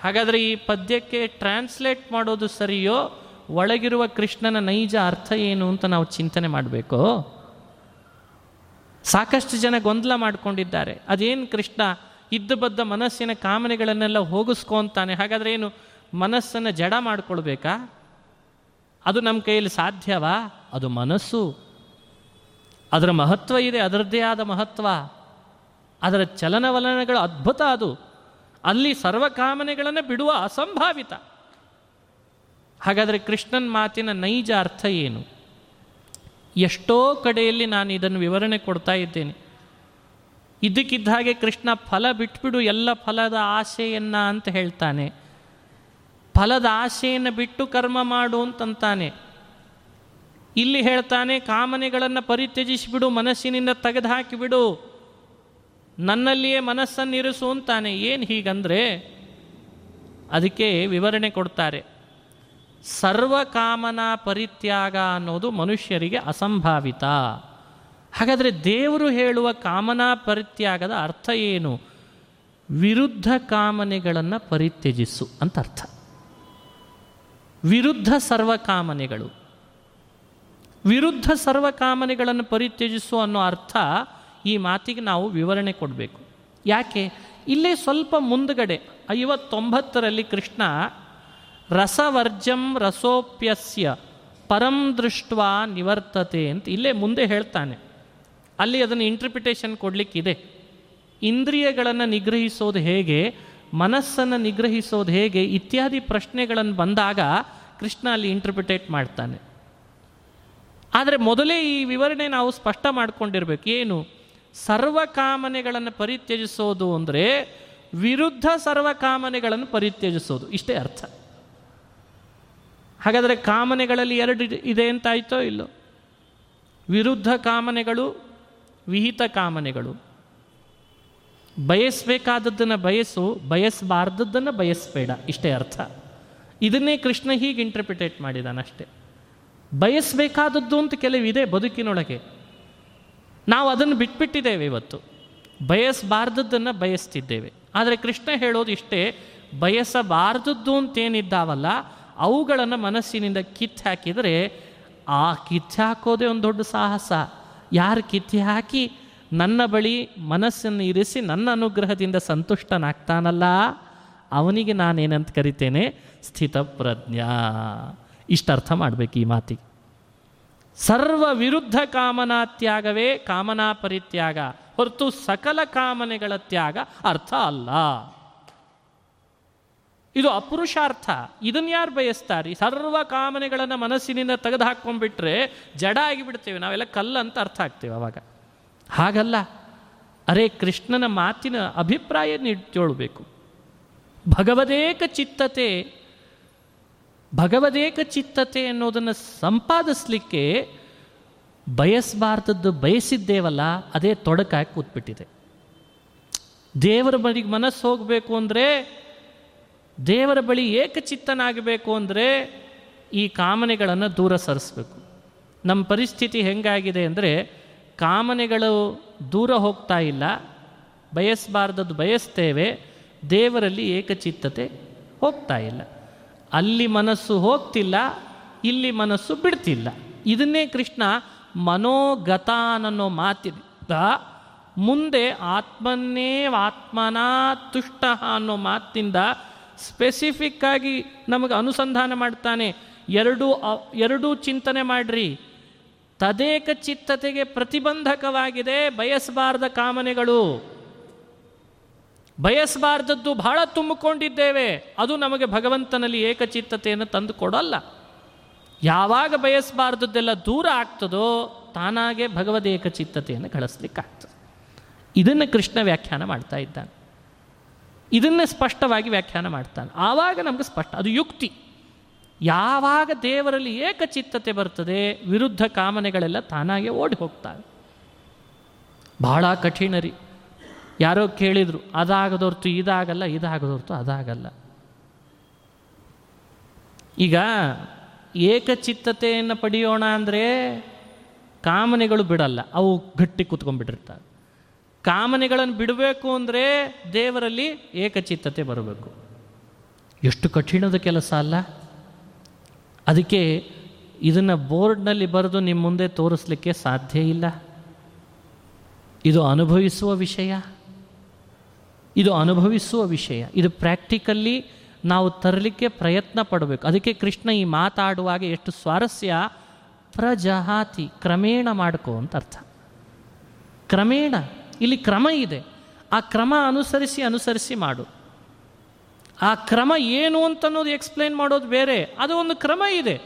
Speaker 1: ಹಾಗಾದರೆ ಈ ಪದ್ಯಕ್ಕೆ ಟ್ರಾನ್ಸ್ಲೇಟ್ ಮಾಡೋದು ಸರಿಯೋ, ಒಳಗಿರುವ ಕೃಷ್ಣನ ನೈಜ ಅರ್ಥ ಏನು ಅಂತ ನಾವು ಚಿಂತನೆ ಮಾಡಬೇಕು. ಸಾಕಷ್ಟು ಜನ ಗೊಂದಲ ಮಾಡಿಕೊಂಡಿದ್ದಾರೆ. ಅದೇನು ಕೃಷ್ಣ ಇದ್ದು ಬದ್ದ ಮನಸ್ಸಿನ ಕಾಮನೆಗಳನ್ನೆಲ್ಲ ಹೋಗಿಸ್ಕೊಂತಾನೆ ಹಾಗಾದ್ರೆ ಏನು ಮನಸ್ಸನ್ನು ಜಡ ಮಾಡಿಕೊಳ್ಬೇಕಾ? ಅದು ನಮ್ಮ ಕೈಯಲ್ಲಿ ಸಾಧ್ಯವಾ? ಅದು ಮನಸ್ಸು. ಅದರ ಮಹತ್ವ ಇದೆ, ಅದರದ್ದೇ ಆದ ಮಹತ್ವ. ಅದರ ಚಲನವಲನಗಳು ಅದ್ಭುತ ಅದು. ಅಲ್ಲಿ ಸರ್ವಕಾಮನೆಗಳನ್ನು ಬಿಡುವ ಅಸಂಭಾವಿತ. ಹಾಗಾದರೆ ಕೃಷ್ಣನ್ ಮಾತಿನ ನೈಜ ಅರ್ಥ ಏನು? ಎಷ್ಟೋ ಕಡೆಯಲ್ಲಿ ನಾನು ಇದನ್ನು ವಿವರಣೆ ಕೊಡ್ತಾ ಇದ್ದೇನೆ. ಇದ್ದಕ್ಕಿದ್ದ ಹಾಗೆ ಕೃಷ್ಣ ಫಲ ಬಿಟ್ಬಿಡು, ಎಲ್ಲ ಫಲದ ಆಸೆಯನ್ನ ಅಂತ ಹೇಳ್ತಾನೆ. ಫಲದ ಆಸೆಯನ್ನು ಬಿಟ್ಟು ಕರ್ಮ ಮಾಡು ಅಂತಂತಾನೆ. ಇಲ್ಲಿ ಹೇಳ್ತಾನೆ, ಕಾಮನೆಗಳನ್ನು ಪರಿತ್ಯಜಿಸಿಬಿಡು, ಮನಸ್ಸಿನಿಂದ ತೆಗೆದು ಹಾಕಿಬಿಡು ನನ್ನಲ್ಲಿಯೇ ಮನಸ್ಸನ್ನು ಇರಿಸು ಅಂತಾನೆ. ಏನು ಹೀಗಂದರೆ, ಅದಕ್ಕೆ ವಿವರಣೆ ಕೊಡ್ತಾರೆ. ಸರ್ವಕಾಮನಾ ಪರಿತ್ಯಾಗ ಅನ್ನೋದು ಮನುಷ್ಯರಿಗೆ ಅಸಂಭಾವಿತ. ಹಾಗಾದರೆ ದೇವರು ಹೇಳುವ ಕಾಮನಾ ಪರಿತ್ಯಾಗದ ಅರ್ಥ ಏನು? ವಿರುದ್ಧ ಕಾಮನೆಗಳನ್ನು ಪರಿತ್ಯಜಿಸು ಅಂತ ಅರ್ಥ. ವಿರುದ್ಧ ಸರ್ವಕಾಮನೆಗಳು. ವಿರುದ್ಧ ಸರ್ವಕಾಮನೆಗಳನ್ನು ಪರಿತ್ಯಜಿಸು ಅನ್ನೋ ಅರ್ಥ ಈ ಮಾತಿಗೆ ನಾವು ವಿವರಣೆ ಕೊಡಬೇಕು. ಯಾಕೆ? ಇಲ್ಲೇ ಸ್ವಲ್ಪ ಮುಂದುಗಡೆ, ಐವತ್ತೊಂಬತ್ತರಲ್ಲಿ ಕೃಷ್ಣ ರಸವರ್ಜಂ ರಸೋಪ್ಯಸ್ಯ ಪರಂ ದೃಷ್ಟ ನಿವರ್ತತೆ ಅಂತ ಇಲ್ಲೇ ಮುಂದೆ ಹೇಳ್ತಾನೆ. ಅಲ್ಲಿ ಅದನ್ನು ಇಂಟರ್ಪ್ರಿಟೇಷನ್ ಕೊಡಲಿಕ್ಕಿದೆ. ಇಂದ್ರಿಯಗಳನ್ನು ನಿಗ್ರಹಿಸೋದು ಹೇಗೆ? ಮನಸ್ಸನ್ನು ನಿಗ್ರಹಿಸೋದು ಹೇಗೆ ಇತ್ಯಾದಿ ಪ್ರಶ್ನೆಗಳನ್ನು ಬಂದಾಗ ಕೃಷ್ಣ ಅಲ್ಲಿ ಇಂಟರ್ಪ್ರಿಟೇಟ್ ಮಾಡ್ತಾನೆ. ಆದರೆ ಮೊದಲೇ ಈ ವಿವರಣೆ ನಾವು ಸ್ಪಷ್ಟ ಮಾಡ್ಕೊಂಡಿರ್ಬೇಕು. ಏನು? ಸರ್ವಕಾಮನೆಗಳನ್ನು ಪರಿತ್ಯಜಿಸೋದು ಅಂದರೆ ವಿರುದ್ಧ ಸರ್ವಕಾಮನೆಗಳನ್ನು ಪರಿತ್ಯಜಿಸೋದು. ಇಷ್ಟೇ ಅರ್ಥ. ಹಾಗಾದರೆ ಕಾಮನೆಗಳಲ್ಲಿ ಎರಡು ಇದೆ ಅಂತಾಯ್ತೋ ಇಲ್ಲೋ? ವಿರುದ್ಧ ಕಾಮನೆಗಳು, ವಿಹಿತ ಕಾಮನೆಗಳು. ಬಯಸಬೇಕಾದದ್ದನ್ನು ಬಯಸು, ಬಯಸಬಾರ್ದದ್ದನ್ನು ಬಯಸಬೇಡ. ಇಷ್ಟೇ ಅರ್ಥ. ಇದನ್ನೇ ಕೃಷ್ಣ ಹೀಗೆ ಇಂಟರ್ಪ್ರಿಟೇಟ್ ಮಾಡಿದಾನಷ್ಟೇ ಬಯಸಬೇಕಾದದ್ದು ಅಂತ ಕೆಲವಿದೆ ಬದುಕಿನೊಳಗೆ. ನಾವು ಅದನ್ನು ಬಿಟ್ಬಿಟ್ಟಿದ್ದೇವೆ ಇವತ್ತು. ಬಯಸಬಾರ್ದದ್ದನ್ನು ಬಯಸ್ತಿದ್ದೇವೆ. ಆದರೆ ಕೃಷ್ಣ ಹೇಳೋದು ಇಷ್ಟೇ, ಬಯಸಬಾರ್ದದ್ದು ಅಂತೇನಿದ್ದಾವಲ್ಲ, ಅವುಗಳನ್ನು ಮನಸ್ಸಿನಿಂದ ಕಿತ್ತು ಹಾಕಿದರೆ, ಆ ಕಿತ್ತು ಹಾಕೋದೇ ಒಂದು ದೊಡ್ಡ ಸಾಹಸ. ಯಾರು ಕಿತ್ತಿ ಹಾಕಿ ನನ್ನ ಬಳಿ ಮನಸ್ಸನ್ನು ಇರಿಸಿ ನನ್ನ ಅನುಗ್ರಹದಿಂದ ಸಂತುಷ್ಟನಾಗ್ತಾನಲ್ಲ, ಅವನಿಗೆ ನಾನೇನಂತ ಕರಿತೇನೆ? ಸ್ಥಿತಪ್ರಜ್ಞಾ. ಇಷ್ಟರ್ಥ ಮಾಡಬೇಕು ಈ ಮಾತಿಗೆ. ಸರ್ವ ವಿರುದ್ಧ ಕಾಮನಾ ತ್ಯಾಗವೇ ಕಾಮನಾ ಪರಿತ್ಯಾಗ. ಹೊರತು ಸಕಲ ಕಾಮನೆಗಳ ತ್ಯಾಗ ಅರ್ಥ ಅಲ್ಲ. ಇದು ಅಪುರುಷಾರ್ಥ. ಇದನ್ನು ಯಾರು ಬಯಸ್ತಾರೆ? ಸರ್ವ ಕಾಮನೆಗಳನ್ನು ಮನಸ್ಸಿನಿಂದ ತೆಗೆದು ಹಾಕ್ಕೊಂಡ್ಬಿಟ್ರೆ ಜಡ ಆಗಿಬಿಡ್ತೇವೆ. ನಾವೆಲ್ಲ ಕಲ್ಲಂತ ಅರ್ಥ ಆಗ್ತೇವೆ ಅವಾಗ. ಹಾಗಲ್ಲ. ಅರೆ ಕೃಷ್ಣನ ಮಾತಿನ ಅಭಿಪ್ರಾಯ ನೀಡ್ತೇಳ್ಬೇಕು ಭಗವದೇಕ ಚಿತ್ತತೆ ಭಗವದೇಕ ಚಿತ್ತತೆ ಅನ್ನೋದನ್ನು ಸಂಪಾದಿಸ್ಲಿಕ್ಕೆ ಬಯಸಬಾರ್ದದ್ದು ಬಯಸಿದ್ದೇವಲ್ಲ, ಅದೇ ತೊಡಕಾಗಿ ಕೂತ್ಬಿಟ್ಟಿದೆ. ದೇವರ ಬಳಿಗೆ ಮನಸ್ಸು ಹೋಗಬೇಕು ಅಂದರೆ, ದೇವರ ಬಳಿ ಏಕಚಿತ್ತನಾಗಬೇಕು ಅಂದರೆ ಈ ಕಾಮನೆಗಳನ್ನು ದೂರ ಸರಿಸ್ಬೇಕು. ನಮ್ಮ ಪರಿಸ್ಥಿತಿ ಹೆಂಗಾಗಿದೆ ಅಂದರೆ ಕಾಮನೆಗಳು ದೂರ ಹೋಗ್ತಾ ಇಲ್ಲ, ಬಯಸಬಾರ್ದದ್ದು ಬಯಸ್ತೇವೆ, ದೇವರಲ್ಲಿ ಏಕಚಿತ್ತತೆ ಹೋಗ್ತಾ ಇಲ್ಲ. ಅಲ್ಲಿ ಮನಸ್ಸು ಹೋಗ್ತಿಲ್ಲ, ಇಲ್ಲಿ ಮನಸ್ಸು ಬಿಡ್ತಿಲ್ಲ. ಇದನ್ನೇ ಕೃಷ್ಣ ಮನೋಗತಾನನ್ನೋ ಮಾತಿದ್ದ ಮುಂದೆ ಆತ್ಮನ್ನೇ ಆತ್ಮನ ತುಷ್ಟ ಅನ್ನೋ ಮಾತಿಂದ ಸ್ಪೆಸಿಫಿಕ್ ಆಗಿ ನಮಗೆ ಅನುಸಂಧಾನ ಮಾಡ್ತಾನೆ. ಎರಡೂ ಎರಡೂ ಚಿಂತನೆ ಮಾಡ್ರಿ. ತದೇಕ ಚಿತ್ತತೆಗೆ ಪ್ರತಿಬಂಧಕವಾಗಿದೆ ಬಯಸಬಾರದ ಕಾಮನೆಗಳು. ಬಯಸಬಾರ್ದದ್ದು ಬಹಳ ತುಂಬಿಕೊಂಡಿದ್ದೇವೆ. ಅದು ನಮಗೆ ಭಗವಂತನಲ್ಲಿ ಏಕಚಿತ್ತತೆಯನ್ನು ತಂದು ಕೊಡಲ್ಲ. ಯಾವಾಗ ಬಯಸಬಾರ್ದದ್ದೆಲ್ಲ ದೂರ ಆಗ್ತದೋ ತಾನಾಗೆ ಭಗವದ್ ಏಕಚಿತ್ತತೆಯನ್ನು ಗಳಿಸ್ಲಿಕ್ಕಾಗ್ತದೆ. ಇದನ್ನು ಕೃಷ್ಣ ವ್ಯಾಖ್ಯಾನ ಮಾಡ್ತಾ ಇದ್ದಾನೆ. ಇದನ್ನೇ ಸ್ಪಷ್ಟವಾಗಿ ವ್ಯಾಖ್ಯಾನ ಮಾಡ್ತಾನೆ. ಆವಾಗ ನಮಗೆ ಸ್ಪಷ್ಟ ಅದು ಯುಕ್ತಿ. ಯಾವಾಗ ದೇವರಲ್ಲಿ ಏಕಚಿತ್ತತೆ ಬರ್ತದೆ ವಿರುದ್ಧ ಕಾಮನೆಗಳೆಲ್ಲ ತಾನಾಗೆ ಓಡಿ ಹೋಗ್ತವೆ ಬಹಳ ಕಠಿಣ ರೀ ಯಾರೋ ಕೇಳಿದರು, ಅದಾಗದೊರ್ತು ಇದಾಗಲ್ಲ, ಇದಾಗದೊರ್ತು ಅದಾಗಲ್ಲ. ಈಗ ಏಕಚಿತ್ತತೆಯನ್ನು ಪಡೆಯೋಣ ಅಂದರೆ ಕಾಮನೆಗಳು ಬಿಡಲ್ಲ, ಅವು ಗಟ್ಟಿ ಕೂತ್ಕೊಂಡ್ಬಿಟ್ಟಿರ್ತವೆ ಕಾಮನೆಗಳನ್ನು ಬಿಡಬೇಕು ಅಂದರೆ ದೇವರಲ್ಲಿ ಏಕಚಿತ್ತತೆ ಬರಬೇಕು. ಎಷ್ಟು ಕಠಿಣದ ಕೆಲಸ ಅಲ್ಲ. ಅದಕ್ಕೆ ಇದನ್ನು ಬೋರ್ಡ್ನಲ್ಲಿ ಬರೆದು ನಿಮ್ಮ ಮುಂದೆ ತೋರಿಸ್ಲಿಕ್ಕೆ ಸಾಧ್ಯ ಇಲ್ಲ. ಇದು ಅನುಭವಿಸುವ ವಿಷಯ. ಇದು ಅನುಭವಿಸುವ ವಿಷಯ. ಇದು ಪ್ರಾಕ್ಟಿಕಲ್ಲಿ ನಾವು ತರಲಿಕ್ಕೆ ಪ್ರಯತ್ನ ಪಡಬೇಕು. ಅದಕ್ಕೆ ಕೃಷ್ಣ ಈ ಮಾತಾಡುವಾಗ ಎಷ್ಟು ಸ್ವಾರಸ್ಯ. ಪ್ರಜಹಾತಿ ಕ್ರಮೇಣ ಮಾಡ್ಕೋ ಅಂತ ಅರ್ಥ. ಕ್ರಮೇಣ, ಇಲ್ಲಿ ಕ್ರಮ ಇದೆ. ಆ ಕ್ರಮ ಅನುಸರಿಸಿ ಅನುಸರಿಸಿ ಮಾಡು. ಆ ಕ್ರಮ ಏನು ಅಂತನ್ನೋದು ಎಕ್ಸ್ಪ್ಲೈನ್ ಮಾಡೋದು ಬೇರೆ. ಅದು ಒಂದು ಕ್ರಮ ಇದೆ.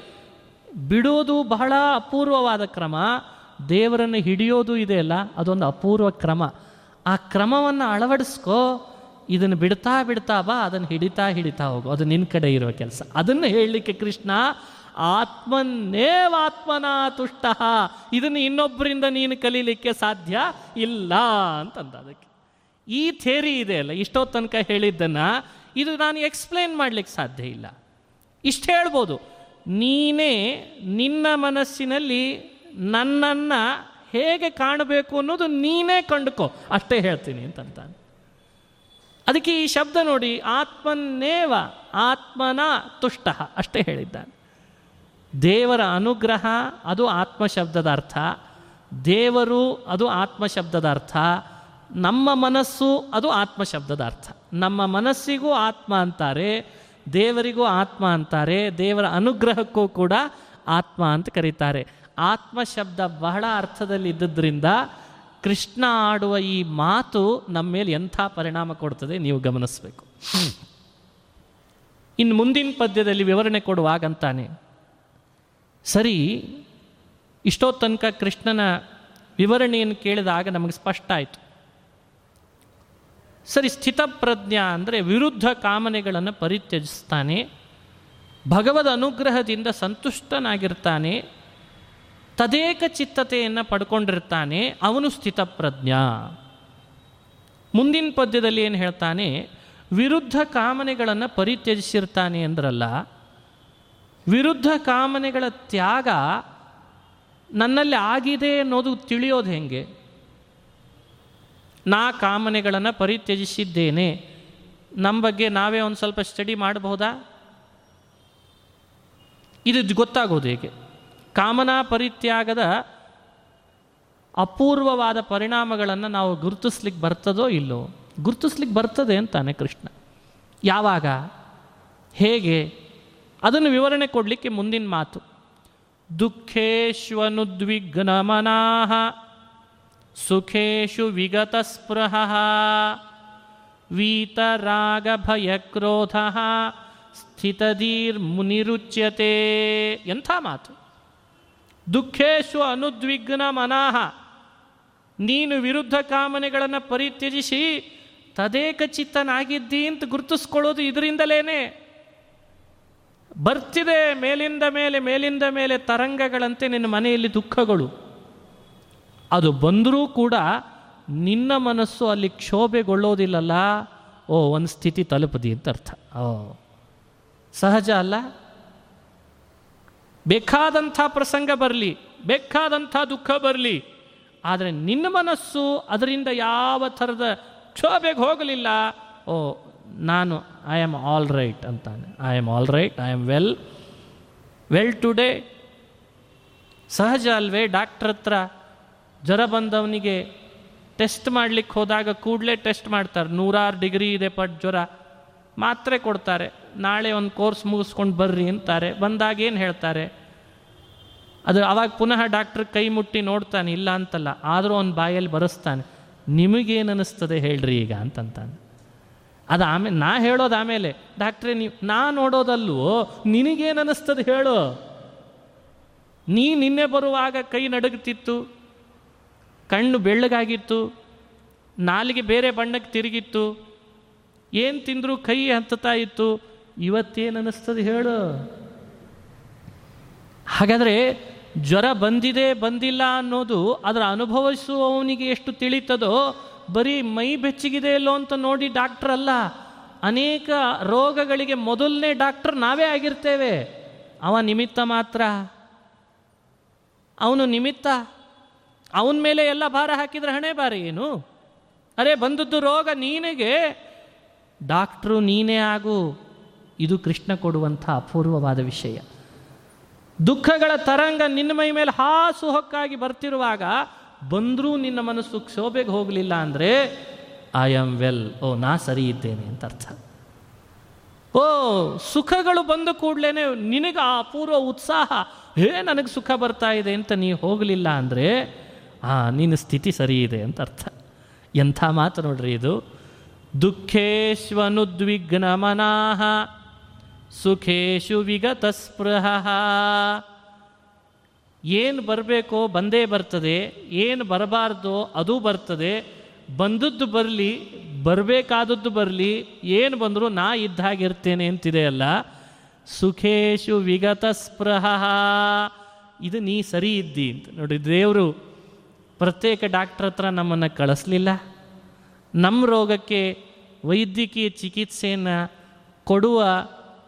Speaker 1: ಬಿಡೋದು ಬಹಳ ಅಪೂರ್ವವಾದ ಕ್ರಮ. ದೇವರನ್ನು ಹಿಡಿಯೋದು ಇದೆ ಅಲ್ಲ, ಅದೊಂದು ಅಪೂರ್ವ ಕ್ರಮ. ಆ ಕ್ರಮವನ್ನು ಅಳವಡಿಸ್ಕೋ, ಇದನ್ನು ಬಿಡ್ತಾ ಬಿಡ್ತಾ ಬಾ, ಅದನ್ನು ಹಿಡಿತಾ ಹಿಡಿತಾ ಹೋಗು. ಅದು ನಿನ್ನ ಕಡೆ ಇರುವ ಕೆಲಸ. ಅದನ್ನು ಹೇಳಲಿಕ್ಕೆ ಕೃಷ್ಣ ಆತ್ಮನ್ನೇವಾತ್ಮನ ತುಷ್ಟ. ಇದನ್ನು ಇನ್ನೊಬ್ಬರಿಂದ ನೀನು ಕಲೀಲಿಕ್ಕೆ ಸಾಧ್ಯ ಇಲ್ಲ ಅಂತಂದ ಅದಕ್ಕೆ. ಈ ಥೇರಿ ಇದೆ ಅಲ್ಲ ಇಷ್ಟೋ ತನಕ ಹೇಳಿದ್ದನ್ನು ಇದು ನಾನು ಎಕ್ಸ್ಪ್ಲೇನ್ ಮಾಡಲಿಕ್ಕೆ ಸಾಧ್ಯ ಇಲ್ಲ. ಇಷ್ಟು ಹೇಳ್ಬೋದು. ನೀನೇ ನಿನ್ನ ಮನಸ್ಸಿನಲ್ಲಿ ನನ್ನನ್ನು ಹೇಗೆ ಕಾಣಬೇಕು ಅನ್ನೋದು ನೀನೇ ಕಂಡುಕೋ. ಅಷ್ಟೇ ಹೇಳ್ತೀನಿ ಅಂತಂತ. ಅದಕ್ಕೆ ಈ ಶಬ್ದ ನೋಡಿ, ಆತ್ಮನ್ನೇವ ಆತ್ಮನ ತುಷ್ಟ, ಅಷ್ಟೇ ಹೇಳಿದ್ದಾನೆ. ದೇವರ ಅನುಗ್ರಹ, ಅದು ಆತ್ಮ ಶಬ್ದದ ಅರ್ಥ. ದೇವರು, ಅದು ಆತ್ಮ ಶಬ್ದದ ಅರ್ಥ. ನಮ್ಮ ಮನಸ್ಸು, ಅದು ಆತ್ಮ ಶಬ್ದದ ಅರ್ಥ. ನಮ್ಮ ಮನಸ್ಸಿಗೂ ಆತ್ಮ ಅಂತಾರೆ, ದೇವರಿಗೂ ಆತ್ಮ ಅಂತಾರೆ, ದೇವರ ಅನುಗ್ರಹಕ್ಕೂ ಕೂಡ ಆತ್ಮ ಅಂತ ಕರೀತಾರೆ. ಆತ್ಮ ಶಬ್ದ ಬಹಳ ಅರ್ಥದಲ್ಲಿ ಇದ್ದದ್ರಿಂದ ಕೃಷ್ಣ ಆಡುವ ಈ ಮಾತು ನಮ್ಮ ಮೇಲೆ ಎಂಥ ಪರಿಣಾಮ ಕೊಡ್ತದೆ ನೀವು ಗಮನಿಸಬೇಕು. ಇನ್ನು ಮುಂದಿನ ಪದ್ಯದಲ್ಲಿ ವಿವರಣೆ ಕೊಡುವಾಗಂತಾನೆ. ಸರಿ, ಇಷ್ಟೋ ತನಕ ಕೃಷ್ಣನ ವಿವರಣೆಯನ್ನು ಕೇಳಿದಾಗ ನಮಗೆ ಸ್ಪಷ್ಟ ಆಯಿತು. ಸರಿ, ಸ್ಥಿತಪ್ರಜ್ಞ ಅಂದರೆ ವಿರುದ್ಧ ಕಾಮನೆಗಳನ್ನು ಪರಿತ್ಯಜಿಸ್ತಾನೆ, ಭಗವದ್ ಅನುಗ್ರಹದಿಂದ ಸಂತುಷ್ಟನಾಗಿರ್ತಾನೆ, ತದೇಕ ಚಿತ್ತತೆಯನ್ನು ಪಡ್ಕೊಂಡಿರ್ತಾನೆ, ಅವನು ಸ್ಥಿತಪ್ರಜ್ಞ. ಮುಂದಿನ ಪದ್ಯದಲ್ಲಿ ಏನು ಹೇಳ್ತಾನೆ, ವಿರುದ್ಧ ಕಾಮನೆಗಳನ್ನು ಪರಿತ್ಯಜಿಸಿರ್ತಾನೆ ಅಂದ್ರಲ್ಲ, ವಿರುದ್ಧ ಕಾಮನೆಗಳ ತ್ಯಾಗ ನನ್ನಲ್ಲಿ ಆಗಿದೆ ಅನ್ನೋದು ತಿಳಿಯೋದು ಹೆಂಗೆ? ನಾ ಕಾಮನೆಗಳನ್ನು ಪರಿತ್ಯಜಿಸಿದ್ದೇನೆ. ನಮ್ಮ ಬಗ್ಗೆ ನಾವೇ ಒಂದು ಸ್ವಲ್ಪ ಸ್ಟಡಿ ಮಾಡಬಹುದಾ? ಇದು ಗೊತ್ತಾಗೋದು ಹೇಗೆ? ಕಾಮನಾ ಪರಿತ್ಯಾಗದ ಅಪೂರ್ವವಾದ ಪರಿಣಾಮಗಳನ್ನು ನಾವು ಗುರುತಿಸ್ಲಿಕ್ಕೆ ಬರ್ತದೋ ಇಲ್ಲೋ? ಗುರುತಿಸ್ಲಿಕ್ಕೆ ಬರ್ತದೆ ಅಂತಾನೆ ಕೃಷ್ಣ. ಯಾವಾಗ? ಹೇಗೆ? ಅದನ್ನು ವಿವರಣೆ ಕೊಡಲಿಕ್ಕೆ ಮುಂದಿನ ಮಾತು. ದುಃಖೇಶ್ವನುದ್ವಿಗ್ನಮನಾಹ ಸುಖೇಶು ವಿಗತಸ್ಪೃಹ ವೀತರಾಗಭಯಕ್ರೋಧ ಸ್ಥಿತಧೀರ್ಮುನಿರುಚ್ಯತೆ ಎಂಥ ಮಾತು? ದುಃಖೇಶು ಅನುದ್ವಿಗ್ನ ಮನಃ ನೀನು ವಿರುದ್ಧ ಕಾಮನೆಗಳನ್ನು ಪರಿತ್ಯಜಿಸಿ ತದೇಕ ಚಿತ್ತನಾಗಿದ್ದಿ ಅಂತ ಗುರುತಿಸ್ಕೊಳ್ಳೋದು ಇದರಿಂದಲೇನೆ. ಬರ್ತಿದೆ ಮೇಲಿಂದ ಮೇಲೆ ಮೇಲಿಂದ ಮೇಲೆ ತರಂಗಗಳಂತೆ ನಿನ್ನ ಮನೆಯಲ್ಲಿ ದುಃಖಗಳು. ಅದು ಬಂದರೂ ಕೂಡ ನಿನ್ನ ಮನಸ್ಸು ಅಲ್ಲಿ ಕ್ಷೋಭೆಗೊಳ್ಳೋದಿಲ್ಲಲ್ಲ? ಓ ಒಂದು ಸ್ಥಿತಿ ತಲುಪದಿ ಅಂತ ಅರ್ಥ. ಓ. ಸಹಜ ಅಲ್ಲ? ಬೇಕಾದಂಥ ಪ್ರಸಂಗ ಬರಲಿ ಬೇಕಾದಂಥ ದುಃಖ ಬರಲಿ ಆದರೆ ನಿನ್ನ ಮನಸ್ಸು ಅದರಿಂದ ಯಾವ ಥರದ ಕ್ಷೋಭೆಗೆ ಹೋಗಲಿಲ್ಲ? ಓ ನಾನು ಐ ಆಮ್ ಆಲ್ ರೈಟ್ ಅಂತಾನೆ. I am all right I am well well today ಸಹಜ ಅಲ್ವೇ? ಡಾಕ್ಟ್ರ್ ಹತ್ರ ಜ್ವರ ಬಂದವನಿಗೆ ಟೆಸ್ಟ್ ಮಾಡಲಿಕ್ಕೆ ಹೋದಾಗ ಕೂಡಲೇ ಟೆಸ್ಟ್ ಮಾಡ್ತಾರೆ. ನೂರಾರು ಡಿಗ್ರಿ ಇದೆ ಪಟ್ ಜ್ವರ. ಮಾತ್ರೆ ಕೊಡ್ತಾರೆ. ನಾಳೆ ಒಂದು ಕೋರ್ಸ್ ಮುಗಿಸ್ಕೊಂಡು ಬರ್ರಿ ಅಂತಾರೆ. ಬಂದಾಗ ಏನು ಹೇಳ್ತಾರೆ? ಅದು ಅವಾಗ ಪುನಃ ಡಾಕ್ಟ್ರ್ ಕೈ ಮುಟ್ಟಿ ನೋಡ್ತಾನೆ, ಇಲ್ಲ ಅಂತಲ್ಲ. ಆದರೂ ಅವ್ನ ಬಾಯಲ್ಲಿ ಬರೆಸ್ತಾನೆ. ನಿಮಗೇನು ಅನ್ನಿಸ್ತದೆ ಹೇಳ್ರಿ ಈಗ ಅಂತಂತಾನೆ. ಅದು ಆಮೇಲೆ ನಾ ಹೇಳೋದು ಆಮೇಲೆ, ಡಾಕ್ಟ್ರೇ ನೀವು, ನಾ ನೋಡೋದಲ್ವೋ, ನಿನಗೇನು ಅನ್ನಿಸ್ತದೆ ಹೇಳು. ನೀ ನಿನ್ನೆ ಬರುವಾಗ ಕೈ ನಡುಗುತ್ತಿತ್ತು ಕಣ್ಣು ಬೆಳ್ಳಗಾಗಿತ್ತು, ನಾಲಿಗೆ ಬೇರೆ ಬಣ್ಣಕ್ಕೆ ತಿರುಗಿತ್ತು, ಏನು ತಿಂದರೂ ಕೈ ಹತ್ತುತ್ತಾ ಇತ್ತು, ಇವತ್ತೇನು ಅನ್ನಿಸ್ತದೆ ಹೇಳು. ಹಾಗಾದರೆ ಜ್ವರ ಬಂದಿದೆ, ಬಂದಿಲ್ಲ ಅನ್ನೋದು ಅದರ ಅನುಭವಿಸುವವನಿಗೆ ಎಷ್ಟು ತಿಳಿತದೋ, ಬರೀ ಮೈ ಬೆಚ್ಚಗಿದೆ ಇಲ್ಲೋ ಅಂತ ನೋಡಿ ಡಾಕ್ಟರ್ ಅಲ್ಲ, ಅನೇಕ ರೋಗಗಳಿಗೆ ಮೊದಲನೇ ಡಾಕ್ಟರ್ ನಾವೇ ಆಗಿರ್ತೇವೆ. ಅವ ನಿಮಿತ್ತ ಮಾತ್ರ. ಅವನು ನಿಮಿತ್ತ ಅವನ ಮೇಲೆ ಎಲ್ಲ ಭಾರ ಹಾಕಿದ್ರೆ ಹಣೆ ಭಾರ ಏನು? ಅರೆ, ಬಂದದ್ದು ರೋಗ ನೀನಿಗೆ. ಡಾಕ್ಟ್ರು ನೀನೇ ಆಗು. ಇದು ಕೃಷ್ಣ ಕೊಡುವಂಥ ಅಪೂರ್ವವಾದ ವಿಷಯ. ದುಃಖಗಳ ತರಂಗ ನಿನ್ನ ಮೈ ಮೇಲೆ ಹಾಸು ಹೊಕ್ಕಾಗಿ ಬರ್ತಿರುವಾಗ ಬಂದರೂ ನಿನ್ನ ಮನಸ್ಸು ಕ್ಷೋಭೆಗೆ ಹೋಗಲಿಲ್ಲ ಅಂದರೆ ಐ ಆಮ್ ವೆಲ್ ಓ, ನಾ ಸರಿ ಇದ್ದೇನೆ ಅಂತ ಅರ್ಥ. ಓ, ಸುಖಗಳು ಬಂದ ಕೂಡಲೇ ನಿನಗೆ ಆ ಅಪೂರ್ವ ಉತ್ಸಾಹ. ಹೇ, ನನಗೆ ಸುಖ ಬರ್ತಾ ಇದೆ ಅಂತ ನೀ ಹೋಗಲಿಲ್ಲ ಅಂದರೆ ಆ ನಿನ್ನ ಸ್ಥಿತಿ ಸರಿ ಇದೆ ಅಂತ ಅರ್ಥ. ಎಂಥ ಮಾತು ನೋಡ್ರಿ ಇದು? ದುಃಖೇಶ್ವನುದ್ವಿಗ್ನ ಮನಾಹ ಸುಖೇಶು ವಿಗತ ಸ್ಪೃಹ ಏನು ಬರಬೇಕೋ ಬಂದೇ ಬರ್ತದೆ, ಏನು ಬರಬಾರ್ದೋ ಅದು ಬರ್ತದೆ. ಬಂದದ್ದು ಬರಲಿ, ಬರಬೇಕಾದದ್ದು ಬರಲಿ, ಏನು ಬಂದರೂ ನಾ ಇದ್ದಾಗಿರ್ತೇನೆ ಅಂತಿದೆಯಲ್ಲ ಸುಖೇಶು ವಿಗತ ಸ್ಪೃಹ ಇದು ನೀ ಸರಿ ಇದ್ದಿ ಅಂತ. ನೋಡಿ ದೇವರು ಪ್ರತ್ಯೇಕ ಡಾಕ್ಟ್ರ್ ಹತ್ರ ನಮ್ಮನ್ನು ಕಳಿಸ್ಲಿಲ್ಲ. ನಮ್ಮ ರೋಗಕ್ಕೆ ವೈದ್ಯಕೀಯ ಚಿಕಿತ್ಸೆಯನ್ನು ಕೊಡುವ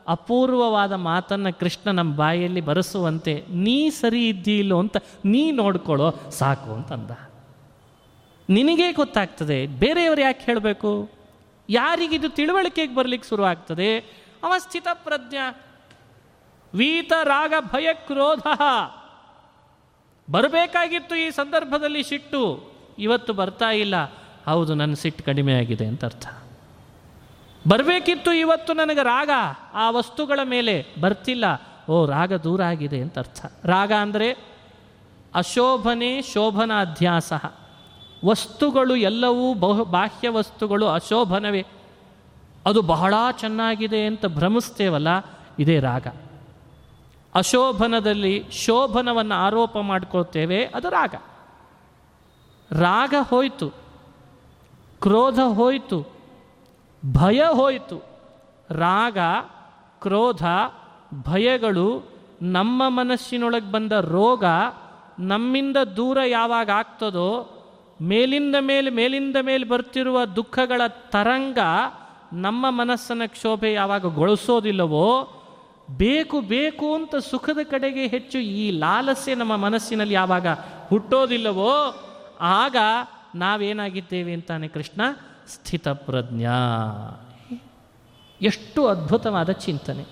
Speaker 1: ಅಪೂರ್ವವಾದ ಮಾತನ್ನು ಕೃಷ್ಣ ನಮ್ಮ ಬಾಯಲ್ಲಿ ಬರೆಸುವಂತೆ, ನೀ ಸರಿ ಇದ್ದೀಲೋ ಅಂತ, ನೀ ನೋಡ್ಕೊಳ್ಳೋ ಸಾಕು ಅಂತಂದ. ನಿನಗೇ ಗೊತ್ತಾಗ್ತದೆ, ಬೇರೆಯವರು ಯಾಕೆ ಹೇಳಬೇಕು? ಯಾರಿಗಿದು ತಿಳುವಳಿಕೆಗೆ ಬರಲಿಕ್ಕೆ ಶುರುವಾಗ್ತದೆ ಅವಸ್ಥಿತ ಅವ ಸ್ಥಿತಪ್ರಜ್ಞ ವೀತ ರಾಗ ಭಯ ಕ್ರೋಧ ಬರಬೇಕಾಗಿತ್ತು ಈ ಸಂದರ್ಭದಲ್ಲಿ ಸಿಟ್ಟು. ಇವತ್ತು ಬರ್ತಾ ಇಲ್ಲ. ಹೌದು, ನನ್ನ ಸಿಟ್ಟು ಕಡಿಮೆ ಆಗಿದೆ ಅಂತ ಅರ್ಥ. ಬರಬೇಕಿತ್ತು ಇವತ್ತು ನನಗೆ ರಾಗ. ಆ ವಸ್ತುಗಳ ಮೇಲೆ ಬರ್ತಿಲ್ಲ. ಓ, ರಾಗ ದೂರ ಆಗಿದೆ ಅಂತ ಅರ್ಥ. ರಾಗ ಅಂದರೆ ಅಶೋಭನೆ ಶೋಭನಾಧ್ಯಾಸ. ವಸ್ತುಗಳು ಎಲ್ಲವೂ ಬಹು, ಬಾಹ್ಯ ವಸ್ತುಗಳು ಅಶೋಭನವೇ. ಅದು ಬಹಳ ಚೆನ್ನಾಗಿದೆ ಅಂತ ಭ್ರಮಿಸ್ತೇವಲ್ಲ, ಇದೇ ರಾಗ. ಅಶೋಭನದಲ್ಲಿ ಶೋಭನವನ್ನು ಆರೋಪ ಮಾಡ್ಕೊಳ್ತೇವೆ, ಅದು ರಾಗ. ರಾಗ ಹೋಯಿತು, ಕ್ರೋಧ ಹೋಯಿತು, ಭಯ ಹೋಯಿತು. ರಾಗ, ಕ್ರೋಧ, ಭಯಗಳು ನಮ್ಮ ಮನಸ್ಸಿನೊಳಗೆ ಬಂದ ರೋಗ ನಮ್ಮಿಂದ ದೂರ ಯಾವಾಗ ಆಗ್ತದೋ, ಮೇಲಿಂದ ಮೇಲೆ ಮೇಲಿಂದ ಮೇಲೆ ಬರ್ತಿರುವ ದುಃಖಗಳ ತರಂಗ ನಮ್ಮ ಮನಸ್ಸನ್ನು ಕ್ಷೋಭೆ ಯಾವಾಗ ಗೊಳಿಸೋದಿಲ್ಲವೋ ಬೇಕು ಬೇಕು ಅಂತ ಸುಖದ ಕಡೆಗೆ ಹೆಚ್ಚು ಈ ಲಾಲಸ್ಯ ನಮ್ಮ ಮನಸ್ಸಿನಲ್ಲಿ ಯಾವಾಗ ಹುಟ್ಟೋದಿಲ್ಲವೋ, ಆಗ ನಾವೇನಾಗಿದ್ದೇವೆ ಅಂತಾನೆ ಕೃಷ್ಣ? ಸ್ಥಿತಪ್ರಜ್ಞಾ ಎಷ್ಟು ಅದ್ಭುತವಾದ ಚಿಂತನೆ.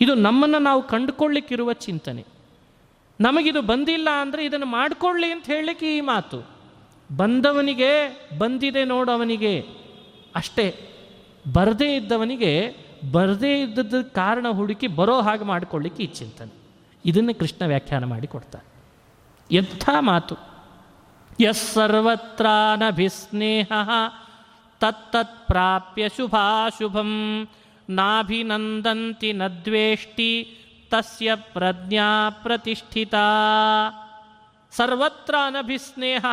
Speaker 1: ಇದು ನಮ್ಮನ್ನು ನಾವು ಕಂಡುಕೊಳ್ಳಿಕ್ಕಿರುವ ಚಿಂತನೆ. ನಮಗಿದು ಬಂದಿಲ್ಲ ಅಂದರೆ ಇದನ್ನು ಮಾಡಿಕೊಳ್ಳಿ ಅಂತ ಹೇಳಲಿಕ್ಕೆ ಈ ಮಾತು. ಬಂದವನಿಗೆ ಬಂದಿದೆ ನೋಡವನಿಗೆ ಅಷ್ಟೇ, ಬರದೇ ಇದ್ದವನಿಗೆ ಬರದೇ ಇದ್ದದ ಕಾರಣ ಹುಡುಕಿ ಬರೋ ಹಾಗೆ ಮಾಡಿಕೊಳ್ಳಿಕ್ಕೆ ಈ ಚಿಂತನೆ ಇದನ್ನು ಕೃಷ್ಣ ವ್ಯಾಖ್ಯಾನ ಮಾಡಿ ಕೊಡ್ತಾನೆ. ಎಂಥ ಮಾತು? ಯಸ್ಸರ್ವತ್ರಾನಭಿಸ್ನೇಹ ತತ್ತತ್ ಪ್ರಾಪ್ಯ ಶುಭಾಶುಭಂ ನಾಭಿನಂದಂತಿ ನದ್ವೇಷ್ಟಿ ತಸ್ಯ ಪ್ರಜ್ಞಾ ಪ್ರತಿಷ್ಠಿತಾ. ಸರ್ವತ್ರ ಅನಭಿಸ್ನೇಹ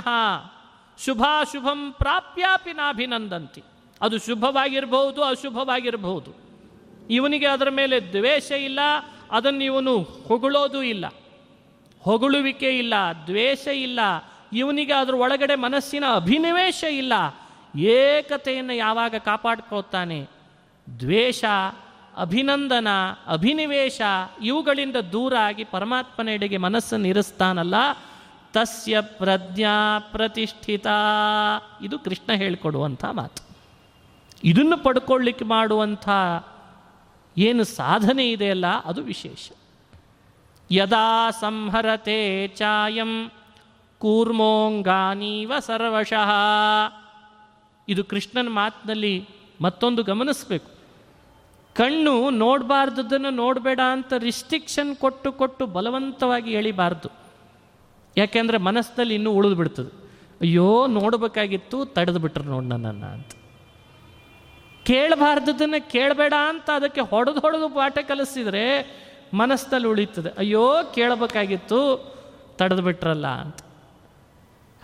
Speaker 1: ಶುಭಾಶುಭಂ ಪ್ರಾಪ್ಯಾಪಿ ನಾಭಿನಂದಂತಿ. ಅದು ಶುಭವಾಗಿರಬಹುದು, ಅಶುಭವಾಗಿರಬಹುದು. ಇವನಿಗೆ ಅದರ ಮೇಲೆ ದ್ವೇಷ ಇಲ್ಲ, ಅದನ್ನು ಇವನು ಹೊಗಳೋದು ಇಲ್ಲ, ಹೊಗಳುವಿಕೆ ಇಲ್ಲ, ದ್ವೇಷ ಇಲ್ಲ, ಇವನಿಗೆ ಅದರ ಒಳಗಡೆ ಮನಸ್ಸಿನ ಅಭಿನಿವೇಶ ಇಲ್ಲ, ಏಕತೆಯನ್ನು ಯಾವಾಗ ಕಾಪಾಡ್ಕೋತಾನೆ ದ್ವೇಷ, ಅಭಿನಂದನ, ಅಭಿನಿವೇಶ, ಇವುಗಳಿಂದ ದೂರ ಆಗಿ ಪರಮಾತ್ಮನೆಡೆಗೆ ಮನಸ್ಸನ್ನು ಇರಿಸ್ತಾನಲ್ಲ, ತಸ್ಯ ಪ್ರಜ್ಞಾ ಪ್ರತಿಷ್ಠಿತ. ಇದು ಕೃಷ್ಣ ಹೇಳಿಕೊಡುವಂಥ ಮಾತು. ಇದನ್ನು ಪಡ್ಕೊಳ್ಳಿಕ್ಕೆ ಮಾಡುವಂಥ ಏನು ಸಾಧನೆ ಇದೆಯಲ್ಲ, ಅದು ವಿಶೇಷ. ಯದಾ ಸಂಹರತೆ ಚಾಯಂ ಕೂರ್ಮೋಂಗಾನೀವ ಸರ್ವಶಃ. ಇದು ಕೃಷ್ಣನ ಮಾತಿನಲ್ಲಿ ಮತ್ತೊಂದು ಗಮನಿಸಬೇಕು. ಕಣ್ಣು ನೋಡಬಾರ್ದನ್ನು ನೋಡಬೇಡ ಅಂತ ರಿಸ್ಟ್ರಿಕ್ಷನ್ ಕೊಟ್ಟು ಕೊಟ್ಟು ಬಲವಂತವಾಗಿ ಎಳಿಬಾರ್ದು. ಯಾಕೆಂದರೆ ಮನಸ್ಸಿನಲ್ಲಿ ಇನ್ನೂ ಉಳಿದು ಬಿಡ್ತದೆ ಅಯ್ಯೋ, ನೋಡಬೇಕಾಗಿತ್ತು ತಡೆದು ಬಿಟ್ರು ಅಂತ. ಕೇಳಬಾರ್ದದನ್ನು ಕೇಳಬೇಡ ಅಂತ ಅದಕ್ಕೆ ಹೊಡೆದು ಹೊಡೆದು ಪಾಠ ಕಲಿಸಿದರೆ ಮನಸ್ಸಲ್ಲಿ ಉಳಿತದೆ ಅಯ್ಯೋ, ಕೇಳಬೇಕಾಗಿತ್ತು, ತಡೆದು ಬಿಟ್ರಲ್ಲ ಅಂತ.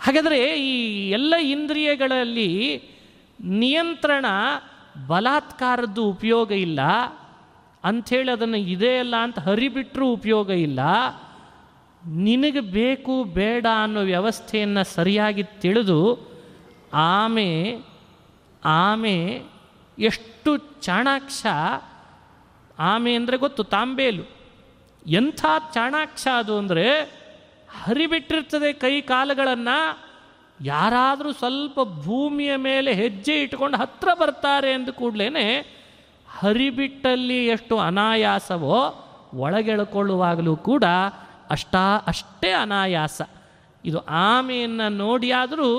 Speaker 1: ಹಾಗಾದರೆ ಈ ಎಲ್ಲ ಇಂದ್ರಿಯಗಳಲ್ಲಿ ನಿಯಂತ್ರಣ ಬಲಾತ್ಕಾರದ್ದು ಉಪಯೋಗ ಇಲ್ಲ. ಅಂಥೇಳಿ ಅದನ್ನು ಇದೇ ಅಲ್ಲ ಅಂತ ಹರಿಬಿಟ್ಟರೂ ಉಪಯೋಗ ಇಲ್ಲ. ನಿನಗೆ ಬೇಕು ಬೇಡ ಅನ್ನೋ ವ್ಯವಸ್ಥೆಯನ್ನು ಸರಿಯಾಗಿ ತಿಳಿದು ಆಮೆ ಆಮೆ ಎಷ್ಟು ಚಾಣಾಕ್ಷ ಆಮೆ ಅಂದರೆ ಗೊತ್ತು, ತಾಂಬೇಲು. ಎಂಥ ಚಾಣಾಕ್ಷ ಅದು ಅಂದರೆ ಹರಿಬಿಟ್ಟಿರ್ತದೆ ಕೈ ಕಾಲುಗಳನ್ನು, ಯಾರಾದರೂ ಸ್ವಲ್ಪ ಭೂಮಿಯ ಮೇಲೆ ಹೆಜ್ಜೆ ಇಟ್ಕೊಂಡು ಹತ್ರ ಬರ್ತಾರೆ ಅಂದ ಕೂಡಲೇ ಹರಿಬಿಟ್ಟಲ್ಲಿ ಎಷ್ಟು ಅನಾಯಾಸವೋ ಒಳಗೆಳ್ಕೊಳ್ಳುವಾಗಲೂ ಕೂಡ ಅಷ್ಟಾ ಅಷ್ಟೇ ಅನಾಯಾಸ. ಇದು ಆಮೆಯನ್ನು ನೋಡಿಯಾದರೂ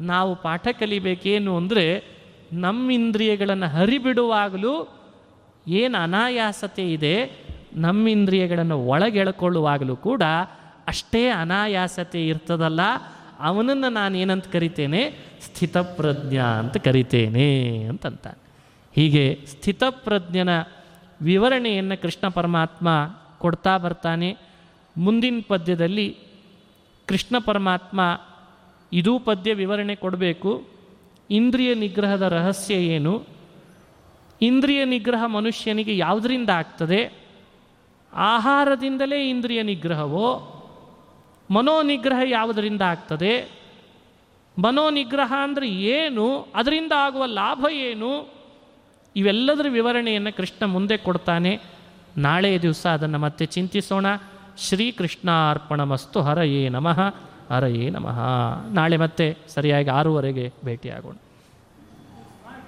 Speaker 1: ನಾವು ಪಾಠ ಕಲಿಬೇಕೇನು ಅಂದರೆ ನಮ್ಮ ಇಂದ್ರಿಯಗಳನ್ನು ಹರಿಬಿಡುವಾಗಲೂ ಏನು ಅನಾಯಾಸತೆ ಇದೆ ನಮ್ಮ ಇಂದ್ರಿಯಗಳನ್ನು ಒಳಗೆಳ್ಕೊಳ್ಳುವಾಗಲೂ ಕೂಡ ಅಷ್ಟೇ ಅನಾಯಾಸತೆ ಇರ್ತದಲ್ಲ. ಅವನನ್ನು ನಾನು ಏನಂತ ಕರಿತೇನೆ? ಸ್ಥಿತಪ್ರಜ್ಞ ಅಂತ ಕರಿತೇನೆ ಅಂತಂತ ಹೀಗೆ ಸ್ಥಿತಪ್ರಜ್ಞನ ವಿವರಣೆಯನ್ನು ಕೃಷ್ಣ ಪರಮಾತ್ಮ ಕೊಡ್ತಾ ಬರ್ತಾನೆ. ಮುಂದಿನ ಪದ್ಯದಲ್ಲಿ ಕೃಷ್ಣ ಪರಮಾತ್ಮ ಇದೂ ಪದ್ಯ ವಿವರಣೆ ಕೊಡಬೇಕು. ಇಂದ್ರಿಯ ನಿಗ್ರಹದ ರಹಸ್ಯ ಏನು? ಇಂದ್ರಿಯ ನಿಗ್ರಹ ಮನುಷ್ಯನಿಗೆ ಯಾವುದರಿಂದ ಆಗ್ತದೆ? ಆಹಾರದಿಂದಲೇ ಇಂದ್ರಿಯ ನಿಗ್ರಹವೋ? ಮನೋನಿಗ್ರಹ ಯಾವುದರಿಂದ ಆಗ್ತದೆ? ಮನೋನಿಗ್ರಹ ಅಂದರೆ ಏನು? ಅದರಿಂದ ಆಗುವ ಲಾಭ ಏನು? ಇವೆಲ್ಲದರ ವಿವರಣೆಯನ್ನು ಕೃಷ್ಣ ಮುಂದೆ ಕೊಡ್ತಾನೆ. ನಾಳೆಯ ದಿವಸ ಅದನ್ನು ಮತ್ತೆ ಚಿಂತಿಸೋಣ. ಶ್ರೀಕೃಷ್ಣಾರ್ಪಣಮಸ್ತು ಹರಯೇ ನಮಃ. ಹರಯೇ ನಮಃ. ನಾಳೆ ಮತ್ತೆ ಸರಿಯಾಗಿ ಆರೂವರೆಗೆ ಭೇಟಿಯಾಗೋಣ.